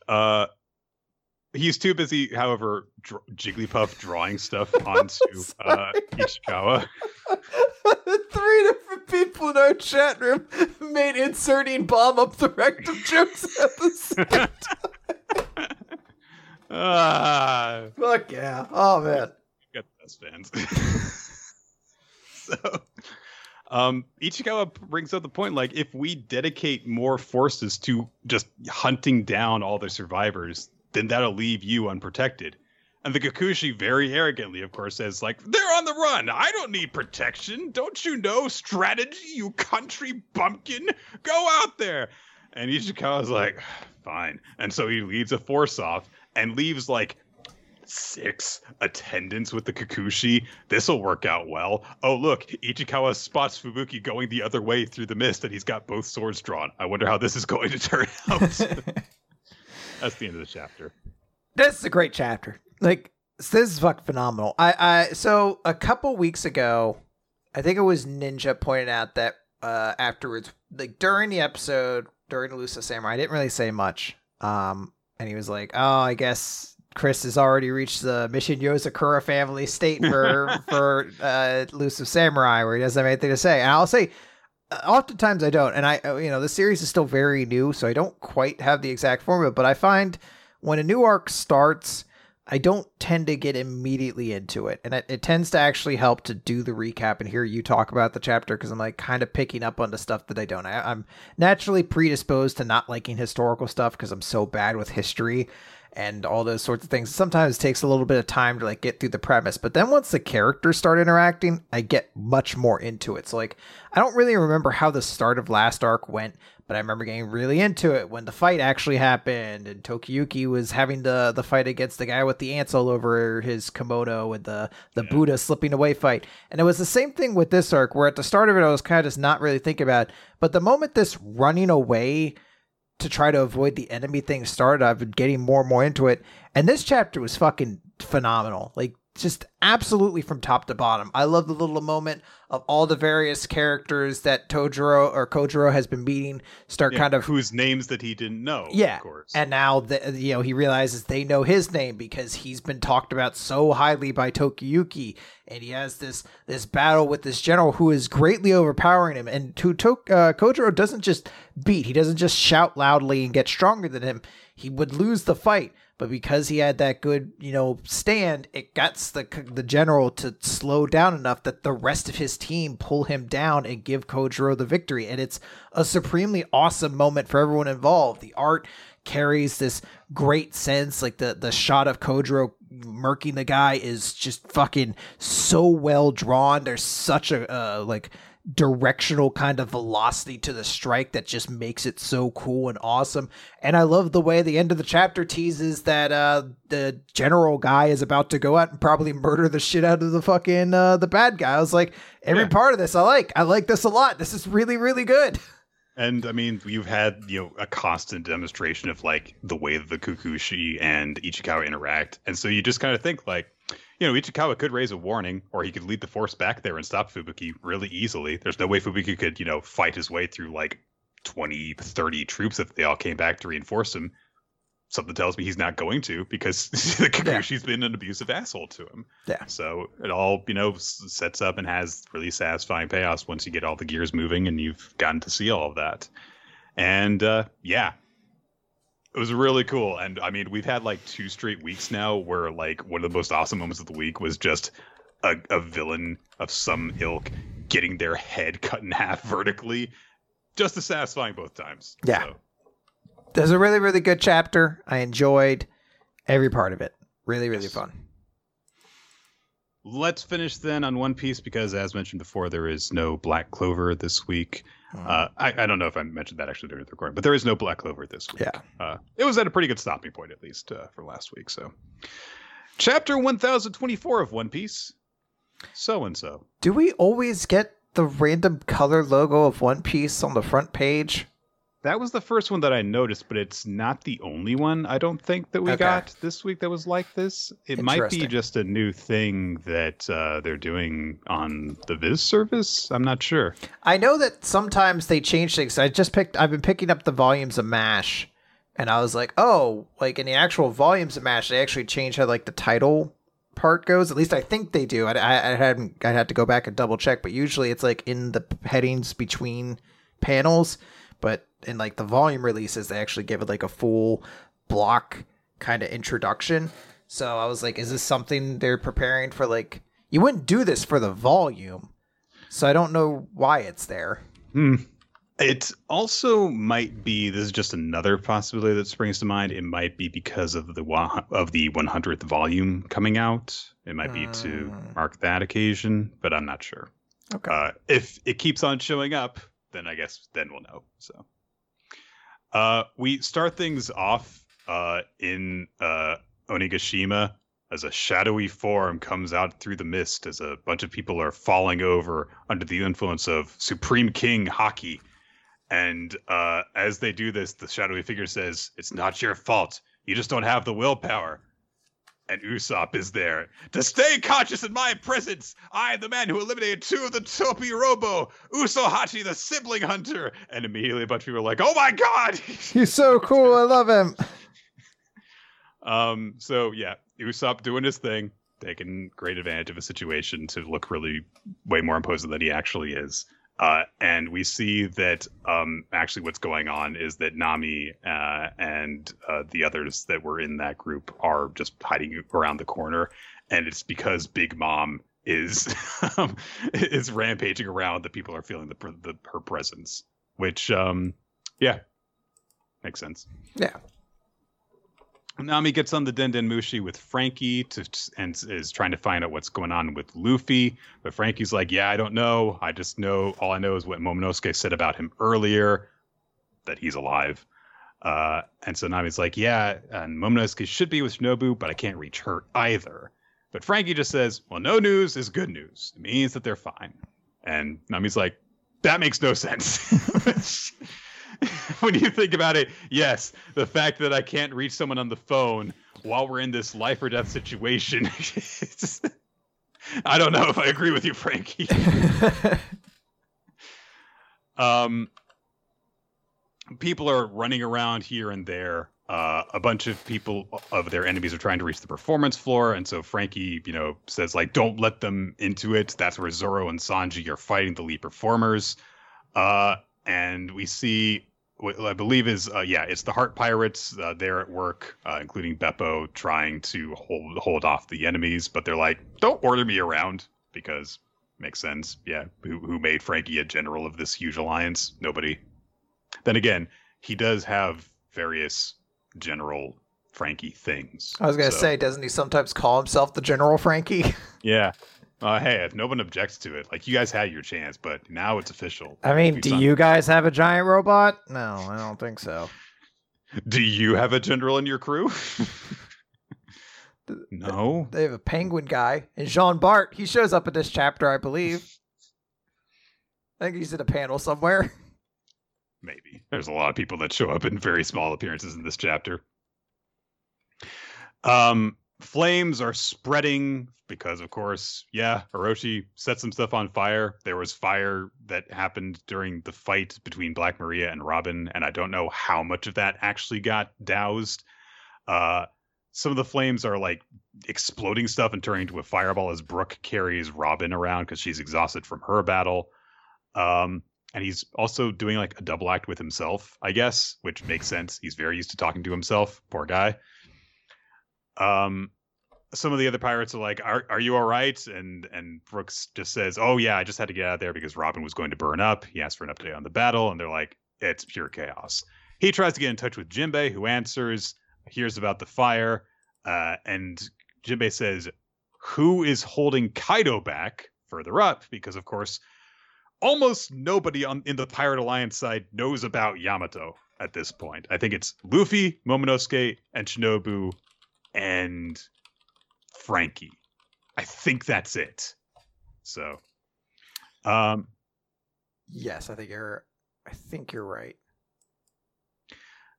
Uh, he's too busy, however, dr- Jigglypuff drawing stuff onto uh, Ichikawa. Three different people in our chat room made inserting bomb up the rectum jokes at the same time. Ah, fuck yeah! Oh man, got the best fans. so, um, Ichikawa brings up the point like if we dedicate more forces to just hunting down all the survivors, then that'll leave you unprotected. And the Kokushi very arrogantly, of course, says, like, they're on the run. I don't need protection. Don't you know strategy, you country bumpkin? Go out there. And Ichikawa's like, fine. And so he leads a force off and leaves like six attendants with the Kokushi. This'll work out well. Oh, look, Ichikawa spots Fubuki going the other way through the mist and he's got both swords drawn. I wonder how this is going to turn out. That's the end of the chapter. This is a great chapter. Like this is fucking phenomenal. I I so a couple weeks ago, I think it was Ninja pointed out that uh afterwards, like during the episode during Elusive Samurai, I didn't really say much. Um, and he was like, "Oh, I guess Chris has already reached the Mission Yozakura family state for for uh, Elusive Samurai, where he doesn't have anything to say." And I'll say, oftentimes I don't, and I uh, you know the series is still very new, so I don't quite have the exact formula. But I find when a new arc starts, I don't tend to get immediately into it, and it, it, tends to actually help to do the recap and hear you talk about the chapter because I'm like kind of picking up on the stuff that I don't. I, am naturally predisposed to not liking historical stuff because I'm so bad with history and all those sorts of things. Sometimes it takes a little bit of time to like get through the premise, but then once the characters start interacting, I get much more into it. So like I don't really remember how the start of last arc went, but I remember getting really into it when the fight actually happened and Tokiyuki was having the the fight against the guy with the ants all over his kimono with the the yeah. Buddha slipping away fight. And it was the same thing with this arc where at the start of it I was kind of just not really thinking about, it. but the moment this running away to try to avoid the enemy thing started, I've been getting more and more into it. And this chapter was fucking phenomenal. Like just absolutely from top to bottom. I love the little moment of all the various characters that Tojiro or Kojiro has been meeting start yeah, kind of whose names that he didn't know. Yeah, of course. and now the, you know he realizes they know his name because he's been talked about so highly by Tokiyuki, and he has this this battle with this general who is greatly overpowering him. And to, to uh, Kojiro doesn't just beat; he doesn't just shout loudly and get stronger than him. He would lose the fight but because he had that good, you know, stand, it gets the the general to slow down enough that the rest of his team pull him down and give Kojiro the victory. And it's a supremely awesome moment for everyone involved. The art carries this great sense, like the the shot of Kojiro murking the guy is just fucking so well drawn. There's such a uh, like directional kind of velocity to the strike that just makes it so cool and awesome. And I love the way the end of the chapter teases that uh the general guy is about to go out and probably murder the shit out of the fucking uh the bad guy. I was like, every yeah. part of this I like. I like this a lot. This is really, really good. And I mean, you've had you know a constant demonstration of like the way that the Kokushi and Ichikawa interact, and so you just kind of think like, you know, Ichikawa could raise a warning, or he could lead the force back there and stop Fubuki really easily. There's no way Fubuki could, you know, fight his way through like 20, 30 troops if they all came back to reinforce him. Something tells me he's not going to because the Kokushi's yeah. been an abusive asshole to him. Yeah. So it all, you know, sets up and has really satisfying payoffs once you get all the gears moving and you've gotten to see all of that. And uh, yeah, it was really cool. And I mean, we've had like two straight weeks now where like one of the most awesome moments of the week was just a, a villain of some ilk getting their head cut in half vertically. Just as satisfying both times. Yeah. So. There's a really, really good chapter. I enjoyed every part of it. Really, really yes. fun. Let's finish then on One Piece because, as mentioned before, there is no Black Clover this week. Mm. Uh, I, I, don't know if I mentioned that actually during the recording, but there is no Black Clover this week. Yeah. Uh, it was at a pretty good stopping point, at least, uh, for last week. So, chapter 1024 of One Piece. So and so. Do we always get the random color logo of One Piece on the front page? That was the first one that I noticed, but it's not the only one I don't think that we okay. got this week that was like this. It might be just a new thing that uh, they're doing on the Viz service. I'm not sure. I know that sometimes they change things. I just picked. I've been picking up the volumes of Mash, and I was like, oh, like in the actual volumes of Mash, they actually change how like the title part goes. At least I think they do. I, I, I hadn't. I had to go back and double check, but usually it's like in the headings between panels. But in like the volume releases, they actually give it like a full block kind of introduction. So I was like, is this something they're preparing for? Like, you wouldn't do this for the volume, so I don't know why it's there. Hmm. It also might be. This is just another possibility that springs to mind. It might be because of the of the 100th volume coming out. It might be to hmm. mark that occasion, but I'm not sure. Okay. Uh, if it keeps on showing up, then I guess then we'll know. So. Uh, we start things off uh, in uh, Onigashima as a shadowy form comes out through the mist as a bunch of people are falling over under the influence of Supreme King Haki. And uh, as they do this, the shadowy figure says, It's not your fault. You just don't have the willpower and Usopp is there. To stay conscious in my presence, I am the man who eliminated two of the Tobiroppo, Usohachi the sibling hunter. And immediately a bunch of people are like, oh my god! He's so cool, I love him. um, so yeah, Usopp doing his thing, taking great advantage of a situation to look really way more imposing than he actually is. Uh, and we see that um, actually what's going on is that Nami uh, and uh, the others that were in that group are just hiding around the corner, and it's because Big Mom is is rampaging around that people are feeling the, the her presence, which um, yeah makes sense. Yeah. Nami gets on the Den Den Mushi with Franky to and is trying to find out what's going on with Luffy. But Franky's like, "Yeah, I don't know. I just know all I know is what Momonosuke said about him earlier, that he's alive." Uh, and so Nami's like, "Yeah, and Momonosuke should be with Shinobu, but I can't reach her either." But Franky just says, "Well, no news is good news. It means that they're fine." And Nami's like, "That makes no sense." when you think about it, yes, the fact that I can't reach someone on the phone while we're in this life or death situation, I don't know if I agree with you, Franky. um, people are running around here and there. Uh, a bunch of people of their enemies are trying to reach the performance floor, and so Franky, you know, says like, "Don't let them into it." That's where Zoro and Sanji are fighting the lead performers. Uh, and we see what I believe is uh, yeah, it's the Heart Pirates. Uh, they're at work, uh, including Bepo, trying to hold hold off the enemies. But they're like, "Don't order me around," because makes sense. Yeah, who who made Franky a general of this huge alliance? Nobody. Then again, he does have various general Franky things. I was gonna so- say, doesn't he sometimes call himself the General Franky? yeah. Uh, hey, if no one objects to it, like you guys had your chance, but now it's official. I mean, do you guys have a giant robot? No, I don't think so. Do you have a general in your crew? no. They have a penguin guy, and Jean Bart. He shows up in this chapter, I believe. I think he's in a panel somewhere. Maybe. There's a lot of people that show up in very small appearances in this chapter. Um, flames are spreading because, of course, yeah, Orochi set some stuff on fire. There was fire that happened during the fight between Black Maria and Robin, and I don't know how much of that actually got doused. Uh, some of the flames are like exploding stuff and turning into a fireball as Brook carries Robin around because she's exhausted from her battle. Um, and he's also doing like a double act with himself, I guess, which makes sense. He's very used to talking to himself. Poor guy. Um, some of the other pirates are like, "Are are you all right?" And and Brooks just says, "Oh yeah, I just had to get out of there because Robin was going to burn up." He asked for an update on the battle, and they're like, "It's pure chaos." He tries to get in touch with Jinbei, who answers, hears about the fire, uh, and Jinbei says, "Who is holding Kaido back?" Further up, because of course almost nobody on in the Pirate Alliance side knows about Yamato at this point. I think it's Luffy, Momonosuke, and Shinobu, and Franky. I think that's it. So, um, Yes, I think you're. I think you're right.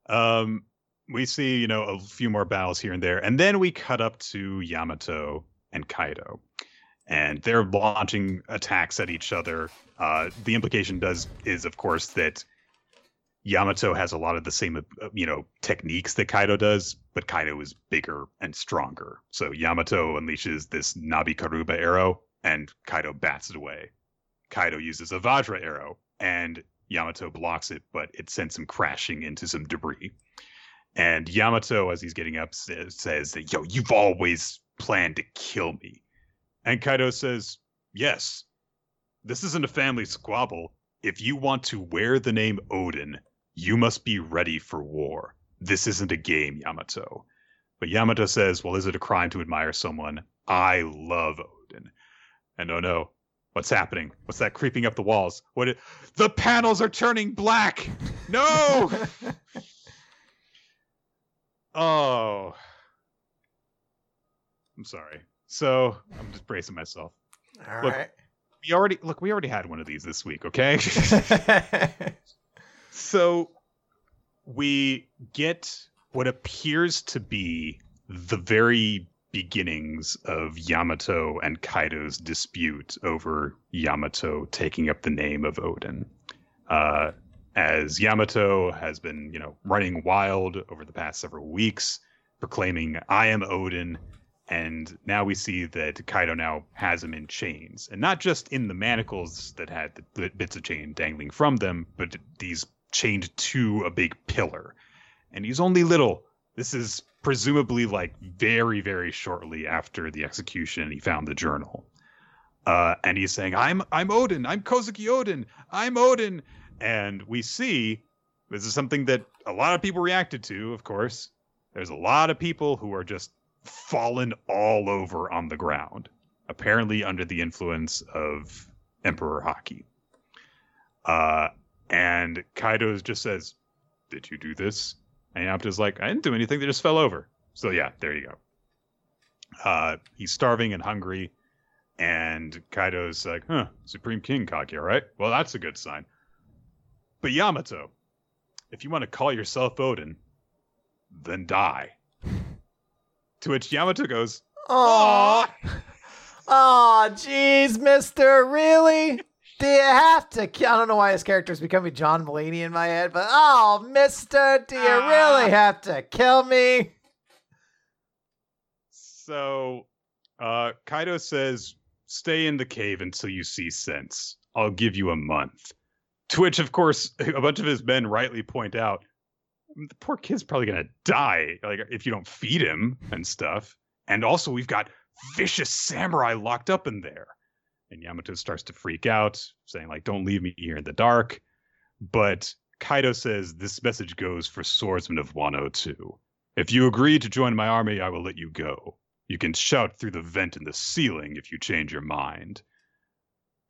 um, we see you know a few more battles here and there, and then we cut up to Yamato and Kaido, and they're launching attacks at each other. Uh, the implication does is of course that Yamato has a lot of the same uh, you know techniques that Kaido does, but Kaido is bigger and stronger. So Yamato unleashes this Narikabura arrow, and Kaido bats it away. Kaido uses a Vajra arrow, and Yamato blocks it, but it sends him crashing into some debris. And Yamato, as he's getting up, says, that, Yo, you've always planned to kill me. And Kaido says, Yes, this isn't a family squabble. If you want to wear the name Oden, you must be ready for war. This isn't a game, Yamato. But Yamato says, Well, is it a crime to admire someone? I love Oden. And oh no, what's happening? What's that creeping up the walls? What? It, the panels are turning black! No! oh. I'm sorry. So I'm just bracing myself. All Look, right. We already look. We already had one of these this week. Okay. so we get what appears to be the very beginnings of Yamato and Kaido's dispute over Yamato taking up the name of Oden. Uh, as Yamato has been, you know, running wild over the past several weeks, proclaiming, I am Oden. And now we see that Kaido now has him in chains. And not just in the manacles that had the bits of chain dangling from them, but these chained to a big pillar. And he's only little. This is presumably like very, very shortly after the execution. He found the journal. Uh, and he's saying, I'm I'm Oden, I'm Kozuki Oden, I'm Oden. And we see this is something that a lot of people reacted to, of course. There's a lot of people who are just fallen all over on the ground, apparently under the influence of Emperor Haki. Uh, and Kaido just says, Did you do this? And Yamato's like, I didn't do anything, they just fell over. So yeah, there you go. Uh, he's starving and hungry, and Kaido's like, huh, Supreme King Haki, all right? Well, that's a good sign. But Yamato, if you want to call yourself Oden, then die. To which Yamato goes, Aw. Aw, jeez, mister. Really? Do you have to? ki- I don't know why his character is becoming John Mulaney in my head, but oh, mister, do you Ah. really have to kill me? So, uh, Kaido says, "Stay in the cave until you see sense. I'll give you a month. To which, of course, a bunch of his men rightly point out the poor kid's probably gonna die, like if you don't feed him and stuff. And also, we've got vicious samurai locked up in there. And Yamato starts to freak out, saying like, "Don't leave me here in the dark." But Kaido says this message goes for swordsmen of Wano too. If you agree to join my army, I will let you go. You can shout through the vent in the ceiling if you change your mind.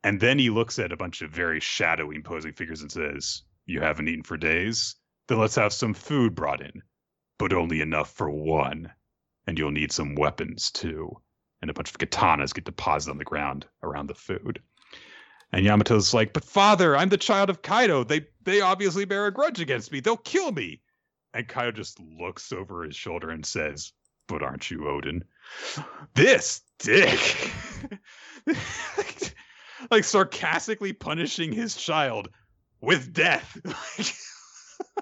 And then he looks at a bunch of very shadowy, imposing figures and says, You haven't eaten for days? Then let's have some food brought in, but only enough for one. And you'll need some weapons too. And a bunch of katanas get deposited on the ground around the food. And Yamato's like, But father, I'm the child of Kaido. They they obviously bear a grudge against me. They'll kill me. And Kaido just looks over his shoulder and says, But aren't you Oden?" This dick. like sarcastically punishing his child with death.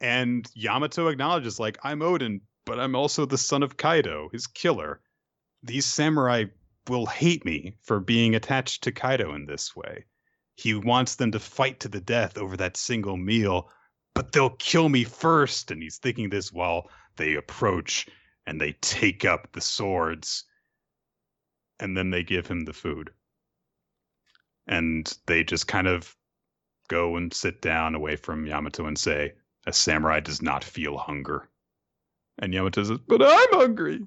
and Yamato acknowledges, like, I'm Oden, but I'm also the son of Kaido, his killer. These samurai will hate me for being attached to Kaido in this way. He wants them to fight to the death over that single meal, but they'll kill me first. And he's thinking this while they approach and they take up the swords and then they give him the food. And they just kind of go and sit down away from Yamato and say, A samurai does not feel hunger. And Yamato says, But I'm hungry.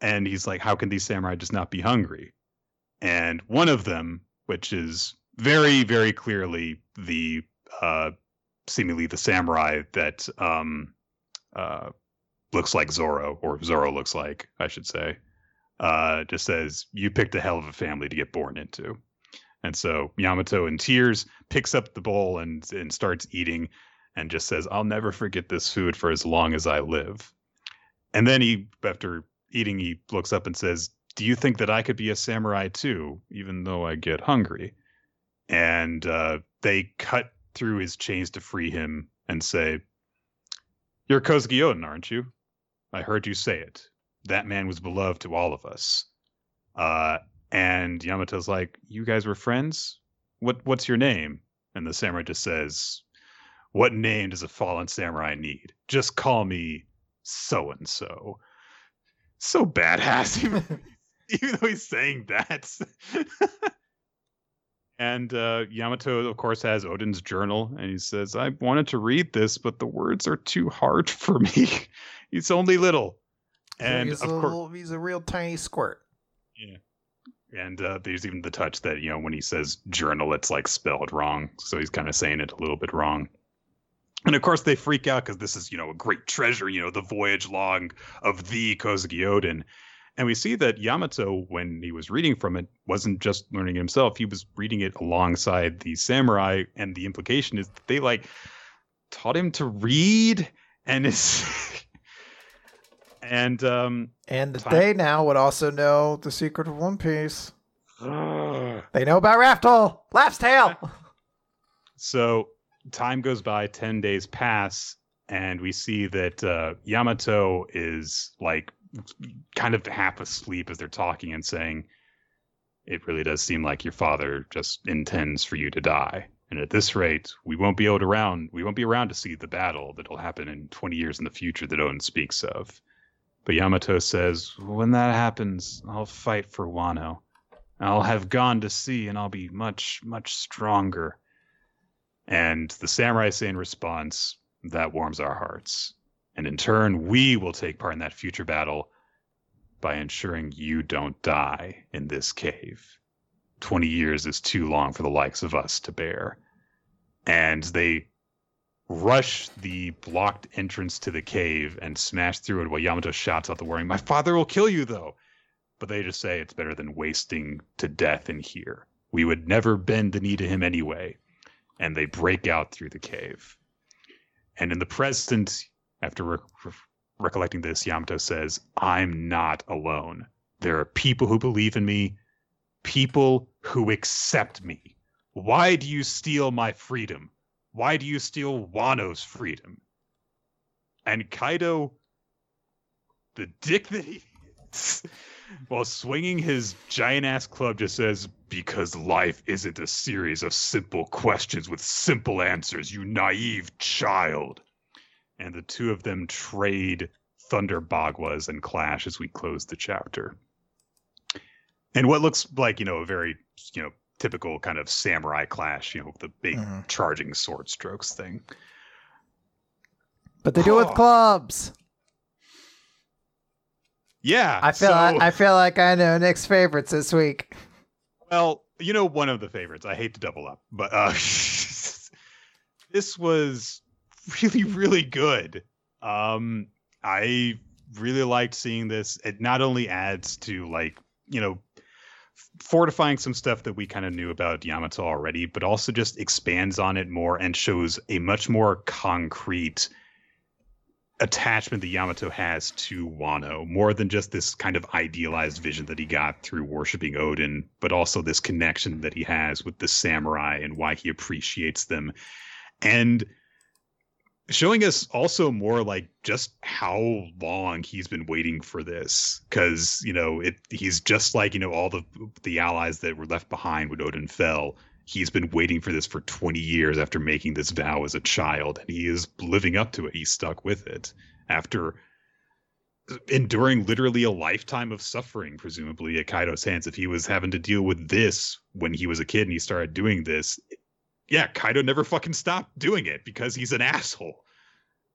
And he's like, How can these samurai just not be hungry? And one of them, which is very, very clearly the uh, seemingly the samurai that um, uh, looks like Zoro, or Zoro looks like, I should say, uh, just says, You picked a hell of a family to get born into. And so Yamato, in tears, picks up the bowl and, and starts eating and just says, I'll never forget this food for as long as I live. And then he, after eating, he looks up and says, Do you think that I could be a samurai too, even though I get hungry? And uh, they cut through his chains to free him and say, You're Kozuki Oden, aren't you? I heard you say it that man was beloved to all of us. Uh, and Yamato's like, "You guys were friends. What what's your name?" And the samurai just says, "What name does a fallen samurai need? Just call me so and so." So badass, even, even though he's saying that. and uh, Yamato, of course, has Oden's journal, and he says, "I wanted to read this, but the words are too hard for me. it's only little." and he's of a course, he's a real tiny squirt. yeah. And uh, there's even the touch that you know when he says journal, it's like spelled wrong, so he's kind of saying it a little bit wrong. And of course, they freak out because this is you know a great treasure, you know the voyage log of the Kozuki Oden And we see that Yamato, when he was reading from it, wasn't just learning it himself. He was reading it alongside the samurai, and the implication is that they like taught him to read, and it's and um And Time. they now would also know the secret of One Piece. They know about Raftel, Laugh's Tale. So time goes by, 10 days pass, and we see that uh, Yamato is like kind of half asleep as they're talking and saying, It really does seem like your father just intends for you to die. And at this rate, we won't be able to around we won't be around to see the battle that'll happen in 20 years in the future that Oden speaks of. But Yamato says, When that happens, I'll fight for Wano. I'll have gone to sea and I'll be much, much stronger. And the samurai say in response, That warms our hearts. And in turn, we will take part in that future battle by ensuring you don't die in this cave. 20 years is too long for the likes of us to bear. And they rush the blocked entrance to the cave and smash through it while Yamato shouts out the warning, My father will kill you, though. But they just say it's better than wasting to death in here. We would never bend the knee to him anyway. And they break out through the cave. And in the present, after re- re- recollecting this, Yamato says, I'm not alone. There are people who believe in me, people who accept me. Why do you steal my freedom? Why do you steal Wano's freedom? And Kaido, the dick that he is, while swinging his giant ass club, just says, Because life isn't a series of simple questions with simple answers, you naive child. And the two of them trade Thunder Baguas and clash as we close the chapter. And what looks like, you know, a very, you know, typical kind of samurai clash, you know, the big Mhm. charging sword strokes thing. But they do it with clubs. Yeah. I feel so- I, I feel like I know Nick's favorites this week. Well, you know, one of the favorites. I hate to double up, but uh, this was really, really good. Um, I really liked seeing this. It not only adds to like you know fortifying some stuff that we kind of knew about Yamato already, but also just expands on it more and shows a much more concrete attachment that Yamato has to Wano, more than just this kind of idealized vision that he got through worshiping Oden, but also this connection that he has with the samurai and why he appreciates them. And showing us also more like just how long he's been waiting for this because you know it he's just like you know all the the allies that were left behind when Oden fell he's been waiting for this for 20 years after making this vow as a child and he is living up to it he's stuck with it after enduring literally a lifetime of suffering presumably at kaido's hands if he was having to deal with this when he was a kid and he started doing this yeah, Kaido never fucking stopped doing it because he's an asshole.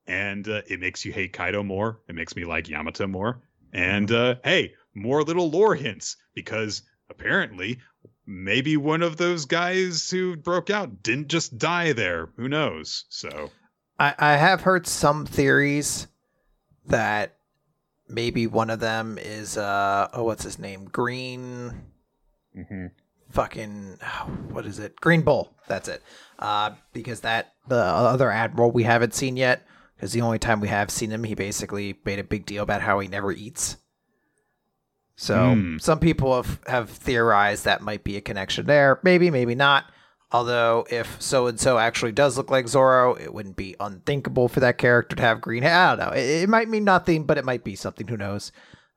And uh, it makes you hate Kaido more. It makes me like Yamato more. And uh, hey, more little lore hints because apparently maybe one of those guys who broke out didn't just die there. Who knows? So I, I have heard some theories that maybe one of them is uh oh what's his name? Green fucking what is it? Green Bull. That's it. Uh because that the other admiral we haven't seen yet because the only time we have seen him he basically made a big deal about how he never eats so Hmm. some people have have theorized that might be a connection there maybe maybe not Although, if so and so actually does look like Zoro, it wouldn't be unthinkable for that character to have green hair. I don't know. It, it might mean nothing, but it might be something. Who knows?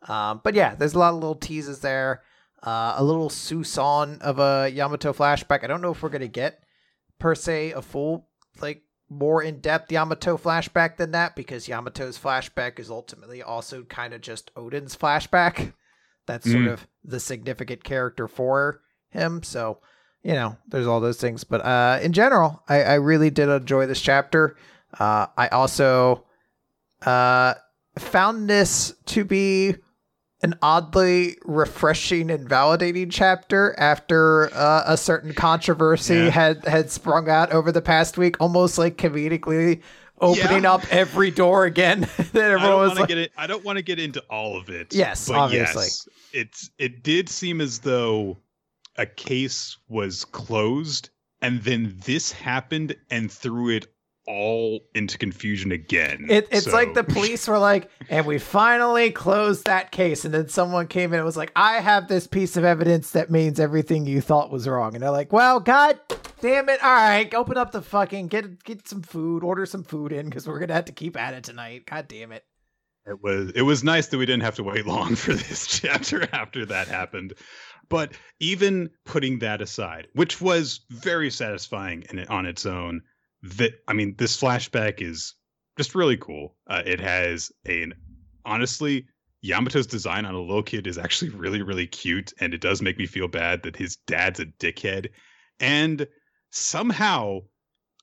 Um, but yeah, there's a lot of little teases there. Uh, a little Susan of a Yamato flashback. I don't know if we're gonna get per se a full like more in depth Yamato flashback than that because Yamato's flashback is ultimately also kind of just Oden's flashback. That's sort Mm. of the significant character for him. So you know, there's all those things. But uh, in general, I, I really did enjoy this chapter. Uh, I also uh, found this to be an oddly refreshing and validating chapter after uh, a certain controversy Yeah. had had sprung out over the past week, almost like comedically opening Yeah. up every door again. that I everyone don't was want to like, get it. I don't want to get into all of it. Yes, but obviously. yes, it's it did seem as though a case was closed, and then this happened and threw it all into confusion again. It, it's So- like the police were like, and we finally closed that case. And then someone came in and was like, I have this piece of evidence that means everything you thought was wrong. And they're like, well, God damn it. All right, open up the fucking, get get some food, order some food in because we're going to have to keep at it tonight. God damn it. It was it was nice that we didn't have to wait long for this chapter after that happened. But even putting that aside, which was very satisfying in it on its own, that I mean, this flashback is just really cool. Uh, it has an honestly Yamato's design on a little kid is actually really really cute, and it does make me feel bad that his dad's a dickhead, and somehow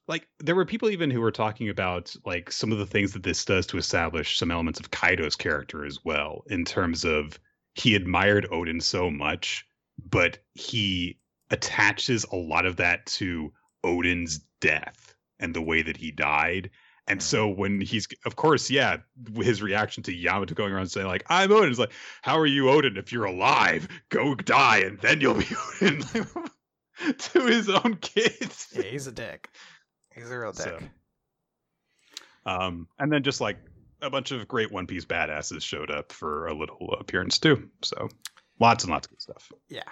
like there were people even who were talking about like some of the things that this does to establish some elements of Kaido's character as well in terms of he admired Oden so much but he attaches a lot of that to Oden's death and the way that he died and so when he's of course yeah his reaction to Yamato going around saying like I'm Oden is like how are you Oden if you're alive go die and then you'll be Oden to his own kids Yeah, he's a dick. He's a real dick. So, um, and then just like a bunch of great One Piece badasses showed up for a little appearance too. So lots and lots of good stuff. Yeah.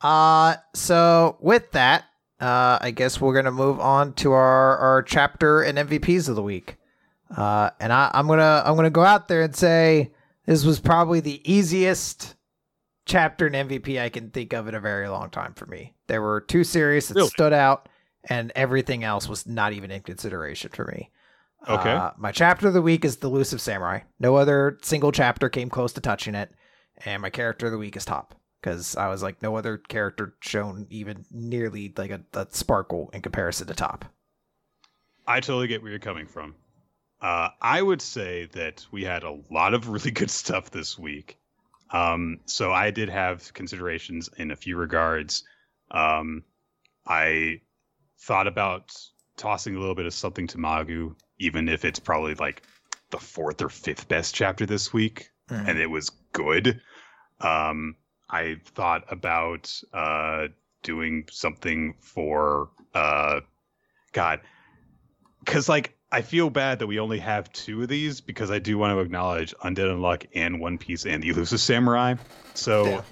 Uh so with that, uh I guess we're gonna move on to our our chapter and MVPs of the week. Uh and I, I'm gonna I'm gonna go out there and say this was probably the easiest chapter in MVP I can think of in a very long time for me. There were two series that Really? stood out, and everything else was not even in consideration for me. Okay. Uh, my chapter of the week is The Elusive Samurai. No other single chapter came close to touching it. And my character of the week is Top. Because I was like, no other character shown even nearly like a, a sparkle in comparison to Top. I totally get where you're coming from. Uh, I would say that we had a lot of really good stuff this week. Um, so I did have considerations in a few regards. Um, I thought about tossing a little bit of something to Magu, even if it's probably like the fourth or fifth best chapter this week, Mhm. and it was good. Um, I thought about uh, doing something for uh, God, because like I feel bad that we only have two of these because I do want to acknowledge Undead Unluck and One Piece and the Elusive Samurai. So Yeah.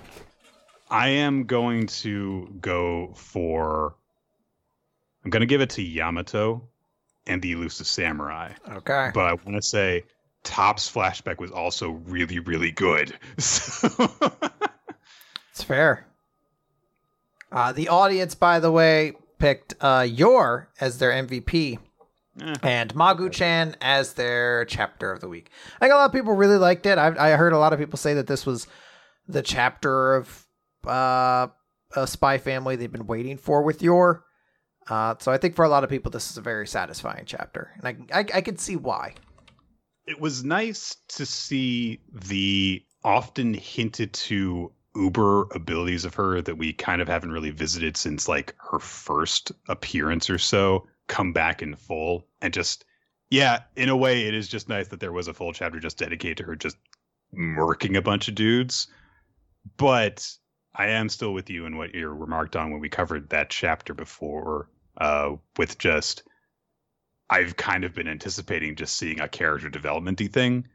I am going to go for. I'm going to give it to Yamato and the Elusive Samurai, Okay. but I want to say Top's flashback was also really, really good. So It's fair. Uh, the audience, by the way, picked uh, Yor as their MVP Eh, and Magu Chan as their chapter of the week. I think a lot of people really liked it. I, I heard a lot of people say that this was the chapter of uh, a Spy Family they've been waiting for with Yor. Uh, so I think for a lot of people, this is a very satisfying chapter, and I I, I can see why. it was nice to see the often hinted to uber abilities of her that we kind of haven't really visited since like her first appearance or so come back in full and just yeah in a way it is just nice that there was a full chapter just dedicated to her just murking a bunch of dudes. But i am still with you in what you remarked on when we covered that chapter before uh with just I've kind of been anticipating just seeing a character developmenty thing,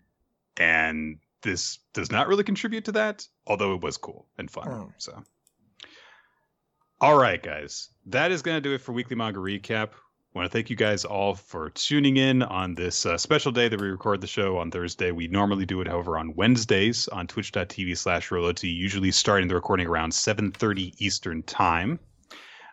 and this does not really contribute to that, although it was cool and fun. Hmm. So, all right, guys, that is going to do it for weekly manga recap. I want to thank you guys all for tuning in on this uh, special day that we record the show on Thursday. We normally do it, however, on Wednesdays on twitch.tv slash Roloti, usually starting the recording around 7.30 Eastern Time.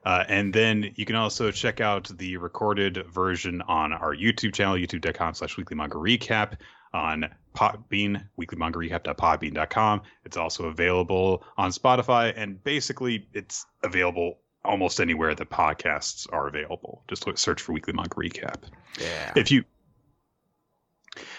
Uh, and then you can also check out the recorded version on our YouTube channel, youtube.com slash weekly manga recap, on Podbean, weeklymangarecap.podbean.com. It's also available on Spotify, and basically it's available almost anywhere that podcasts are available. Just look, search for Weekly Manga Recap. Yeah. If you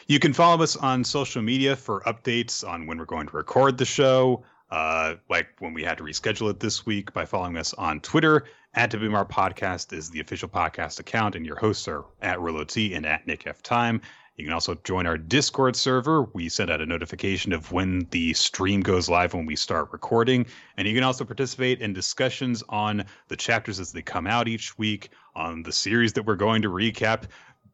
you can follow us on social media for updates on when we're going to record the show. Uh, like when we had to reschedule it this week by following us on Twitter at WMR Podcast is the official podcast account, and your hosts are at Rolo T and at Nick F Time. You can also join our Discord server. We send out a notification of when the stream goes live when we start recording. And you can also participate in discussions on the chapters as they come out each week, on the series that we're going to recap.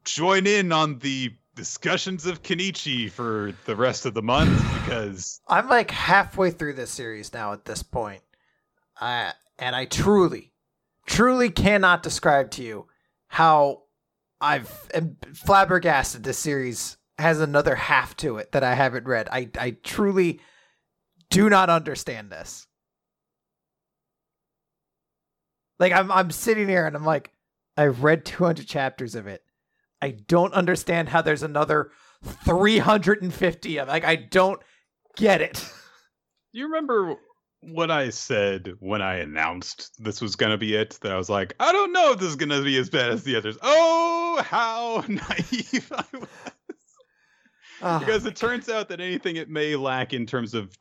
Join in on the discussions of Kenichi for the rest of the month because I'm like halfway through this series now at this point. I and I truly, truly cannot describe to you how I've am flabbergasted this series has another half to it that I haven't read. I I truly do not understand this. Like I'm I'm sitting here and I'm like, I've read 200 chapters of it. I don't understand how there's another 350 of like I don't get it. Do you remember what I said when I announced this was going to be it? That I was like, I don't know if this is going to be as bad as the others. Oh, how naive I was. Oh, because it turns out that anything it may lack in terms of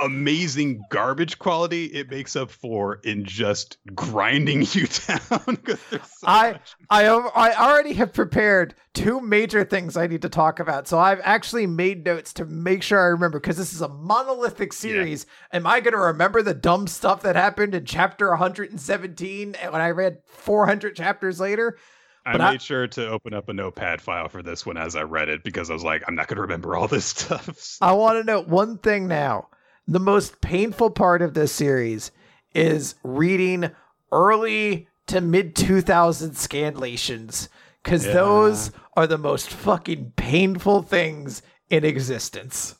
amazing garbage quality, it makes up for in just grinding you down. so I- much. I I already have prepared two major things I need to talk about. So I've actually made notes to make sure I remember because this is a monolithic series. Am I going to remember the dumb stuff that happened in chapter 117 when I read 400 chapters later? I but made I- sure to open up a notepad file for this one as I read it because I was like, I'm not going to remember all this stuff. I want to know one thing now. The most painful part of this series is reading early to mid 2000 scanlations because Yeah. those are the most fucking painful things in existence.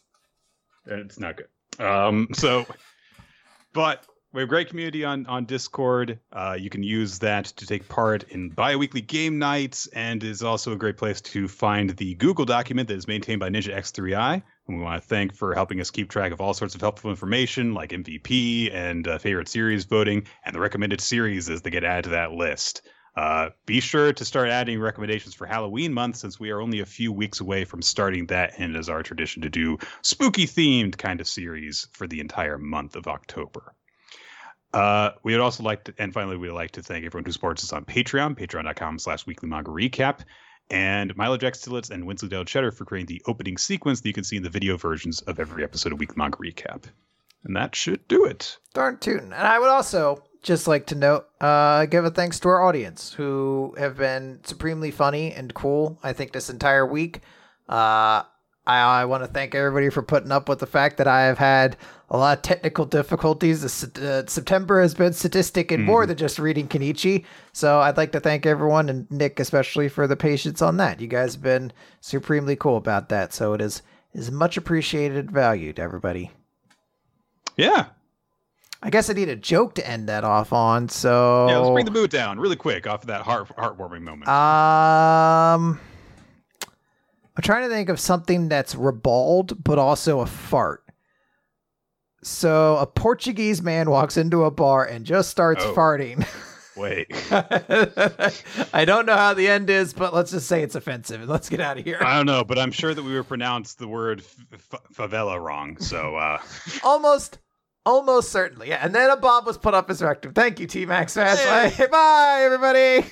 it's not good. Um, so, but we have a great community on on Discord. Uh, you can use that to take part in bi-weekly game nights, and is also a great place to find the Google document that is maintained by Ninja X3i. We want to thank for helping us keep track of all sorts of helpful information like MVP and uh, favorite series voting, and the recommended series as they get added to that list. Uh, be sure to start adding recommendations for Halloween month since we are only a few weeks away from starting that, and it is our tradition to do spooky themed kind of series for the entire month of October. Uh, we would also like to, and finally, we'd like to thank everyone who supports us on Patreon, patreon.com slash weekly manga recap, and Milo Jack Stillitz and Winslow Cheddar for creating the opening sequence that you can see in the video versions of every episode of Weekly Manga Recap. And that should do it. Darn tootin'. And I would also just like to note, uh, give a thanks to our audience who have been supremely funny and cool. I think this entire week. Uh, I, I want to thank everybody for putting up with the fact that I have had a lot of technical difficulties. Uh, September has been sadistic and mm. more than just reading Kenichi. So I'd like to thank everyone and Nick especially for the patience on that. You guys have been supremely cool about that. So it is is much appreciated, and valued, everybody. Yeah, I guess I need a joke to end that off on. So yeah, let's bring the mood down really quick off of that heart heartwarming moment. Um, I'm trying to think of something that's ribald but also a fart. So a Portuguese man walks into a bar and just starts oh. farting. Wait. I don't know how the end is, but let's just say it's offensive and let's get out of here. I don't know, but I'm sure that we were pronounced the word f- favela wrong. So uh almost Almost certainly. Yeah. And then a bomb was put up as rectum. Thank you, T Max Hey. Bye, everybody.